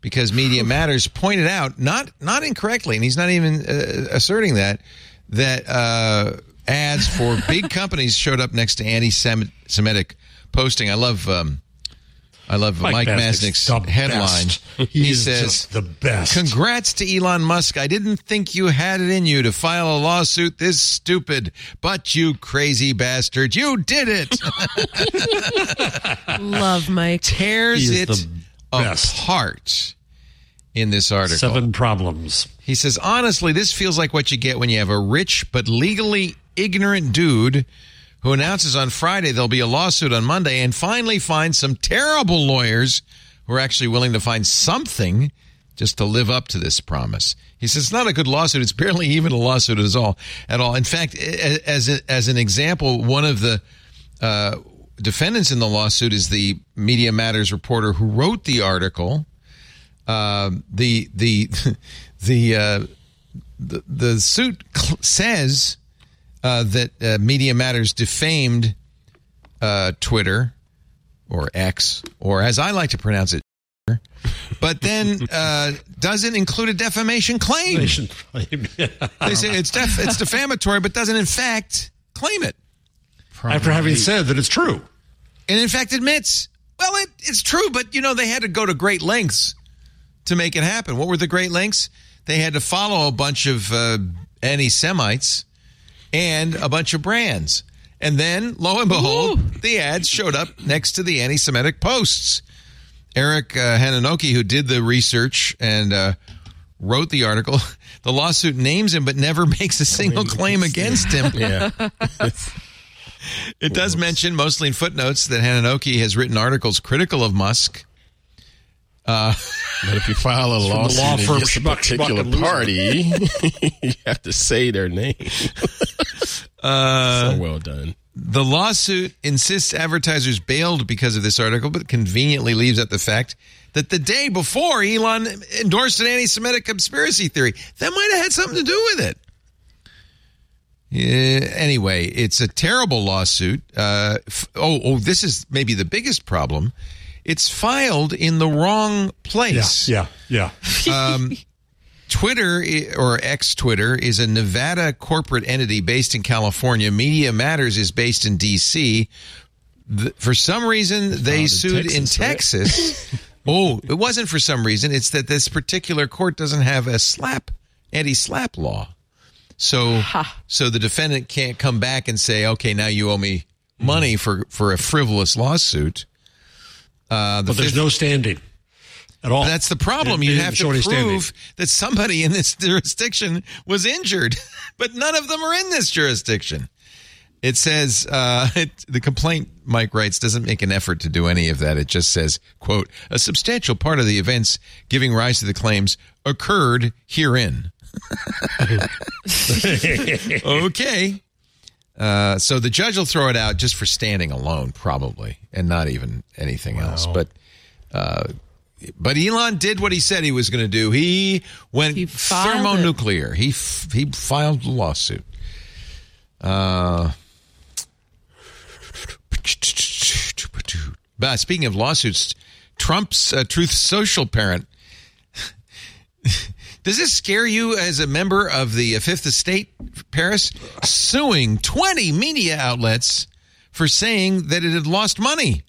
because Media Matters pointed out, not not incorrectly, and he's not even uh, asserting that that uh, ads for big companies showed up next to anti-Semitic posting. I love. Um, I love Mike, Mike Masnick's Masnick's headline. He, He is says, just the best. Congrats to Elon Musk. I didn't think you had it in you to file a lawsuit this stupid, but you crazy bastard, you did it. Love Mike. Tears He it the best. Apart in this article. Seven problems. He says, honestly, this feels like what you get when you have a rich but legally ignorant dude who announces on Friday there'll be a lawsuit on Monday and finally finds some terrible lawyers who are actually willing to find something just to live up to this promise. He says it's not a good lawsuit. It's barely even a lawsuit at all. At all. In fact, as a, as an example, one of the uh, defendants in the lawsuit is the Media Matters reporter who wrote the article. Uh, the the the uh, the, the suit cl- says uh, that uh, Media Matters defamed uh, Twitter or X, or as I like to pronounce it, but then uh, doesn't include a defamation claim. They say it's def- it's defamatory, but doesn't in fact claim it, After having said that it's true. And in fact admits, well, it, it's true, but you know they had to go to great lengths to make it happen. What were the great lengths? They had to follow a bunch of uh, anti-Semites and a bunch of brands. And then, lo and behold, the ads showed up next to the anti Semitic posts. Eric uh, Hananoki, who did the research and uh, wrote the article, the lawsuit names him but never makes a single claim against him. Yeah. It does mention, mostly in footnotes, that Hananoki has written articles critical of Musk. But if you file a lawsuit law firm against a Schmuck, Schmuck, particular party, you have to say their name. Uh, so well done. The lawsuit insists advertisers bailed because of this article, but conveniently leaves out the fact that the day before Elon endorsed an anti Semitic conspiracy theory. That might have had something to do with it. Yeah, anyway, it's a terrible lawsuit. Uh, f- oh, oh, this is maybe the biggest problem. It's filed in the wrong Yeah, place. yeah, yeah. Twitter or ex Twitter is a Nevada corporate entity based in California. Media Matters is based in D.C. Th- For some reason, they in sued in Texas, right? Texas. oh, it wasn't for some reason. It's that this particular court doesn't have a SLAPP anti-SLAPP law. So, so the defendant can't come back and say, "Okay, now you owe me money for for a frivolous lawsuit." Uh, the But there's fifth- no standing. At all. That's the problem. You have show to any standing. prove that somebody in this jurisdiction was injured, but none of them are in this jurisdiction. It says uh, it, the complaint, Mike writes, doesn't make an effort to do any of that. It just says, "quote A substantial part of the events giving rise to the claims occurred herein." okay. Uh, so the judge will throw it out just for standing alone, probably, and not even anything else. But uh, but Elon did what he said he was going to do. He went He filed it. thermonuclear. He f- he filed a lawsuit. Uh, but speaking of lawsuits, Trump's uh, Truth Social parent. Does this scare you as a member of the Fifth Estate, Paris, suing 20 media outlets for saying that it had lost money?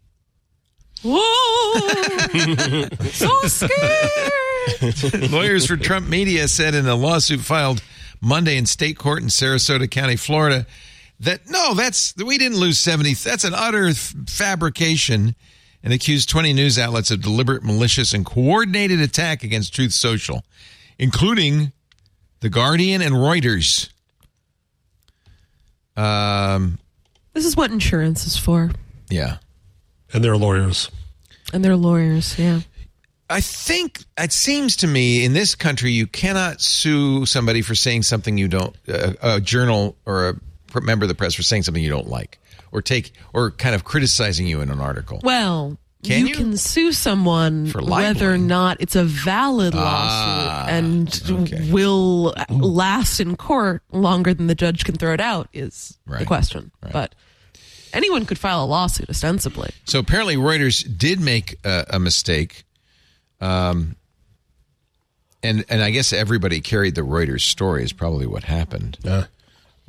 Whoa! so scared. Lawyers for Trump Media said in a lawsuit filed Monday in state court in Sarasota County, Florida, that no, that's we didn't lose 70. That's an utter f- fabrication and accused 20 news outlets of deliberate, malicious, and coordinated attack against Truth Social, including The Guardian and Reuters. Um, This is what insurance is for. yeah. and their lawyers. And they're lawyers, yeah. I think it seems to me in this country you cannot sue somebody for saying something you don't, uh, a journal or a member of the press for saying something you don't like, or take, or kind of criticizing you in an article. Well, Can you, you? can sue someone whether or not it's a valid lawsuit Ah, and okay. will last in court longer than the judge can throw it out is Right, the question. But anyone could file a lawsuit ostensibly. So apparently Reuters did make a, a mistake. Um, and, and I guess everybody carried the Reuters story is probably what happened. Uh,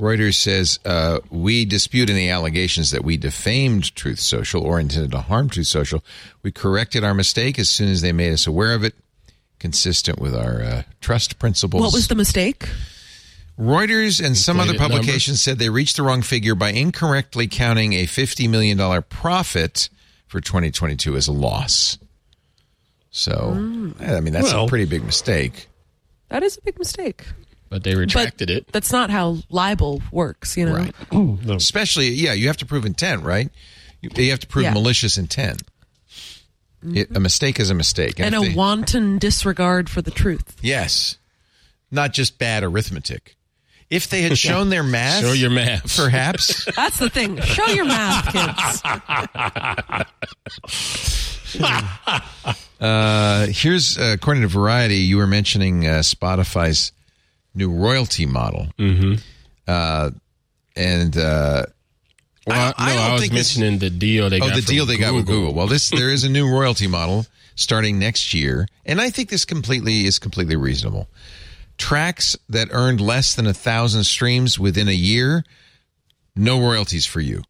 Reuters says uh, we dispute any allegations that we defamed Truth Social or intended to harm Truth Social. We corrected our mistake as soon as they made us aware of it, consistent with our uh, trust principles. What was the mistake? Reuters and some other Inflated publications said they reached the wrong figure by incorrectly counting a $50 million profit for 2022 as a loss. So, I mean, that's a pretty big mistake. That is a big mistake. But they retracted but it. That's not how libel works, you know. Right. Especially, yeah, you have to prove intent, right? You, you have to prove Yeah. Mm-hmm. malicious intent. It, a mistake is a mistake. And if a they- wanton disregard for the truth. Yes. Not just bad arithmetic. If they had shown their math, Show your math. perhaps. That's the thing. Show your math, kids. Uh, here's uh, according to Variety, you were mentioning uh, Spotify's new royalty model, mm-hmm. uh, and uh, Well, I no, don't I was think mentioning the deal they oh, got the from deal they got with Google. Well, this there is a new royalty model starting next year, and I think this completely is completely reasonable. Tracks that earned less than a thousand streams within a year, no royalties for you.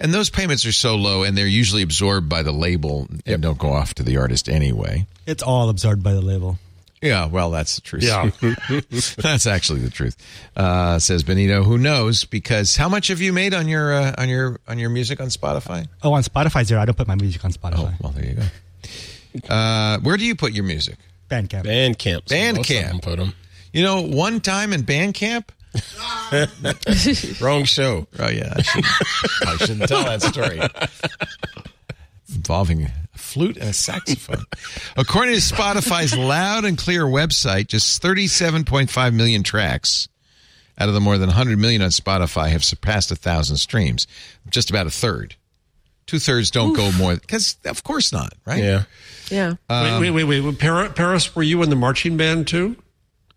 And those payments are so low, and they're usually absorbed by the label and don't go off to the artist anyway. It's all absorbed by the label. Yeah, well, that's the truth. Yeah. that's actually the truth. Uh, says Benito. Who knows? Because how much have you made on your uh, on your on your music on Spotify? Oh, on Spotify zero. I don't put my music on Spotify. Oh, Spotify. well, there you go. Uh, where do you put your music? Bandcamp. Bandcamp. So Bandcamp. most of them Put them. You know, one time in Bandcamp. Wrong show. Oh yeah, I shouldn't, I shouldn't tell that story. Involving a flute and a saxophone. According to Spotify's loud and clear website, just 37.5 million tracks out of the more than 100 million on Spotify have surpassed a thousand streams. Just about a third. Two thirds don't go more because, of course not, right? Yeah. Yeah. Um, wait, wait, wait, wait. Paris, Paris, were you in the marching band too?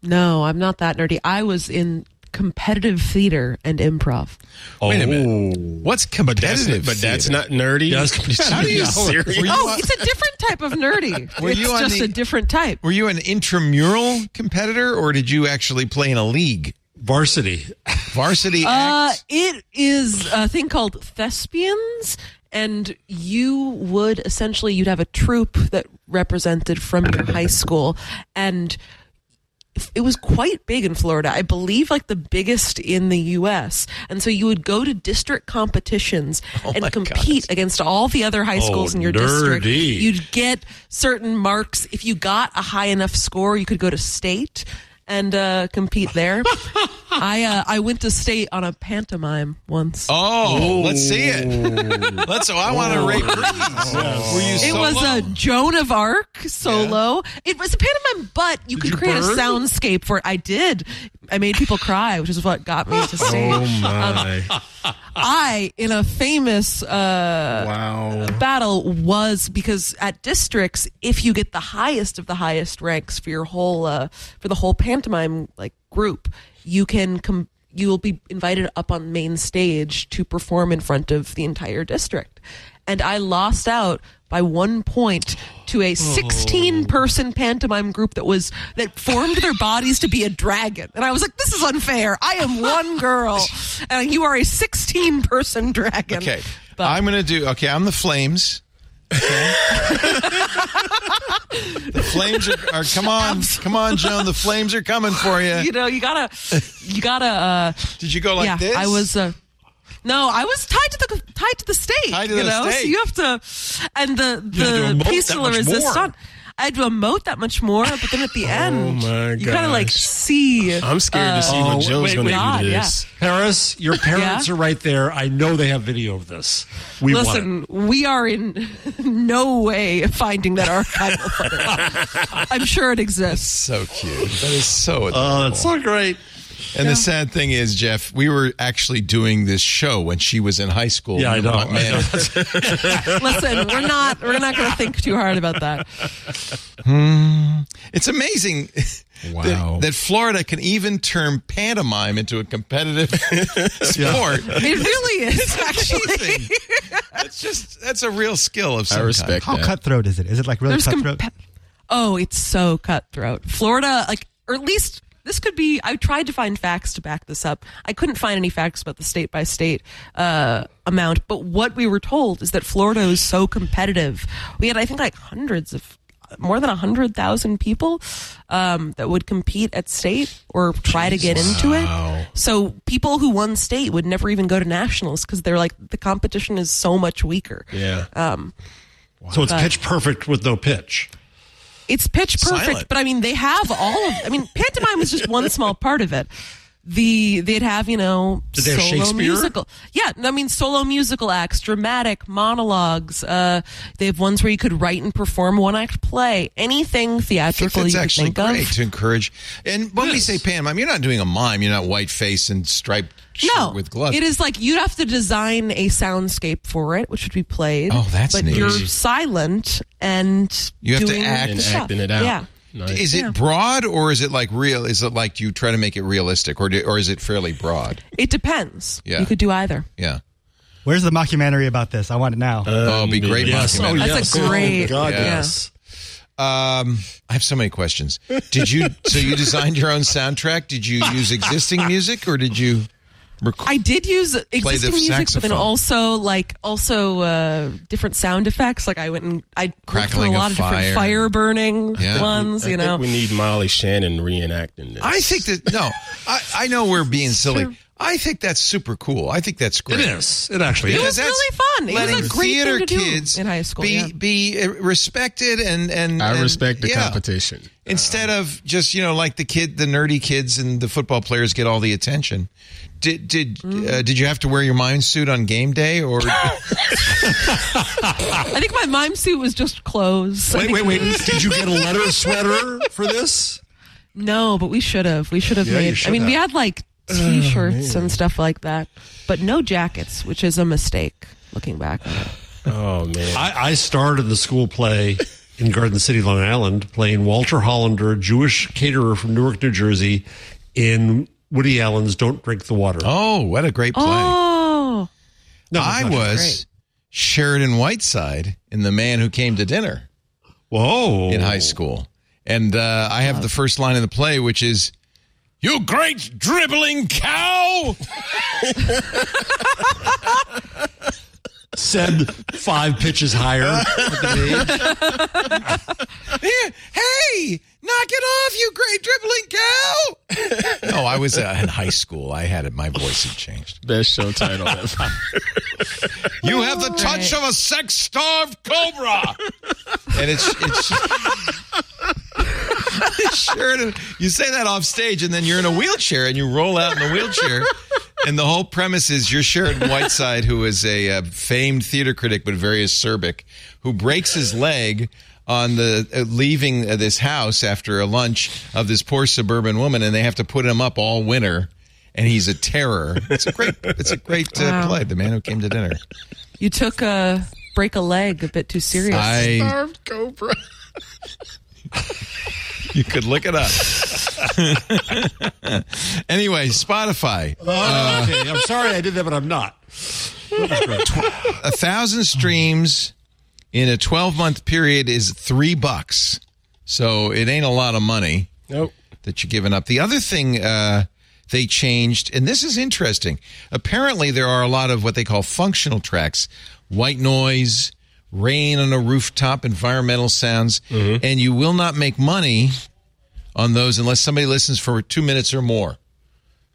No, I'm not that nerdy. I was in competitive theater and improv. Wait a minute. What's But that's, competitive? but that's not nerdy. That's- How do you Were serious? you Oh, on- it's a different type of nerdy. Were it's you on just the- a different type. Were you an intramural competitor or did you actually play in a league? Varsity. Varsity Uh, acts? it is a thing called thespians, and you would essentially you'd have a troupe that represented from your high school, and it was quite big in Florida. I believe like the biggest in the U.S. And so you would go to district competitions Oh and compete against all the other high schools Oh, in your district. You'd get certain marks. If you got a high enough score, you could go to state and uh, compete there. I uh, I went to state on a pantomime once. Oh, let's see it. Let's. Oh, I want to rate Breeze. It was a Joan of Arc solo. It was a pantomime, but you could you create burn? a soundscape for it. I did. I made people cry, which is what got me to stage. Oh my! I, in a famous uh, wow. battle, was because at districts, if you get the highest of the highest ranks for your whole uh, for the whole pantomime like group, you can com- you will be invited up on main stage to perform in front of the entire district. And I lost out by one point to a 16 person pantomime group that was that formed their bodies to be a dragon. And I was like, this is unfair. I am one girl and you are a 16 person dragon. Okay, But- I'm to do. Okay, I'm the Flames. Okay. the Flames are, are. Come on, come on, Joan. The Flames are coming for you. you know, you gotta, you gotta. Uh, Did you go like yeah, this? I was. Uh, no, I was tied to the tied to the stake. Tied to you the know, stake. so you have to, and the the emote piece that de resistance. More. I had to emote that much more, but then at the oh end, my you kind of like see. I'm scared to see Oh, what uh, Joe's wait, going to God, do to yeah. this. Paris, your parents Yeah? are right there. I know they have video of this. We. Listen, we are in no way finding that archival footage. I'm sure it exists. so cute. That is so. Uh, adorable. Oh, that's so great. And the sad thing is, Jeff, we were actually doing this show when she was in high school. Yeah, I know. Man, Listen, we're not we're not going to think too hard about that. Hmm. it's amazing. Wow. That, that Florida can even turn pantomime into a competitive sport. It really is actually. That's just that's a real skill of some I respect How that. cutthroat is it? Is it like really There's cutthroat? compe- oh, it's so cutthroat. Florida, like, or at least this could be. I tried to find facts to back this up. I couldn't find any facts about the state by state uh, amount. But what we were told is that Florida is so competitive. We had, I think, like hundreds of. More than a hundred thousand people um, that would compete at state or try to get into it. So people who won state would never even go to nationals because they're like the competition is so much weaker. Yeah. Wow. So it's pitch perfect with no pitch. It's pitch perfect, Silent. but I mean, they have all of. I mean, pantomime was just one small part of it. The they'd have you know Did they have solo musical, yeah. I mean, solo musical acts, dramatic monologues. Uh, they have ones where you could write and perform one act play, anything theatrical that's you could actually think great of. to encourage. And when we say pantomime, you're not doing a mime. You're not white face and striped No, with gloves. it is like you'd have to design a soundscape for it, which would be played. Oh, that's but neat. you're silent and You have to act. And stuff. acting it out. Yeah. Nice. Is it broad or is it like real? Is it like you try to make it realistic, or do, or is it fairly broad? It depends. Yeah. You could do either. Yeah. Where's the mockumentary about this? I want it now. oh, it'd be great. Yes. Oh, documentary. That's a great- Oh, God, yeah. yes. Um, I have so many questions. Did you? so you designed your own soundtrack? Did you use existing music, or did you? Rec- I did use existing music, but then also like also uh, different sound effects. Like I went and I looked a Crackling of lot of, fire. different fire burning Yeah. ones. I You think know, we need Molly Shannon reenacting this. I think that no. I, I know we're being silly. I think that's super cool. I think that's great. is. It actually is It is. was really that's fun. It was a letting great thing theater to do kids in high school, Be yeah. be uh, respected and and I and- respect the yeah. competition. Instead of just you know like the kid, the nerdy kids and the football players get all the attention. Did did Mm. uh, did you have to wear your mime suit on game day or? I think my mime suit was just clothes. I Wait, wait, wait. Did you get a letter sweater for this? No, but we should have. We should have Yeah, made. should I mean, we had like T-shirts and stuff like that, but no jackets, which is a mistake looking back on it. Oh man. I, I starred in the school play in Garden City, Long Island, playing Walter Hollander, Jewish caterer from Newark, New Jersey, in Woody Allen's "Don't Drink the Water." oh, what a great play! Oh, no, I was great. Sheridan Whiteside in The Man Who Came to Dinner Whoa! in high school, and uh, I have the first line of the play, which is. You great dribbling cow! Said five pitches higher. at the age. Here, hey, Knock it off, you great dribbling cow! no, I was uh, in high school. I had it. My voice had changed. Best show title ever. You have the touch of a sex starved cobra. and it's it's, it's sure to, you say that off stage, and then you're in a wheelchair and you roll out in the wheelchair. And the whole premise is you're Sheridan Whiteside, who is a uh, famed theater critic but very acerbic, who breaks his leg on the uh, leaving uh, this house after a lunch of this poor suburban woman, and they have to put him up all winter. And he's a terror. It's a great, it's a great uh, Wow. play. The man who came to dinner. You took a break a leg a bit too serious. I Starved Cobra. You could look it up. anyway, Spotify. okay, I'm sorry I did that, but I'm not. A thousand streams in a 12 month period is three bucks. So it ain't a lot of money Nope. that you're giving up. The other thing uh, they changed, and this is interesting. Apparently, there are a lot of what they call functional tracks white noise, rain on a rooftop, environmental sounds, mm-hmm. and you will not make money on those unless somebody listens for two minutes or more.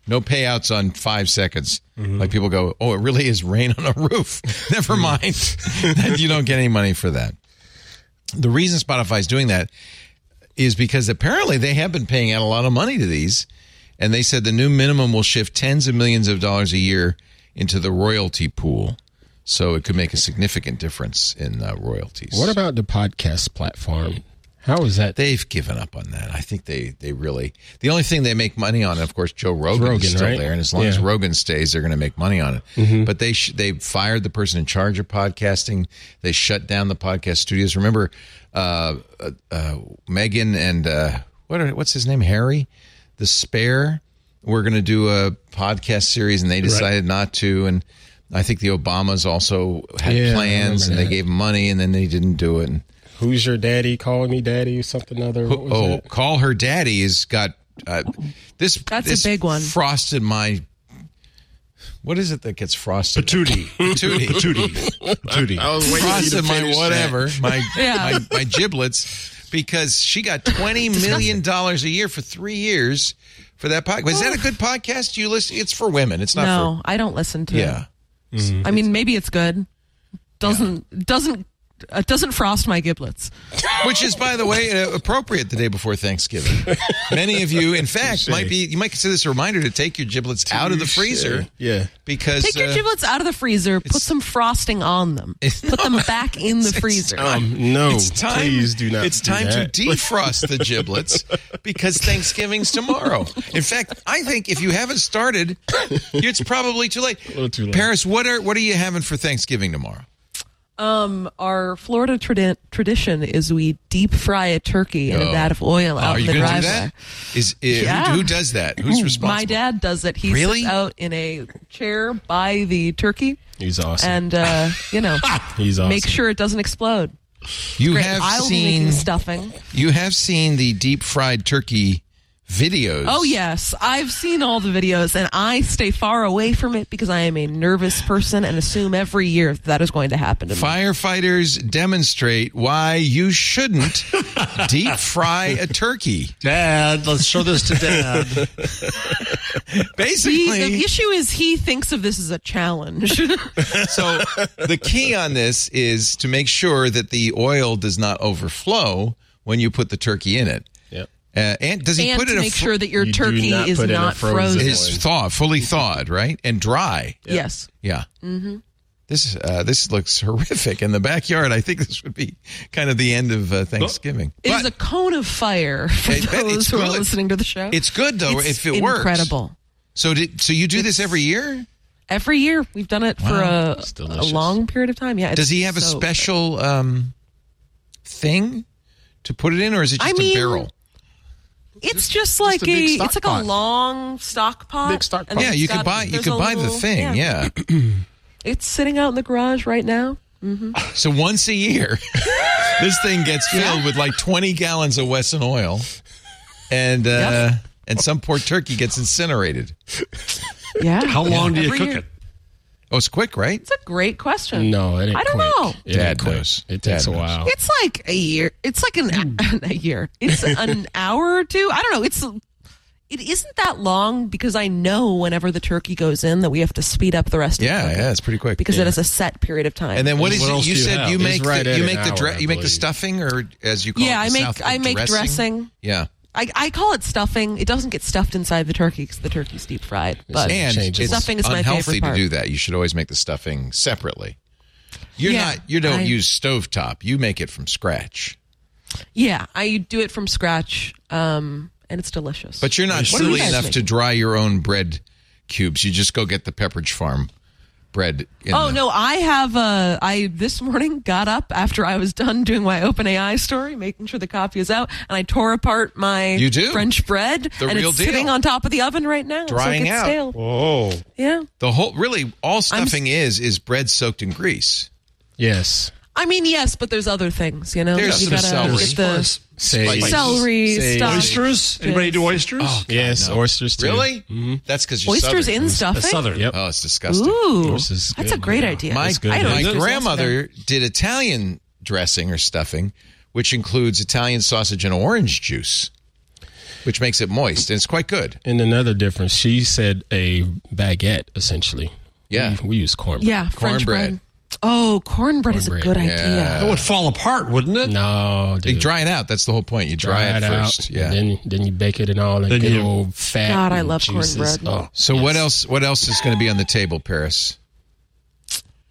No payouts on five seconds. Mm-hmm. Like people go, oh, it really is rain on a roof. Never mm. mind. Then you don't get any money for that. The reason Spotify is doing that is because apparently they have been paying out a lot of money to these. And they said the new minimum will shift tens of millions of dollars a year into the royalty pool. So it could make a significant difference in uh, royalties. What about the podcast platform? How is that? They've given up on that. I think they, they really the only thing they make money on, of course, Joe Rogan, Rogan, is still right? there, and as long as Yeah. Mm-hmm. Rogan stays, they're going to make money on it. But they sh- they fired the person in charge of podcasting. They shut down the podcast studios. Remember, uh, uh, uh, Megan and uh, what are, what's his name, Harry, the Spare. We're going to do a podcast series, and they decided not to. And I think the Obamas also had Yeah, plans, and they gave money, and then they didn't do it. And, Who's your daddy? Calling me daddy or something other? What was oh, that? call her daddy has got uh, this. That's a big one. Frosted my. What is it that gets frosted? Patootie. Patootie. Patootie. Patootie. I was waiting for to Frosted my finish that. whatever, my, Yeah. my my giblets, because she got twenty million dollars a year for three years for that podcast. Was that a good podcast? Do you listen? It's for women. It's not no, I don't listen for to yeah. It. I mean, maybe it's good. Doesn't doesn't uh, doesn't frost my giblets. Which is, by the way, uh, appropriate the day before Thanksgiving. Many of you, in fact, might be you might consider this a reminder to take your giblets out of the freezer. Yeah. because Take your uh, giblets out of the freezer. Put some frosting on them. Put them back in the freezer. Um, no, it's time. please do not. It's do time that. to defrost the giblets because Thanksgiving's tomorrow. In fact, I think if you haven't started, it's probably too late. little too late. Paris, what are what are you having for Thanksgiving tomorrow? Um, our Florida tradi- tradition is we deep fry a turkey in a vat of oil Oh, out are in the to do driveway. that? Is, uh, who- Yeah. who, does that? Who's responsible? My dad does it. He Really? sits out in a chair by the turkey He's awesome. and uh, you know He's awesome. make sure it doesn't explode. You Great. have I'll seen stuffing. you have seen the deep fried turkey videos. Oh yes, I've seen all the videos, and I stay far away from it because I am a nervous person and assume every year that is going to happen to me. Firefighters demonstrate why you shouldn't deep fry a turkey. Dad, let's show this to Dad. He, Basically, the issue is he thinks of this as a challenge. so the key on this is to make sure that the oil does not overflow when you put the turkey in it. Yep. Uh, and does he and put to it make sure that your You turkey not is put in a not frozen frozen. one. is thawed, fully thawed, right, and dry? Yes. Yeah. Mm-hmm. This uh, this looks horrific in the backyard. I think this would be kind of the end of uh, Thanksgiving. It is But a cone of fire for I bet those it's who are good. listening to the show. it's good though It's if it works. incredible. So did so you do this every year? Every year we've done it for a, a long period of time. Yeah. Does he have a special um, thing to put it in, or is it I just mean, a barrel? Good. It's just like a a. It's like pot. a long stock pot. Big stock pot. Yeah, you could buy you could a buy the thing. Yeah. It's sitting out in the garage right now. So once a year, this thing gets filled with like twenty gallons of Wesson oil, and uh, and some poor turkey gets incinerated. Yeah. How long do you Every cook year. it? Oh, it's quick, right? It's a great question. No, it ain't I don't quick. know. It Dad ain't quick. knows. It takes Dad a knows. while. It's like a year. It's like an hmm. a year. It's an hour or two. I don't know. It's it isn't that long because I know whenever the turkey goes in that we have to speed up the rest. Yeah, of the cooking yeah, it's pretty quick. because Yeah. it has a set period of time. And then what is What it? else You do you said have? you It's make right the, at you an make the hour, dre- I you make the believe. stuffing or as you call Yeah, it, I the make- South, I make dressing. Yeah, I, I call it stuffing. It doesn't get stuffed inside the turkey because the turkey's deep fried. But and it's Stuffing is my unhealthy favorite to part. do that. You should always make the stuffing separately. You're Yeah, not. You don't I- use stovetop. You make it from scratch. yeah, I do it from scratch, um, and it's delicious. But you're not What are you silly guys enough to dry your own bread cubes. You just go get the Pepperidge Farm bread. In Oh the- no, I have. Uh, I this morning got up after I was done doing my OpenAI story, making sure the copy is out, and I tore apart my You do? French bread, The and real it's deal. sitting on top of the oven right now, Drying so it gets out. stale. Oh, Yeah, The whole really all stuffing is is bread soaked in grease. Yes. I mean yes, but there's other things, you know. There's you some gotta celery. get the Sage. celery Sage. stuff. oysters. Anybody do oysters? Oh, yes, oysters too. Really? Mm-hmm. That's because you're Oysters Southern. in stuffing. Eh? Southern. Yep. Oh, it's disgusting. Ooh, is that's good, a great yeah. idea. My, good. I don't my grandmother did Italian dressing or stuffing, which includes Italian sausage and orange juice, which makes it moist and it's quite good. And another difference, she said a baguette essentially. Yeah. We, we use corn. Yeah, French Cornbread. Bread. Oh, cornbread is a good yeah. idea. It would fall apart, wouldn't it? No, You dry it out. That's the whole point. You dry, it first. out. Yeah. And then then you bake it and all and Then good you- old fat. God, I love juices. cornbread. Oh, so yes. what else? What else is going to be on the table, Paris?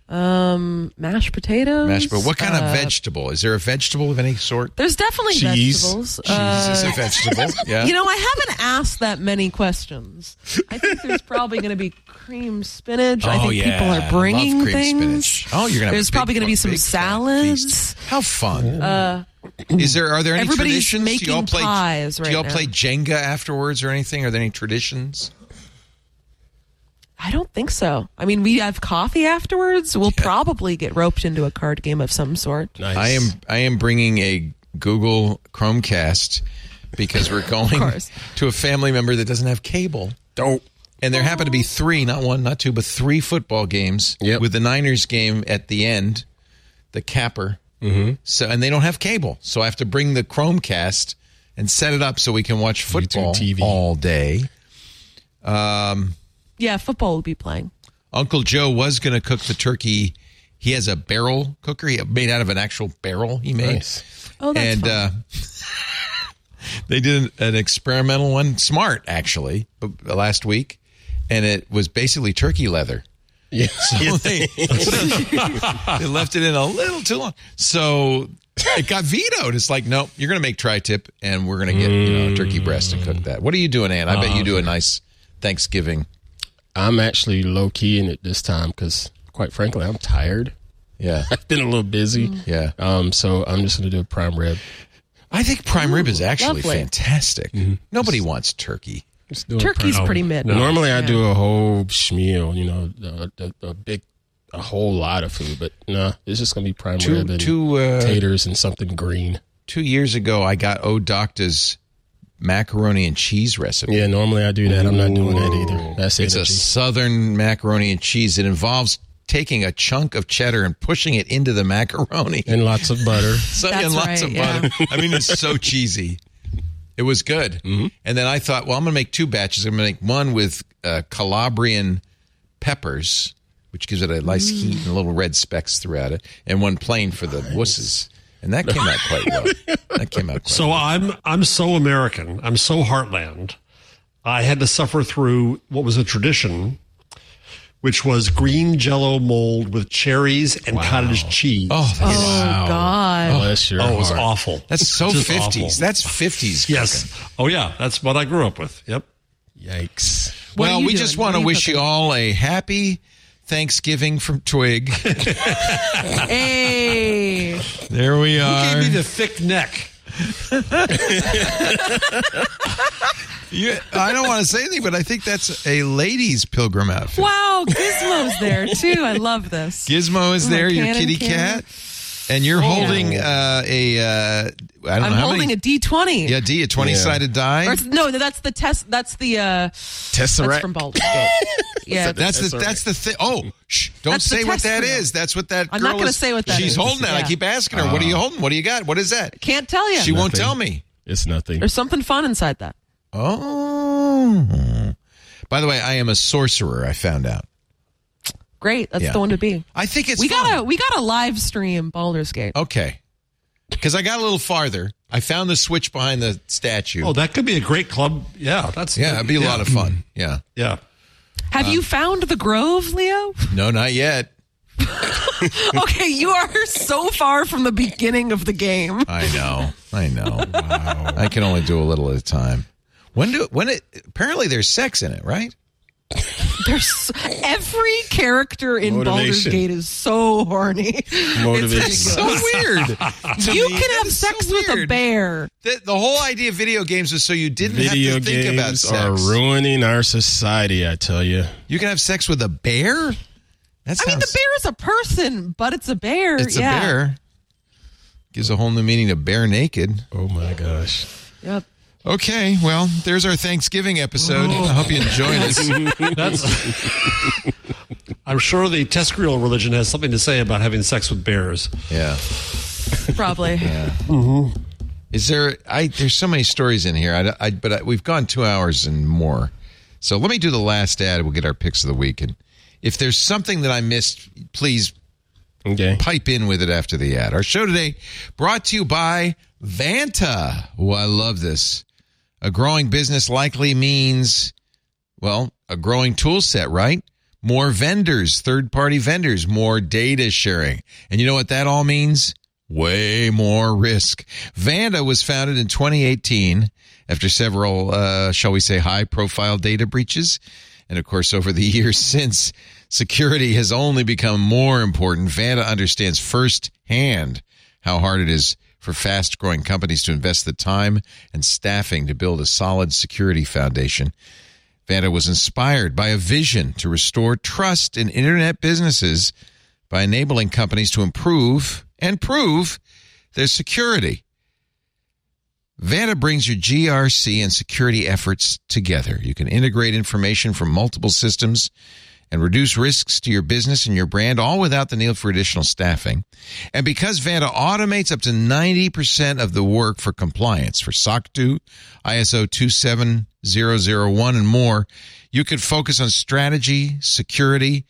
Um, mashed potatoes. Mashed, but what kind of uh, vegetable? Is there a vegetable of any sort? There's definitely Cheese. vegetables. Cheese Uh, is a vegetable. Yeah. you know, I haven't asked that many questions. I think there's probably going to be cream spinach. I Oh, think yeah. people I are love bringing cream things. spinach. Oh, you're gonna. Have There's a probably going to be some salads. How fun! Uh, is there? Are there any everybody's traditions? do y'all making play? pies do y'all now. play Jenga afterwards or anything? Are there any traditions? I don't think so. I mean, we have coffee afterwards. We'll probably get roped into a card game of some sort. Nice. I am. I am bringing a Google Chromecast because we're going course. to a family member that doesn't have cable. Dope. And there happen to be three, not one, not two, but three football games Yep. with the Niners game at the end, the capper. Mm-hmm. So, and they don't have cable, so I have to bring the Chromecast and set it up so we can watch football TV. all day. Yeah, football will be playing. Uncle Joe was going to cook the turkey. He has a barrel cooker he made out of an actual barrel he made. Nice. Oh, that's and fun. uh, they did an, an experimental one, smart actually, last week, and it was basically turkey leather. Yeah. So they, they left it in a little too long. So it got vetoed. It's like, no, you're going to make tri-tip, and we're going to get you know turkey breast and cook that. What are you doing, Ann? I bet you do a ah, nice Thanksgiving. I'm actually low key in it this time because, quite frankly, I'm tired. Yeah, I've been a little busy. Mm. yeah. Um, so I'm just gonna do a prime rib. I think prime rib is actually lovely. fantastic. Mm-hmm. Nobody wants turkey. Just Turkey's pretty mid. Normally, I do a whole schmeal. You know, a, a, a big, a whole lot of food. But no, it's just gonna be prime Two, rib and two, uh, taters and something green. two years ago, I got O Docta's macaroni and cheese recipe. Yeah, normally I do that. I'm not doing that either. That's It's a southern macaroni and cheese. It involves taking a chunk of cheddar and pushing it into the macaroni. and lots of butter. So, That's and lots right, of yeah. butter. I mean, it's so cheesy. It was good. Mm-hmm. And then I thought, well, I'm going to make two batches. I'm going to make one with uh, Calabrian peppers, which gives it a nice Mm. heat and little red specks throughout it, and one plain for the wusses. And that came out quite well. That came out quite So well. I'm I'm so American. I'm so heartland. I had to suffer through what was a tradition, which was green Jello mold with cherries and cottage oh, cheese. Oh, that's, Oh God! Oh, bless your Oh, it was heart. awful. that's so Just 50s. awful. That's 50s. yes. Oh yeah, that's what I grew up with. Yep. Yikes. What well, we doing? just want to you wish you all a happy Thanksgiving from Twig. Hey, there we Who are. gave me the thick neck? You- I don't want to say anything, but I think that's a ladies' pilgrim outfit. wow! Gizmo's there too. I love this. Gizmo is My there, your kitty can. cat. and you're holding uh, a. Uh, I don't I'm know how holding many. a D twenty. yeah, D, a 20 sided die. Or no, that's the test. That's the uh, that's Tesseract. from Baldur's Gate. Yeah, That's the That's the thing. Oh, shh! Don't That's say what test that reel. is. That's what that. I'm not gonna say what that She's is. holding that. I keep asking her, "What are you holding? What do you got? What is that?" can't tell you. She won't tell me. It's nothing. There's something fun inside that. Oh. By the way, I am a sorcerer. I found out. Great, that's Yeah. the one to be. I think it's we fun. gotta we gotta live stream Baldur's Gate. Okay. Because I got a little farther. I found the switch behind the statue. Oh, that could be a great club. Yeah, that's yeah, it'd be a lot of fun. Yeah. Yeah. Have you um, found the Grove, Leo? No, not yet. okay, you are so far from the beginning of the game. I know. I know. I can only do a little at a time. When do when it apparently there's sex in it, right? There's every character in Baldur's Gate is so horny. Motivation. It's So weird. You me, can have is so sex with a bear. The, the whole idea of video games was so you didn't Video have to think about games sex. are ruining our society. I tell you. you can have sex with a bear. That I mean, the bear is a person, but it's a bear. It's yeah. a bear. Gives a whole new meaning to bare naked. Oh my gosh. Yep. Okay, well, there's our Thanksgiving episode. Oh. I hope you enjoyed it. That's. I'm sure the TESCREAL religion has something to say about having sex with bears. Yeah. Probably. Yeah. Mm-hmm. Is there? I there's so many stories in here. I, I but I, we've gone two hours and more. So let me do the last ad. We'll get our picks of the week. And if there's something that I missed, please Okay. pipe in with it after the ad. Our show today brought to you by Vanta. Oh, I love this. A growing business likely means, well, a growing tool set, right? More vendors, third party vendors, more data sharing. And you know what that all means? Way more risk. Vanta was founded in 2018 after several, uh, shall we say, high profile data breaches. And of course, over the years since, security has only become more important. Vanta understands firsthand how hard it is for fast growing companies to invest the time and staffing to build a solid security foundation. Vanta was inspired by a vision to restore trust in internet businesses by enabling companies to improve and prove their security. Vanta brings your GRC and security efforts together. You can integrate information from multiple systems and reduce risks to your business and your brand, all without the need for additional staffing. And because Vanta automates up to 90% of the work for compliance for SOC 2, ISO 27001, and more, you can focus on strategy, security,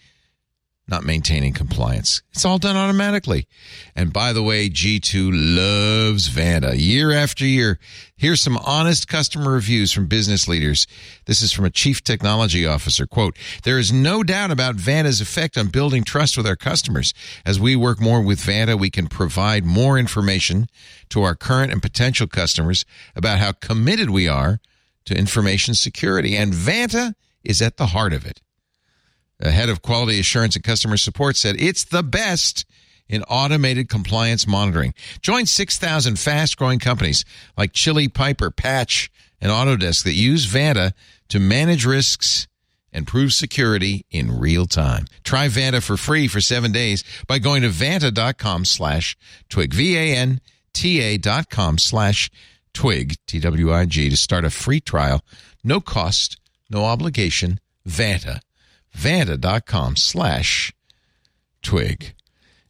not maintaining compliance. It's all done automatically. And by the way, G2 loves Vanta year after year. Here's some honest customer reviews from business leaders. This is from a chief technology officer. Quote, there is no doubt about Vanta's effect on building trust with our customers. As we work more with Vanta, we can provide more information to our current and potential customers about how committed we are to information security. And Vanta is at the heart of it. The head of quality assurance and customer support said it's the best in automated compliance monitoring. Join 6,000 fast growing companies like Chili Piper, Patch, and Autodesk that use Vanta to manage risks and prove security in real time. Try Vanta for free for seven days by going to vanta.com slash twig, V-A-N-T-A dot com slash twig, T-W-I-G, to start a free trial. No cost, no obligation. Vanta vanta.com slash twig.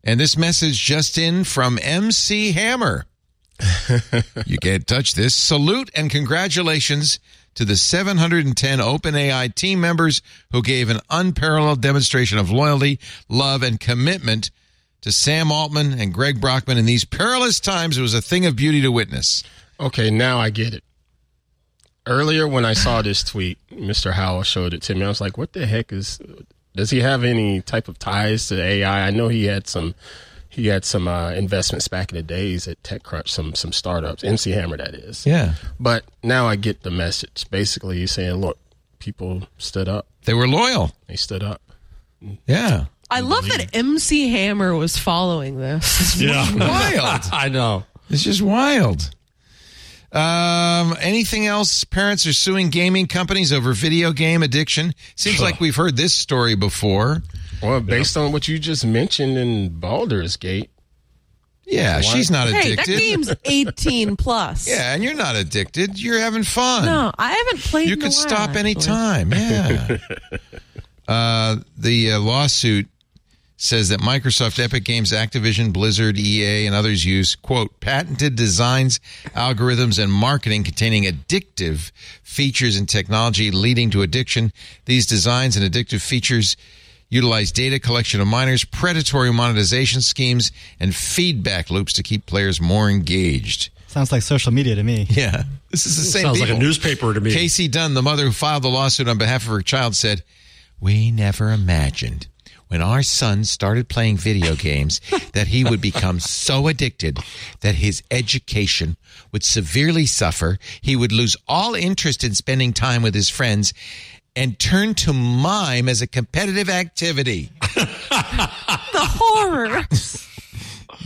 And this message just in from MC Hammer. you can't touch this. Salute and congratulations to the 710 OpenAI team members who gave an unparalleled demonstration of loyalty, love, and commitment to Sam Altman and Greg Brockman in these perilous times. It was a thing of beauty to witness. Okay, now I get it. Earlier, when I saw this tweet, Mr. Howell showed it to me. I was like, "What the heck is? Does he have any type of ties to AI? I know he had some. He had some uh, investments back in the days at TechCrunch, some some startups. MC Hammer, that is. Yeah. But now I get the message. Basically, he's saying, "Look, people stood up. They were loyal. They stood up." Yeah. I love that MC Hammer was following this. Yeah. Wild. I know. It's just wild. Um, anything else? Parents are suing gaming companies over video game addiction. Seems like we've heard this story before. Well, based on what you just mentioned in Baldur's Gate, Yeah, she's not Hey, that addicted. game's 18 plus. yeah, and you're not addicted. You're having fun. No, I haven't played. you in a can while, stop actually. anytime. Yeah. uh, the uh, lawsuit says that Microsoft, Epic Games, Activision, Blizzard, EA, and others use, quote, patented designs, algorithms, and marketing containing addictive features and technology leading to addiction. These designs and addictive features utilize data collection of minors, predatory monetization schemes, and feedback loops to keep players more engaged. Sounds like social media to me. Yeah. This is the same Sounds like a newspaper to me. Casey Dunn, the mother who filed the lawsuit on behalf of her child, said, We never imagined when our son started playing video games that he would become so addicted that his education would severely suffer. He would lose all interest in spending time with his friends and turn to mime as a competitive activity. The horror.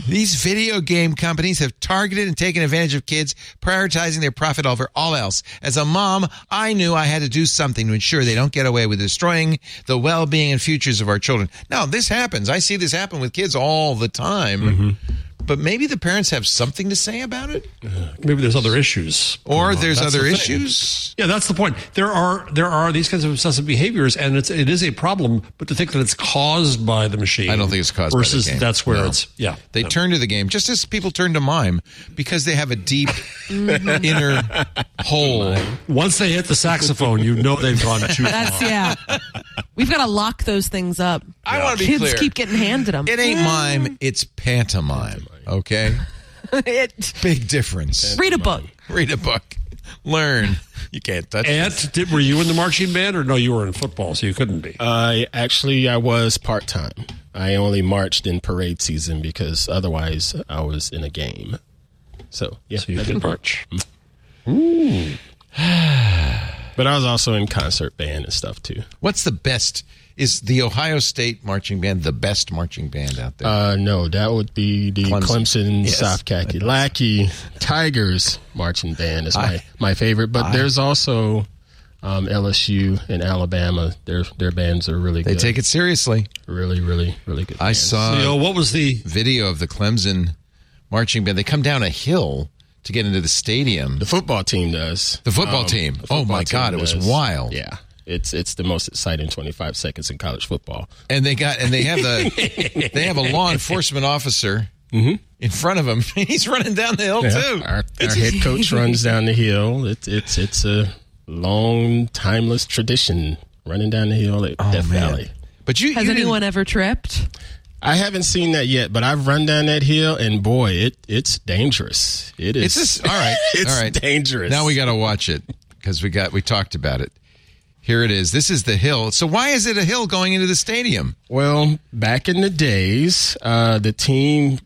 These video game companies have targeted and taken advantage of kids, prioritizing their profit over all else. As a mom, I knew I had to do something to ensure they don't get away with destroying the well-being and futures of our children. Now, this happens. I see this happen with kids all the time. Mm-hmm. But maybe the parents have something to say about it, uh, Maybe there's other issues. or going there's That's other the thing. issues. Yeah, that's the point. There are there are these kinds of obsessive behaviors, and it's it is a problem. But to think that it's caused by the machine, I don't think it's caused by the versus game. that's where No. it's yeah. They turn to the game just as people turn to mime because they have a deep inner hole. Once they hit the saxophone, you know they've gone too That's far. yeah. We've got to lock those things up. I want to be Kids clear. keep getting handed them. It ain't mm. mime, it's pantomime. Okay? It- Big difference. read a book. Read a book. Learn. You can't touch it. Ant, did, were you in the marching band, or no? You were in football, so you couldn't be. I actually I was part time. I only marched in parade season because otherwise I was in a game. So yeah, so you I did did march. Mm. But I was also in concert band and stuff too. What's the best? Is the Ohio State marching band the best marching band out there? Uh, no, that would be the Clemson. Clemson, Yes. South Kakalaki Tigers marching band is my, my favorite. But there's also um, LSU and Alabama. Their their bands are really they good. take it seriously. really, really, really good. I bands. saw you know what was the video of the Clemson marching band. They come down a hill to get into the stadium. the football team does. The football Um, team. the Oh, my team God, it was wild. Yeah, it's it's the most exciting 25 seconds in college football. and they got and they have the they have a law enforcement officer mm-hmm. in front of him. He's running down the hill too. Our, our head coach runs down the hill. It's it's it's a long, timeless tradition running down the hill at oh, Death Oh, man. Valley. But you, Has you didn't- anyone ever tripped? I haven't seen that yet, but I've run down that hill, and boy, it it's dangerous. It is. It's just all right. it's all right. dangerous. Now we got to watch it because we got we talked about it. Here it is. This is the hill. So why is it a hill going into the stadium? Well, back in the days, uh, the team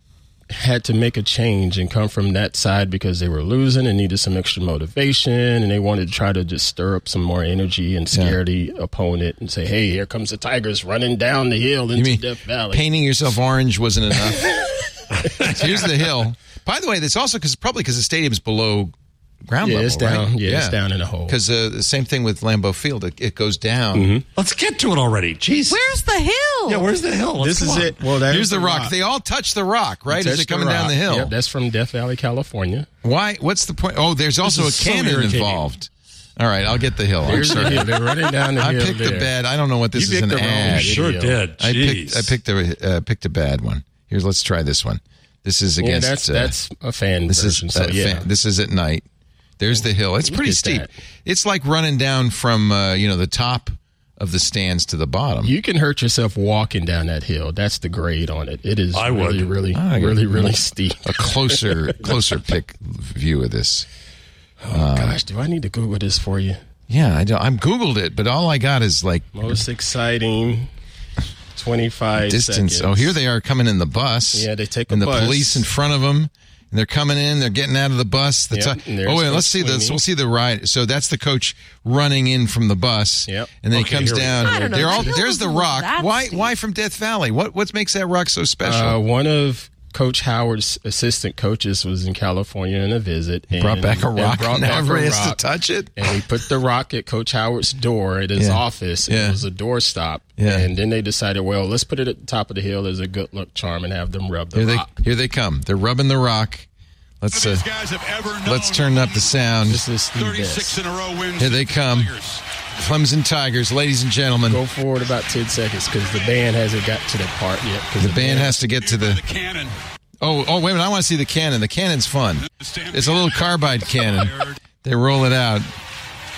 had to make a change and come from that side because they were losing and needed some extra motivation, and they wanted to try to just stir up some more energy and scare the opponent and say, "Hey, here comes the Tigers running down the hill into mean Death Valley." painting yourself orange wasn't enough? Here's the hill. By the way, that's also because probably because the stadium's below ground Yeah, level. it's down. Right? Yeah, it's down in a hole. Because uh, the same thing with Lambeau Field, it, it goes down. Mm-hmm. Let's get to it already. Jeez. Where's the hill? yeah, where's the hill? Let's This is on. it. Well, there's Here's the rock. They all touch the rock, right? As Touch they're the coming down the hill. Yep, that's from Death Valley, California. Why? What's the point? Oh, there's also a is so involved. All right, I'll get the hill. I'm There's the hill. They're running down the I hill. picked the there. bad. I don't know what this You is an picked the wrong ad. Sure did. I picked. I picked the uh, picked a bad one. Here's. Let's try this one. This is Yeah, against. that's uh, that's a fan This version. is so yeah. fan- this is at night. There's the hill. It's Look pretty at steep. that. It's like running down from uh, you know the top of the stands to the bottom. You can hurt yourself walking down that hill. That's the grade on it. It is I would. really, really, I got- really, really steep. a closer closer pick view of this. Oh gosh, do I need to Google this for you? Yeah, I don't, I'm googled it, but all I got is like Most exciting twenty-five distance. seconds. Oh, here they are coming in the bus. Yeah, they take a and the bus. police in front of them. And they're coming in. They're getting out of the bus. The Yep, ti- oh, wait, let's see this. We'll see the ride. So that's the coach running in from the bus. Yep. And then Okay, he comes down. go. I don't know. All, there's the rock. Why? Why from Death Valley? What? What makes that rock so special? Uh, one of Coach Howard's assistant coaches was in California on a visit. And, Brought back a rock. brought Now back a everybody to touch it. And we put the rock at Coach Howard's door at his Yeah. office. Yeah. It was a doorstop. Yeah. And then they decided, well, let's put it at the top of the hill as a good luck charm and have them rub the Here they rock. here they come. They're rubbing the rock. Let's uh, let's turn up the sound. This is the 36 best. in a row wins. Here they come. Clemson Tigers, ladies and gentlemen. Go forward about 10 seconds because the band hasn't got to the part yet. 'cause The band has to get to The the. cannon. Oh, oh, wait a minute! I want to see the cannon. The cannon's fun. It's a little carbide cannon. They roll it out.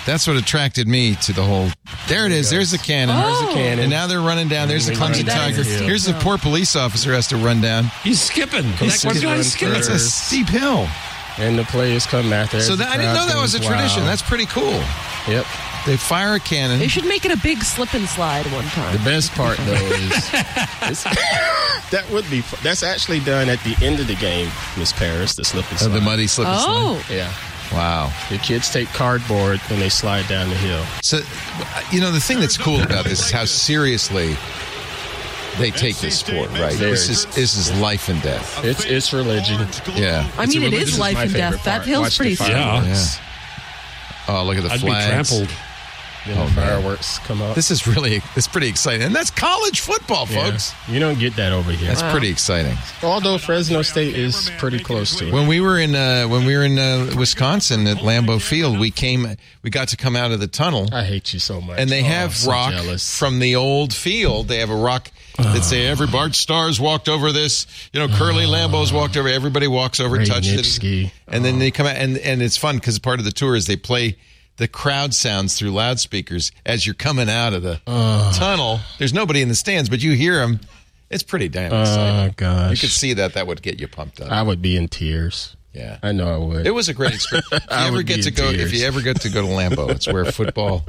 That's what attracted me to the whole. There it is. There's the cannon. There's the cannon. And now they're running down. There's the And they Clemson Tiger. Here's the poor police officer has to run down. He's skipping. He's That- going on? skipping skipping. It's a steep hill. And the players come after. So that, I didn't know that was a tradition. wild. That's pretty cool. Yep. They fire a cannon. They should make it a big slip and slide one time. The best part though is it's, that would be fu- that's actually done at the end of the game, Miss Paris, the slip and Of slide. the muddy slip and slide. Oh, Yeah, Wow. the kids take cardboard and they slide down the hill. So, you know, the thing that's cool about this is how seriously they take this sport, right? This is this is life and death. It's it's religion. Yeah. I mean, It's a it reli- is this is life and favorite death. That part. hill's Watch pretty fire- fun. Yeah. Yeah. Oh, look at the I'd be flags. Trampled. Then the fireworks come up. This is really it's pretty exciting, and that's college football, Yeah. folks. You don't get that over here. That's pretty exciting. Although Fresno State is pretty close to it. When we were in uh, when we were in uh, Wisconsin at Lambeau Field, we came we got to come out of the tunnel. I hate you so much. and they Oh, have so rock jealous. from the old field. They have a rock that say every Bart Starr's walked over this. You know, Curly Lambeau's walked over. Everybody walks over, Ray touched Nitschke. it, and then they come out and and it's fun because part of the tour is they play the crowd sounds through loudspeakers as you're coming out of the tunnel. There's nobody in the stands, but you hear them. It's pretty damn Oh exciting. gosh, you could see that. That would get you pumped up. I would be in tears. Yeah. I know I would. It was a great experience. If you ever get to go, if you ever get to go to Lambeau, it's where football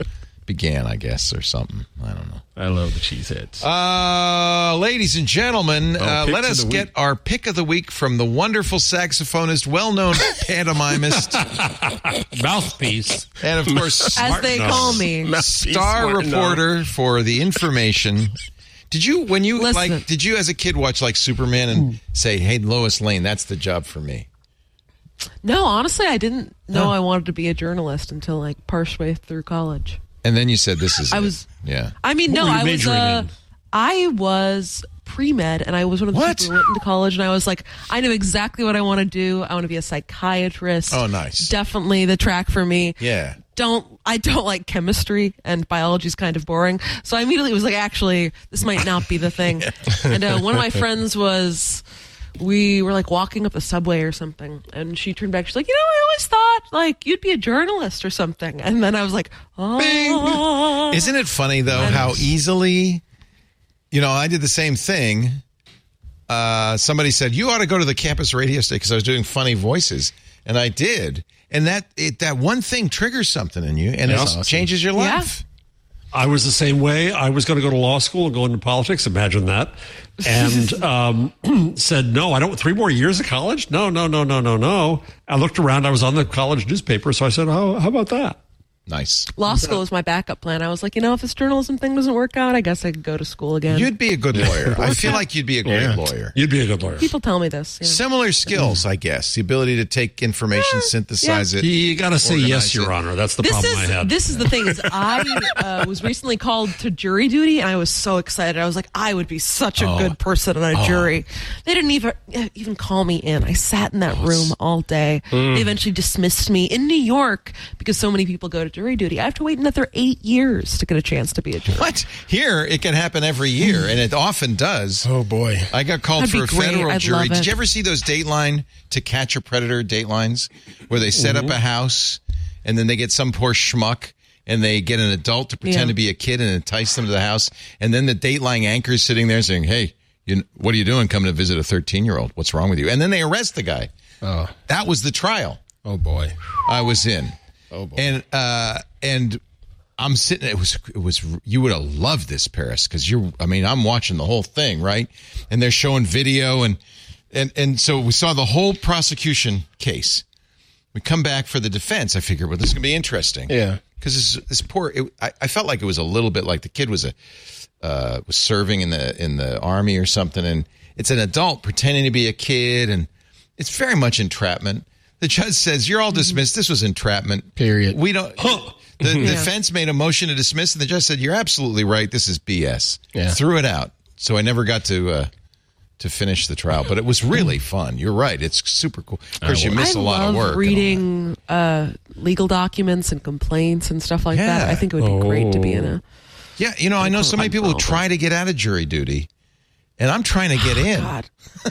began, I guess, or something. I don't know. I love the cheeseheads. Uh, ladies and gentlemen, uh, let us get our pick of the week from the wonderful saxophonist, well-known pantomimist, Mouthpiece. and of course, as they Martin call me. Mouthpiece star Martin reporter for the information. Did you, when you Listen. like, did you as a kid watch like Superman and say, "Hey, Lois Lane, that's the job for me"? No, honestly, I didn't know I wanted to be a journalist until like partway through college. And then you said, "This is." I it." was- yeah. I mean, no, I was. Uh. I was pre med, and I was one of the What? people who went into college, and I was like, I know exactly what I want to do. I want to be a psychiatrist. Oh, nice. Definitely the track for me. Yeah. Don't I don't like chemistry and biology's kind of boring. So I immediately was like, actually, this might not be the thing. and uh, one of my friends was. We were like walking up the subway or something, and she turned back. She's like, "You know, I always thought like you'd be a journalist or something." And then I was like, "Oh, Isn't it funny though how easily, you know, I did the same thing. Uh, somebody said you ought to go to the campus radio station because I was doing funny voices, and I did, and that it, that one thing triggers something in you, and That's it awesome. changes your Yeah. I was the same way. I was going to go to law school and go into politics. Imagine that. And um, said, no, I don't. Three more years of college? No, no, no, no, no, no. I looked around. I was on the college newspaper. So I said, oh, how about that? Nice. law school was my backup plan. I was like, you know, if this journalism thing doesn't work out, I guess I could go to school again. You'd be a good lawyer. I feel like you'd be a great Yeah. lawyer. You'd be a good lawyer. People tell me this. yeah. Similar skills, I guess. The ability to take information, synthesize it. You got to say Organize yes, Your it. Honor. That's the This problem I is had. this is the thing is I uh, was recently called to jury duty and I was so excited. I was like, I would be such a Oh. good person on a jury. They didn't even even call me in. I sat in that Oh, room all day. Mm. They eventually dismissed me in New York because so many people go to jury duty. I have to wait another eight years to get a chance to be a juror. What? Here, it can happen every year, and it often does. oh boy. I got called That'd for a great. federal I'd jury. Did you ever see those Dateline to catch a predator Datelines where they set Mm-hmm. up a house and then they get some poor schmuck and they get an adult to pretend Yeah. to be a kid and entice them to the house and then the Dateline anchor is sitting there saying, "Hey, you, what are you doing coming to visit a 13-year-old? What's wrong with you?" And then they arrest the guy. Oh, That was the trial oh boy. I was in. Oh boy. And uh and I'm sitting. It was it was you would have loved this Paris because you're. I mean, I'm watching the whole thing, right? And they're showing video and and and so we saw the whole prosecution case. We come back for the defense. I figured, well, this is gonna be interesting. Yeah. Because this, this poor, it, I, I felt like it was a little bit like the kid was a uh, was serving in the in the army or something, and it's an adult pretending to be a kid, and it's very much entrapment. The judge says you're all dismissed. This was entrapment. Period. We don't. The defense made a motion to dismiss, and the judge said, "You're absolutely right. This is BS." Yeah. Threw it out. So I never got to uh, to finish the trial, but it was really fun. You're right. It's super cool. Of course, you miss I a lot of work. and all that. reading uh, legal documents and complaints and stuff like that. I think it would be great to be in a. Yeah, you know, I know so many people who try to get out of jury duty, and I'm trying to get oh in. God.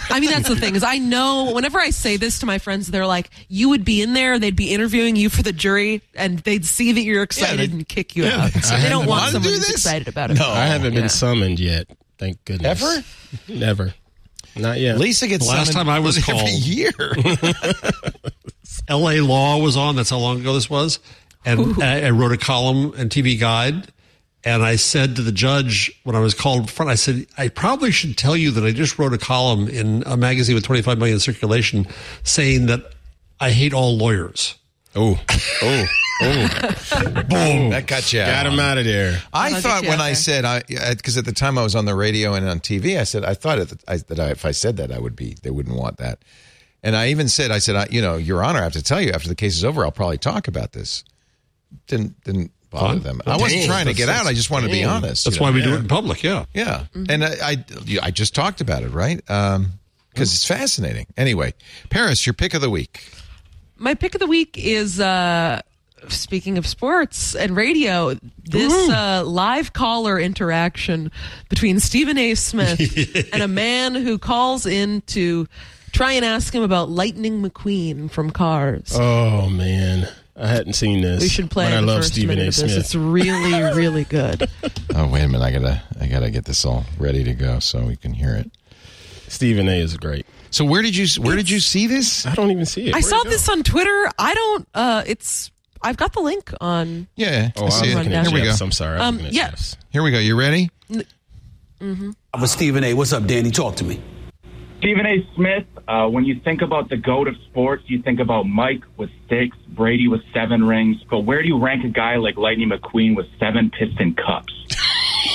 I mean, that's the thing is I know whenever I say this to my friends, they're like, you would be in there, they'd be interviewing you for the jury, and they'd see that you're excited they- and kick you yeah, out. they say, they "I don't want wanted to someone do who's this." excited about it. No. I haven't Yeah. been summoned yet. Thank goodness. Ever? Never. Not yet. Lisa gets The last time I was every called- year. L.A. Law was on. That's how long ago this was. And I, I wrote a column in TV Guide. And I said to the judge when I was called in front, I said, I probably should tell you that I just wrote a column in a magazine with 25 million circulation saying that I hate all lawyers. oh, oh, oh! Boom! That got you. Got him out of there. I That'll thought get you when out I there. said I because at the time I was on the radio and on TV, I said I thought it, I, that I, if I said that I would be they wouldn't want that, and I even said I said I, you know Your Honor, I have to tell you after the case is over, I'll probably talk about this. Didn't didn't bother Fine. them. I wasn't Dang, trying to get out. I just wanted to be honest. That's you know? why we do it in public. Yeah. Yeah, Mm-hmm. and I, I I just talked about it right because it's fascinating. Anyway, Paris, your pick of the week. My pick of the week is uh, speaking of sports and radio. This uh, live caller interaction between Stephen A. Smith and a man who calls in to try and ask him about Lightning McQueen from Cars. Oh man, I hadn't seen this. we should play But I love first Stephen A. of this. Smith. It's really, really good. Oh wait a minute, I gotta I gotta get this all ready to go so we can hear it. Stephen A. is great. So where did you where did you see this? I don't even see it. I Where'd saw it this on Twitter. I don't. Uh, it's. I've got the link on. Yeah, Oh, I I see it. Here we go. Jeff's. I'm sorry. I Um, looking at yeah. Here we go. You ready? Mm-hmm. With Stephen A. What's up, Danny? Talk to me. Stephen A. Smith, uh, when you think about the GOAT of sports, you think about Mike with six, Brady with seven rings. But where do you rank a guy like Lightning McQueen with seven Piston Cups?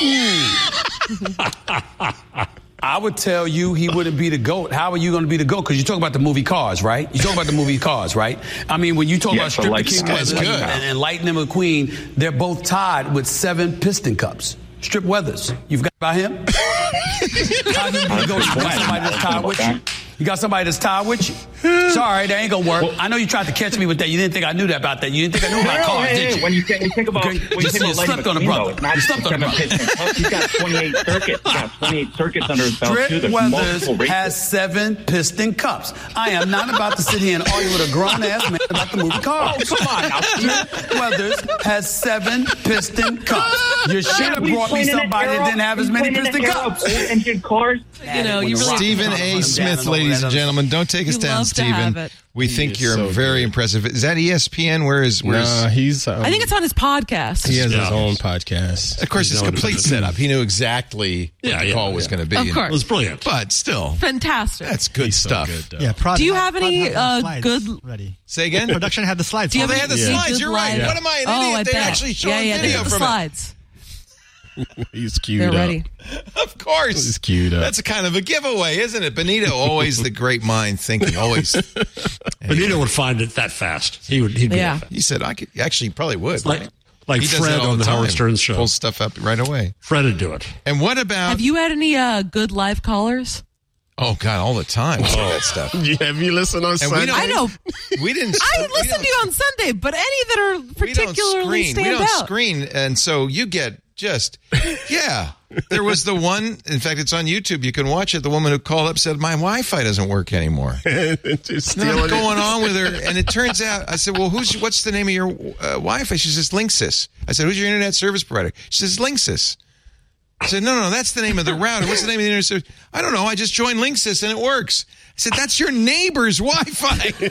I would tell you he wouldn't be the GOAT. How are you going to be the GOAT? Because you talk about the movie Cars, right? You talk about the movie Cars, right? I mean, when you talk Yes, about Strip like- King Weathers and, and Lightning McQueen, they're both tied with seven piston cups. Strip Weathers, you've got about him? How you GOAT? You got somebody that's tied with you? You got somebody that's tied with you? Sorry, that ain't gonna work. I know you tried to catch me with that. You didn't think I knew that about that. You didn't think I knew about No, cars, hey, did hey, you? When you think, when you think about, Okay, when you think about Lightning slept on a brother. not You slept on a brother. Piston He's got 28 circuits. He's got 28 circuits under his belt, too. There's Weathers multiple races. has seven piston cups. I am not about to sit here and argue with a grown ass man about the movie Cars. Oh, come on now. Weathers has seven piston cups. You should have brought me playing in an somebody that didn't have as many playing in an piston cups. old engine cars. You know, you really. Stephen A. Smith, ladies and gentlemen. Don't take us You down, love to have Stephen. We He think is you're so very good. impressive. Is that ESPN? Where is where is Nah, he's. Um, I think it's on his podcast. he has his Yeah. own podcast. Of course, it's complete setup. He knew exactly what Yeah, the yeah, call was yeah. going to be. Of And- course. It was brilliant. But still, Fantastic. that's good He's so stuff. good, though. Yeah, Prod, Do you have Prod any, the uh, slides good- ready? Say again? Production had the slides. Do you Oh, have they had the any slides. good You're right. live- What am I, an oh, idiot? I They bet. actually showed yeah, yeah, they video got the from it. slides. He's queued They're up. ready. Of course. He's queued up. That's a kind of a giveaway, isn't it? Benito, always the great mind thinking. Always. Benito would find it that fast. He would. He'd be Yeah. He said, I could actually he probably would. Like- right? like He Fred on the Howard time. Stern show. Pulls stuff up right away. Fred would do it. And what about? Have you had any uh, good live callers? oh God, all the time. All that stuff. Have you listened on we Sunday? I know. We didn't. I we listen to you on Sunday, but any that are we don't particularly screen. stand we don't out. screen, and so you get just yeah. There was the one. In fact, it's on YouTube. You can watch it. The woman who called up said, "My Wi-Fi doesn't work anymore." Just What's going it. on with her? And it turns out, I said, "Well, who's what's the name of your uh, Wi-Fi?" She says, "Linksys." I said, "Who's your internet service provider?" She says, "Linksys." I said, "No, no, that's the name of the router. What's the name of the internet service?" I don't know. I just joined Linksys and it works. I said, "That's your neighbor's Wi-Fi." they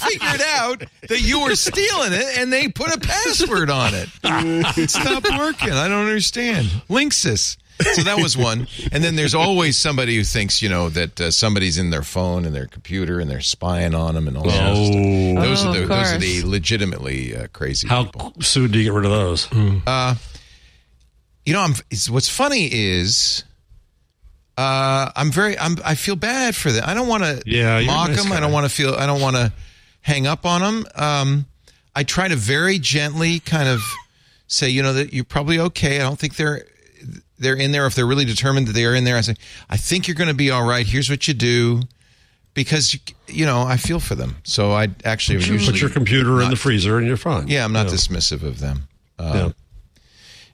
figured out that you were stealing it, and they put a password on it. It stopped working. I don't understand. Linksys. So that was one. And then there's always somebody who thinks, you know, that uh, somebody's in their phone and their computer and they're spying on them and all that Oh. stuff. Those Oh, are the of those are the legitimately uh, crazy How people. soon do you get rid of those? you know, I'm. It's, what's funny is, uh, I'm very. I'm. I feel bad for them. I don't want to Yeah, mock nice them. I don't want to feel. I don't want to hang up on them. Um, I try to very gently kind of say, you know, that you're probably okay. I don't think they're they're in there. If they're really determined that they are in there, I say, I think you're going to be all right. Here's what you do. Because you, know, I feel for them, so I actually Put usually your computer in the freezer and you're fine. yeah, I'm not Yeah. dismissive of them. Uh, Yeah.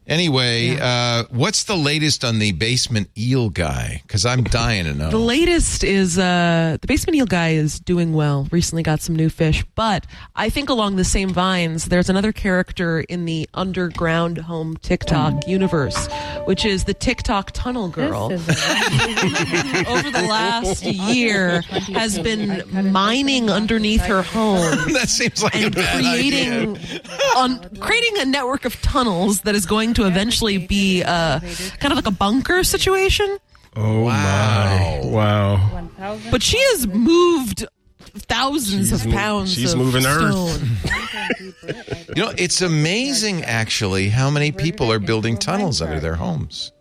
Anyway, uh, what's the latest on the basement eel guy? Because I'm dying to know. The latest is uh, the basement eel guy is doing well. Recently got some new fish, but I think along the same vines, there's another character in the underground home TikTok universe, which is the TikTok tunnel girl. Over the last year, has been mining underneath her home that seems like and a bad creating idea. on creating a network of tunnels that is going to eventually be uh, kind of like a bunker situation. Oh Wow. my! Wow. But she has moved thousands She's of mo- pounds. she's of moving Earth. You know, it's amazing actually how many people are building tunnels under their homes.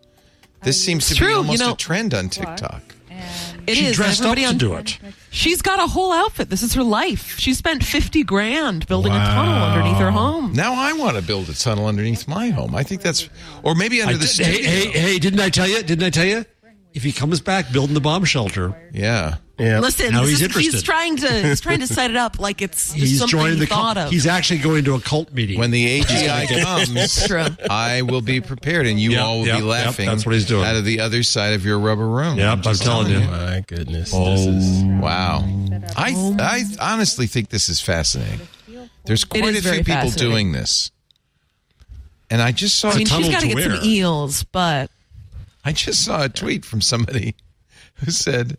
This seems to be true, you almost know- a trend on TikTok. It she is. dressed up to on, do it. She's got a whole outfit. This is her life. She spent fifty grand building a tunnel underneath her home. Now I want to build a tunnel underneath my home. I think that's, or maybe under I the did- hey, hey, hey, didn't I tell you? Didn't I tell you? If he comes back building the bomb shelter, Yeah. Yeah. Listen, Now he's is- interested. he's trying to he's trying to set it up like it's he's something he the thought cult. of. He's actually going to a cult meeting. When the AGI comes, True. I will be prepared, and you Yep, all will yep, be yep, laughing. that's what he's doing. out of the other side of your rubber room. Yep, I'm just telling you. My goodness. This oh. is Wow. I oh I honestly think this is fascinating. There's quite a few people doing this. And I just saw I mean, a she's tunnel got to to get some eels, but I just saw a tweet from somebody who said,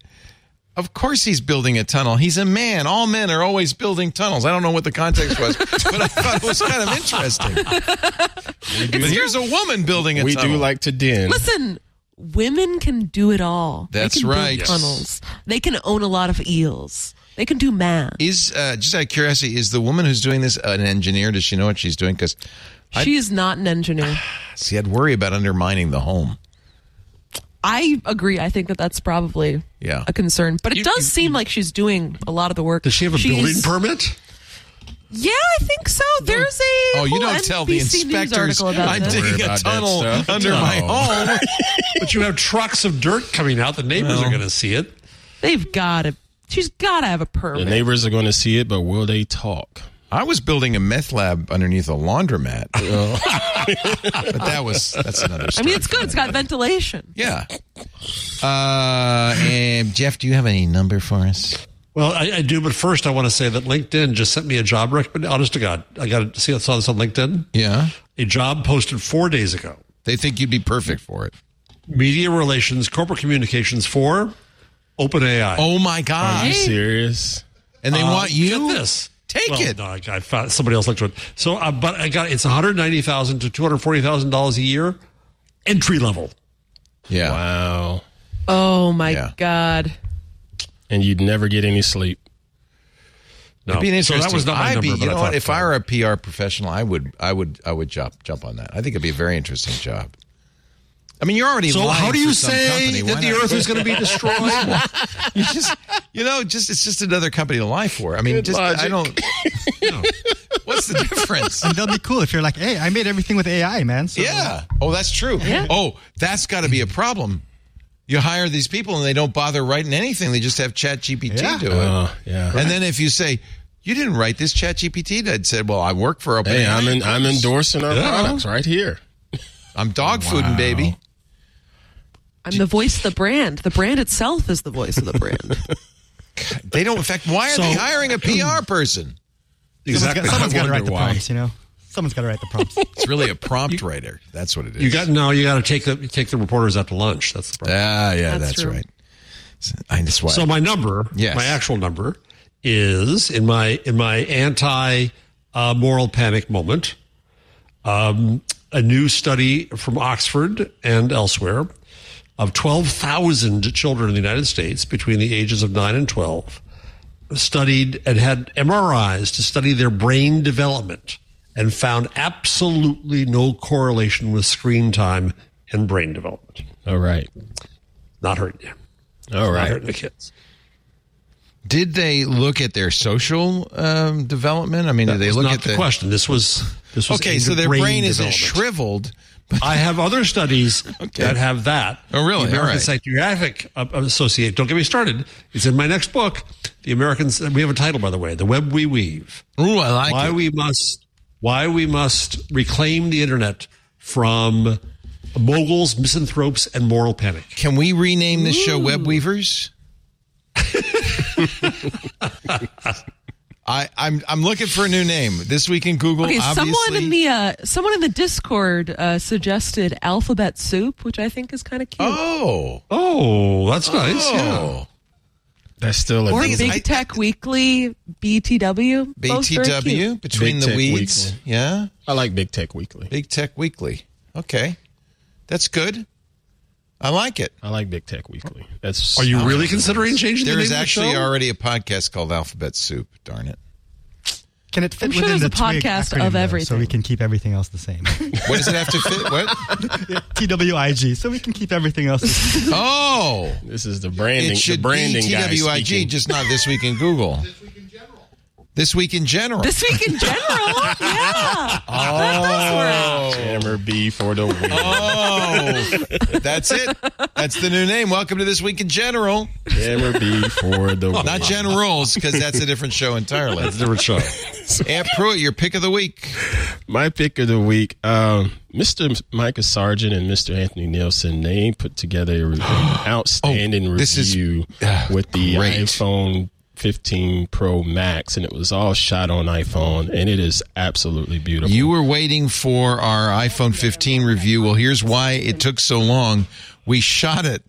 "Of course he's building a tunnel. He's a man. All men are always building tunnels." I don't know what the context was, but I thought it was kind of interesting. but here's a woman building a we tunnel. We do like to den. listen, women can do it all. That's they can right. Build tunnels. They can own a lot of eels. They can do math. Is uh, just out of curiosity, is the woman who's doing this an engineer? Does she know what she's doing? Because I- She is not an engineer. see, I'd worry about undermining the home. I agree. I think that that's probably Yeah. a concern. But it You- does you- seem like she's doing a lot of the work. Does she have a She's- building permit? Yeah, I think so. There's a Oh, you whole don't tell the NBC inspectors I'm this. digging a tunnel stuff. under my home. But you have trucks of dirt coming out. The neighbors are going to see it. They've got to. She's got to have a permit. The neighbors are going to see it, but will they talk? I was building a meth lab underneath a laundromat, but that was that's another I story. mean, it's good. It's got ventilation. yeah. Uh, and Jeff, do you have any number for us? Well, I, I do, but first I want to say that LinkedIn just sent me a job recommendation. Honest to God, I got to see. I saw this on LinkedIn. Yeah, A job posted four days ago. they think you'd be perfect for it. Media relations, corporate communications for OpenAI. Oh my god! Are you serious? And they Uh, want you get this. Take Well, it. No, I, I found somebody else looked at it. So, uh, but I got it's one hundred ninety thousand to two hundred forty thousand dollars a year, entry level. Yeah. Wow. Oh my Yeah. God. And you'd never get any sleep. No, It'd be an so that was not my I'd number. be, but you know I what? If I were a PR professional, I would, I would, I would jump, jump on that. I think it'd be a very interesting job. I mean, you're already. so lying how do you say company. Why that the not? Earth is going to be destroyed? you just, you know, just it's just another company to lie for. I mean, Good just I don't. What's the difference? And they'll be cool if you're like, hey, I made everything with AI, man. So Yeah. Oh, that's true. Yeah. Oh, that's got to be a problem. You hire these people and they don't bother writing anything. They just have Chat GPT Yeah. do it. Uh, yeah. And then if you say you didn't write this, Chat GPT did said, "Well, I work for OpenAI. Hey, I'm in, I'm endorsing our Yeah. products right here. I'm dog fooding, baby." I'm the voice of the brand. The brand itself is the voice of the brand. They don't. In fact, why are So- they hiring a PR person? exactly. Someone's got to wonder write the prompts, you know? Someone's got to write the prompts. It's really a prompt writer. That's what it is. You got no. You got to take the take the reporters out to lunch. That's the problem. Ah, yeah, That's that's, true. right. So, I just why. So my number, Yes. my actual number, is in my in my anti uh, moral panic moment. Um, a new study from Oxford and elsewhere of twelve thousand children in the United States between the ages of nine and twelve studied and had MRIs to study their brain development and found absolutely no correlation with screen time and brain development. All right. Not hurting you. All Not hurting the kids. Did they look at their social um, development? I mean, That did they was look not at the, question. This was this was Okay, so their brain, isn't shriveled. I have other studies that have that. Oh, really? The American right. Psychiatric uh, Association. Don't get me started. It's in my next book. The Americans. We have a title, by the way. The Web We Weave. Ooh, I like why it. we must why we must reclaim the internet from moguls, misanthropes, and moral panic. Can we rename this show Web Weavers? I, I'm I'm looking for a new name this week in Google. Okay, obviously, someone in the uh, someone in the Discord uh, suggested alphabet soup, which I think is kind of cute. oh Oh, that's nice. Yeah. oh That's still a or thing is, Big I- Tech Weekly, BTW. both very cute. BTW between Big the Tech weeds. Weekly. Yeah, I like Big Tech Weekly. Big Tech Weekly. Okay, that's good. I like it. I like Big Tech Weekly. That's Are you really considering changing There the is name actually of the show? already a podcast called Alphabet Soup. Darn it! Can it fit I'm sure within there's the a Twig podcast acronym, of though, so we can keep everything else the same? What does it have to fit? What? TWIG, so we can keep everything else the same. Oh, This is the branding. it should the branding be guy TWIG, just not this week in Google. This week in general. This week in general, yeah. Oh, Hammer B for the win. oh, that's it. That's the new name. Welcome to this week in general. Hammer B for the win. Not generals, because that's a different show entirely. That's a different show. Ant Pruitt, your pick of the week. My pick of the week, um, Mr. Micah Sargent and Mr. Anthony Nielsen, they put together an outstanding Oh, this is, review uh, with the great. iPhone 15 Pro Max, and it was all shot on iPhone, and it is absolutely beautiful. You were waiting for our iPhone 15 review. Well, here's why it took so long. We shot it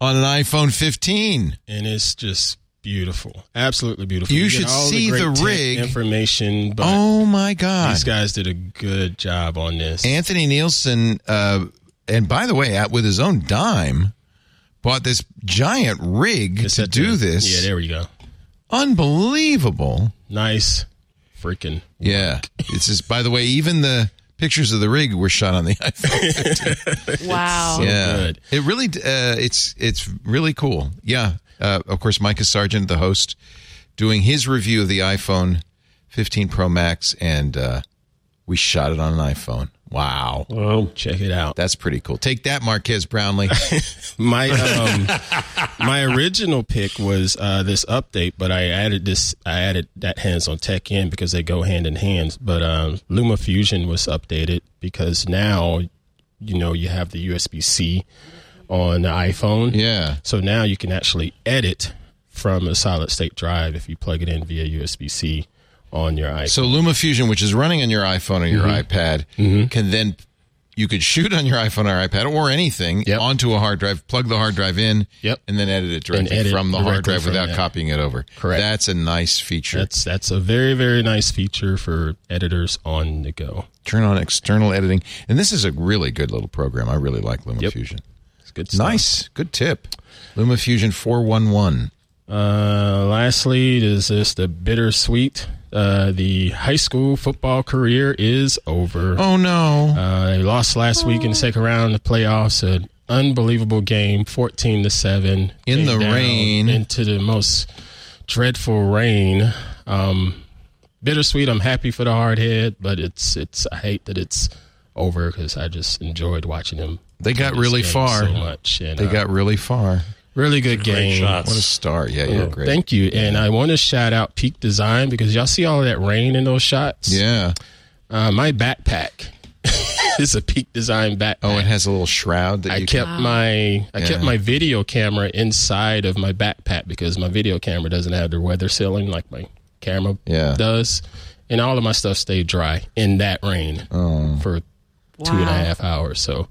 on an iPhone 15. and it's just beautiful, absolutely beautiful. You get should see the tech rig. information, but Oh my God. these guys did a good job on this. Anthony Nielsen, uh, and by the way, at, with his own dime, bought this giant rig to do the- this. Yeah, there we go. Unbelievable. Nice, freaking. Yeah. It's just, by the way, even the pictures of the rig were shot on the iPhone. Wow. yeah. good. It really, uh, it's, it's really cool. Yeah. Uh, of course, Micah Sargent, the host, doing his review of the iPhone 15 Pro Max, and uh, we shot it on an iPhone. Wow. Well, Check it out. That's pretty cool. Take that, Marques Brownlee. My um, my original pick was uh, this update, but I added this. I added that hands on tech in because they go hand in hand. But um, Luma Fusion was updated because now, you know, you have the USB C on the iPhone. Yeah. So now you can actually edit from a solid state drive if you plug it in via USB C on your iPhone. So Luma Fusion, which is running on your iPhone or your Mm-hmm. iPad, can then you could shoot on your iPhone or iPad or anything Yep. onto a hard drive, plug the hard drive in, Yep. and then edit it directly edit from the hard drive without that. copying it over. Correct. That's a nice feature. that's that's a very very nice feature for editors on the go. Turn on external editing, and this is a really good little program. I really like Luma Yep. Fusion. It's good stuff. Nice, good tip. Luma Fusion four one one. Uh, lastly, is this the bittersweet? Uh, the high school football career is over. Oh no! Uh, they lost last week in the second round of the playoffs. An unbelievable game, fourteen to seven. In the rain. into the most dreadful rain. Um, bittersweet. I'm happy for the hard head, but it's it's. I hate that it's over because I just enjoyed watching them. They got really far. so much. And, they uh, got really far. Really good game. shots. What a start. Yeah, yeah, great. Thank you. And I want to shout out Peak Design because y'all see all of that rain in those shots. Yeah. Uh, my backpack is a Peak Design backpack. Oh, it has a little shroud that I you kept my I Yeah. kept my video camera inside of my backpack because my video camera doesn't have the weather sealing like my camera Yeah. does, and all of my stuff stayed dry in that rain Oh. for two and a Wow. half hours. So,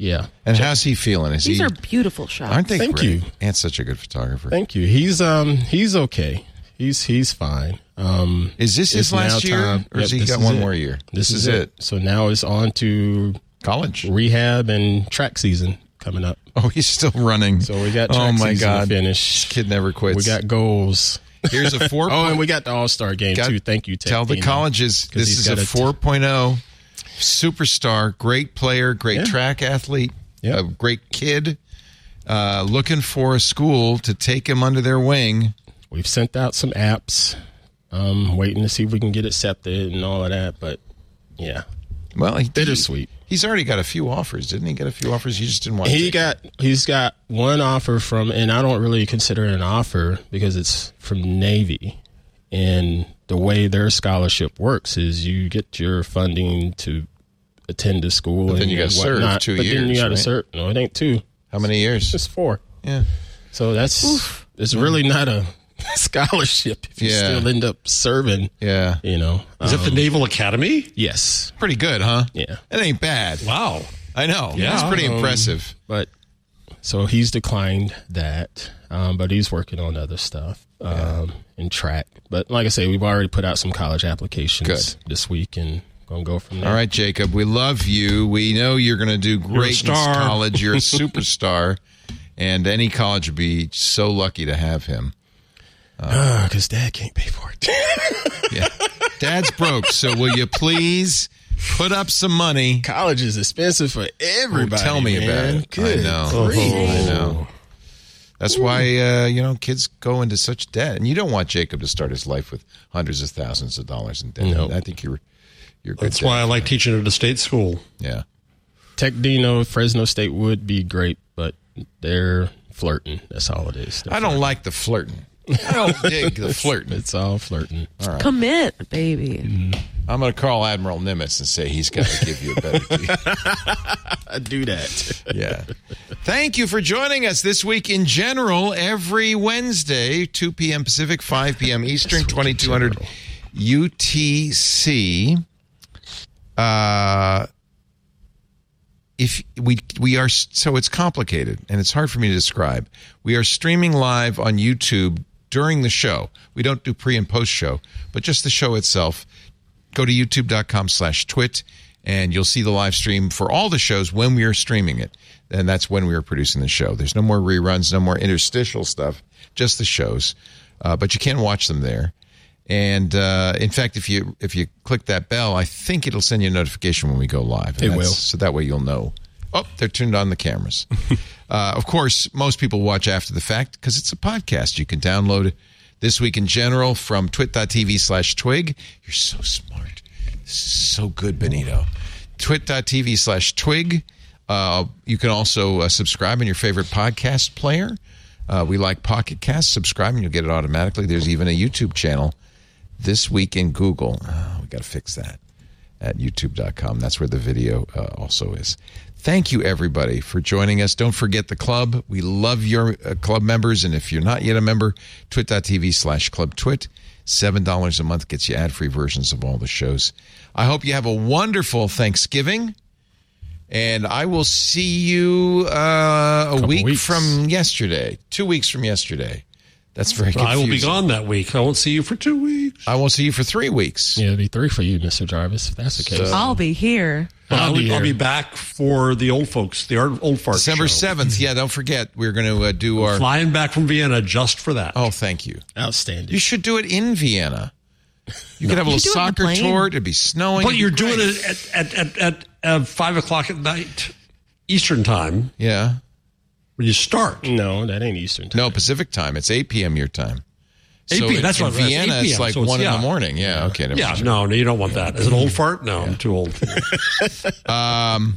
yeah. And how's he feeling? Is These he? are beautiful shots. aren't they Thank great? you. Ant's such a good photographer. Thank you. He's um he's okay. He's he's fine. Um, Is this his it's now last year, time- or has Yep, he got one it. more year? This, is, it. So now it's on to College. rehab and track season coming up. Oh, he's still running. So we got oh my season god, to finish. This kid never quits. We got goals. Here's a four. Oh, and we got the All Star game Got- too. Thank you. Tech Tell the colleges this is a got 4.0 superstar, great player, great Yeah. track athlete, Yeah. a great kid, uh, looking for a school to take him under their wing. We've sent out some apps, um, waiting to see if we can get accepted and all of that. But yeah, Well, he, bittersweet. he's already got a few offers, didn't he? Get a few offers. He just didn't want. He got he's got one offer from, and I don't really consider it an offer because it's from Navy, and the way their scholarship works is you get your funding to attend the school, But then and you gotta serve whatnot, two but then you got to right? serve. No, it ain't two. How many years? It's four. Yeah. So that's it's really not a scholarship if you Yeah. still end up serving. Yeah. You know, Is that the Um, Naval Academy? yes, Pretty good, huh? yeah. It ain't bad. Wow. I know. Yeah. That's pretty Um, impressive. But so he's declined that, um, but he's working on other stuff um, in track. But like I say, we've already put out some college applications Good. this week and gonna go from there. All right, Jacob, we love you. We know you're going to do great in college. You're a superstar, and any college would be so lucky to have him. because Dad can't pay for it. Yeah. Dad's broke, so will you please put up some money? college is expensive for everybody. Oh, tell me man. about it. Good I know. grief. I know. That's why uh, you know kids go into such debt, and you don't want Jacob to start his life with hundreds of thousands of dollars in debt. No. I think you're you're good. That's why I like teaching at a state school. Yeah. Tech Dino, Fresno State would be great, but they're flirting. That's all it is. They're I don't like the flirting. I don't dig the flirting. It's all flirting. Commit, baby. Mm-hmm. I'm going to call Admiral Nimitz and say he's got to give you a better deal. Do that. Yeah. Thank you for joining us this week in general every Wednesday, 2 p.m. Pacific, 5 p.m. Eastern, 2200 UTC. Uh, if we we are so it's complicated and it's hard for me to describe. We are streaming live on YouTube during the show. We don't do pre and post show, but just the show itself. Go to youtube.com slash twit and you'll see the live stream for all the shows when we are streaming it. And that's when we are producing the show. There's no more reruns, no more interstitial stuff, just the shows. Uh, but you can watch them there. And uh, in fact, if you if you click that bell, I think it'll send you a notification when we go live. And It will. so that way you'll know. Oh, they're turned on the cameras. uh, of course, most people watch after the fact because it's a podcast. You can download this week in general from twit.tv slash twig. You're so smart. This is so good, Benito. Twit.tv slash twig. Uh, you can also uh, subscribe in your favorite podcast player. Uh, we like Pocket Cast. Subscribe and you'll get it automatically. There's even a YouTube channel this week in Google. Oh, we got to fix that at youtube.com. That's where the video uh, also is. Thank you, everybody, for joining us. Don't forget the club. We love your uh, club members. And if you're not yet a member, twit.tv slash club twit. $7 a month gets you ad free versions of all the shows. I hope you have a wonderful Thanksgiving. And I will see you uh, a week weeks. from yesterday, two weeks from yesterday. That's very I will be gone that week. I won't see you for two weeks. I won't see you for three weeks. Yeah, it'll be three for you, Mr. Jarvis, if that's the case. I'll be here. I'll, I'll be, be I'll be back for the old folks, the old fart December show. 7th. Yeah, don't forget, we're going to uh, do our. Flying back from Vienna just for that. Oh, thank you. Outstanding. You should do it in Vienna. You could have a You little do it soccer tour. It'd be snowing. but you're doing it at, at, at, at uh, 5 o'clock at night, Eastern time, Yeah. When you start. no, that ain't Eastern time. No, Pacific time. It's 8 p.m. your time. 8 So p.m. in- That's in what it Vienna, 8 it's like so it's- 1 in the morning. Yeah, okay. Yeah, mind. no, no, you don't want that. As an old fart? No, I'm too old.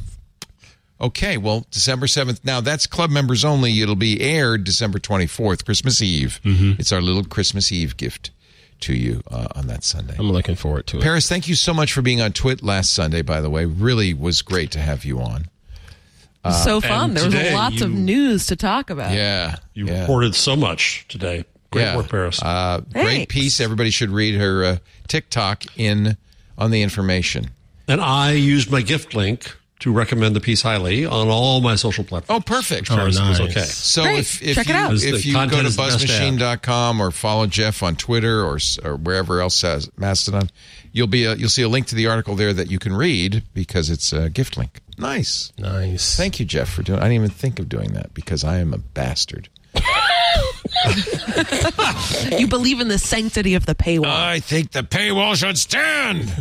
Okay, well, December 7th. Now, that's club members only. It'll be aired December 24th, Christmas Eve. Mm-hmm. It's our little Christmas Eve gift to you uh, on that Sunday. I'm looking forward to it. Paris, thank you so much for being on Twit last Sunday, by the way. Really was great to have you on. So fun. There was today lots of news to talk about. Yeah. You yeah. reported so much today. Great yeah. work, Paris. Uh, great piece. Everybody should read her uh, TikTok in on the information. and I used my gift link to recommend the piece highly on all my social platforms. Oh, perfect. Oh, Paris was nice. okay. So Great. if, if Check it you, out. If you go to is the best buzzmachine.com or follow Jeff on Twitter or or wherever else has Mastodon, you'll be a, you'll see a link to the article there that you can read because it's a gift link. Nice. Nice. Thank you, Jeff, for doing. I didn't even think of doing that because I am a bastard. you believe in the sanctity of the paywall. I think the paywall should stand.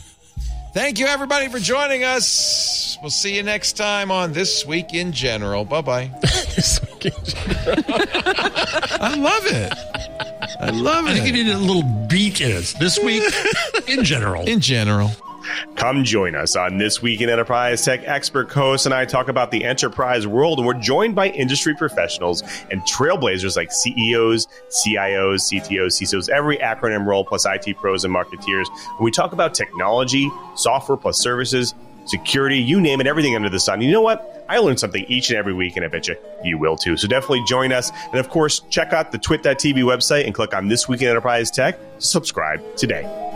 Thank you, everybody, for joining us. We'll see you next time on This Week in General. Bye bye. I love it. I love it. I think you need a little beat in it this week in general. In general. Come join us on This Week in Enterprise Tech. Expert co-host and I talk about the enterprise world, and we're joined by industry professionals and trailblazers like CEOs, CIOs, CTOs, CISOs, every acronym role, plus IT pros and marketeers. And we talk about technology, software plus services, security, you name it, everything under the sun. You know what? I learn something each and every week, and I bet you you will too. So definitely join us. And of course, check out the twit.tv website and click on This Week in Enterprise Tech to subscribe today.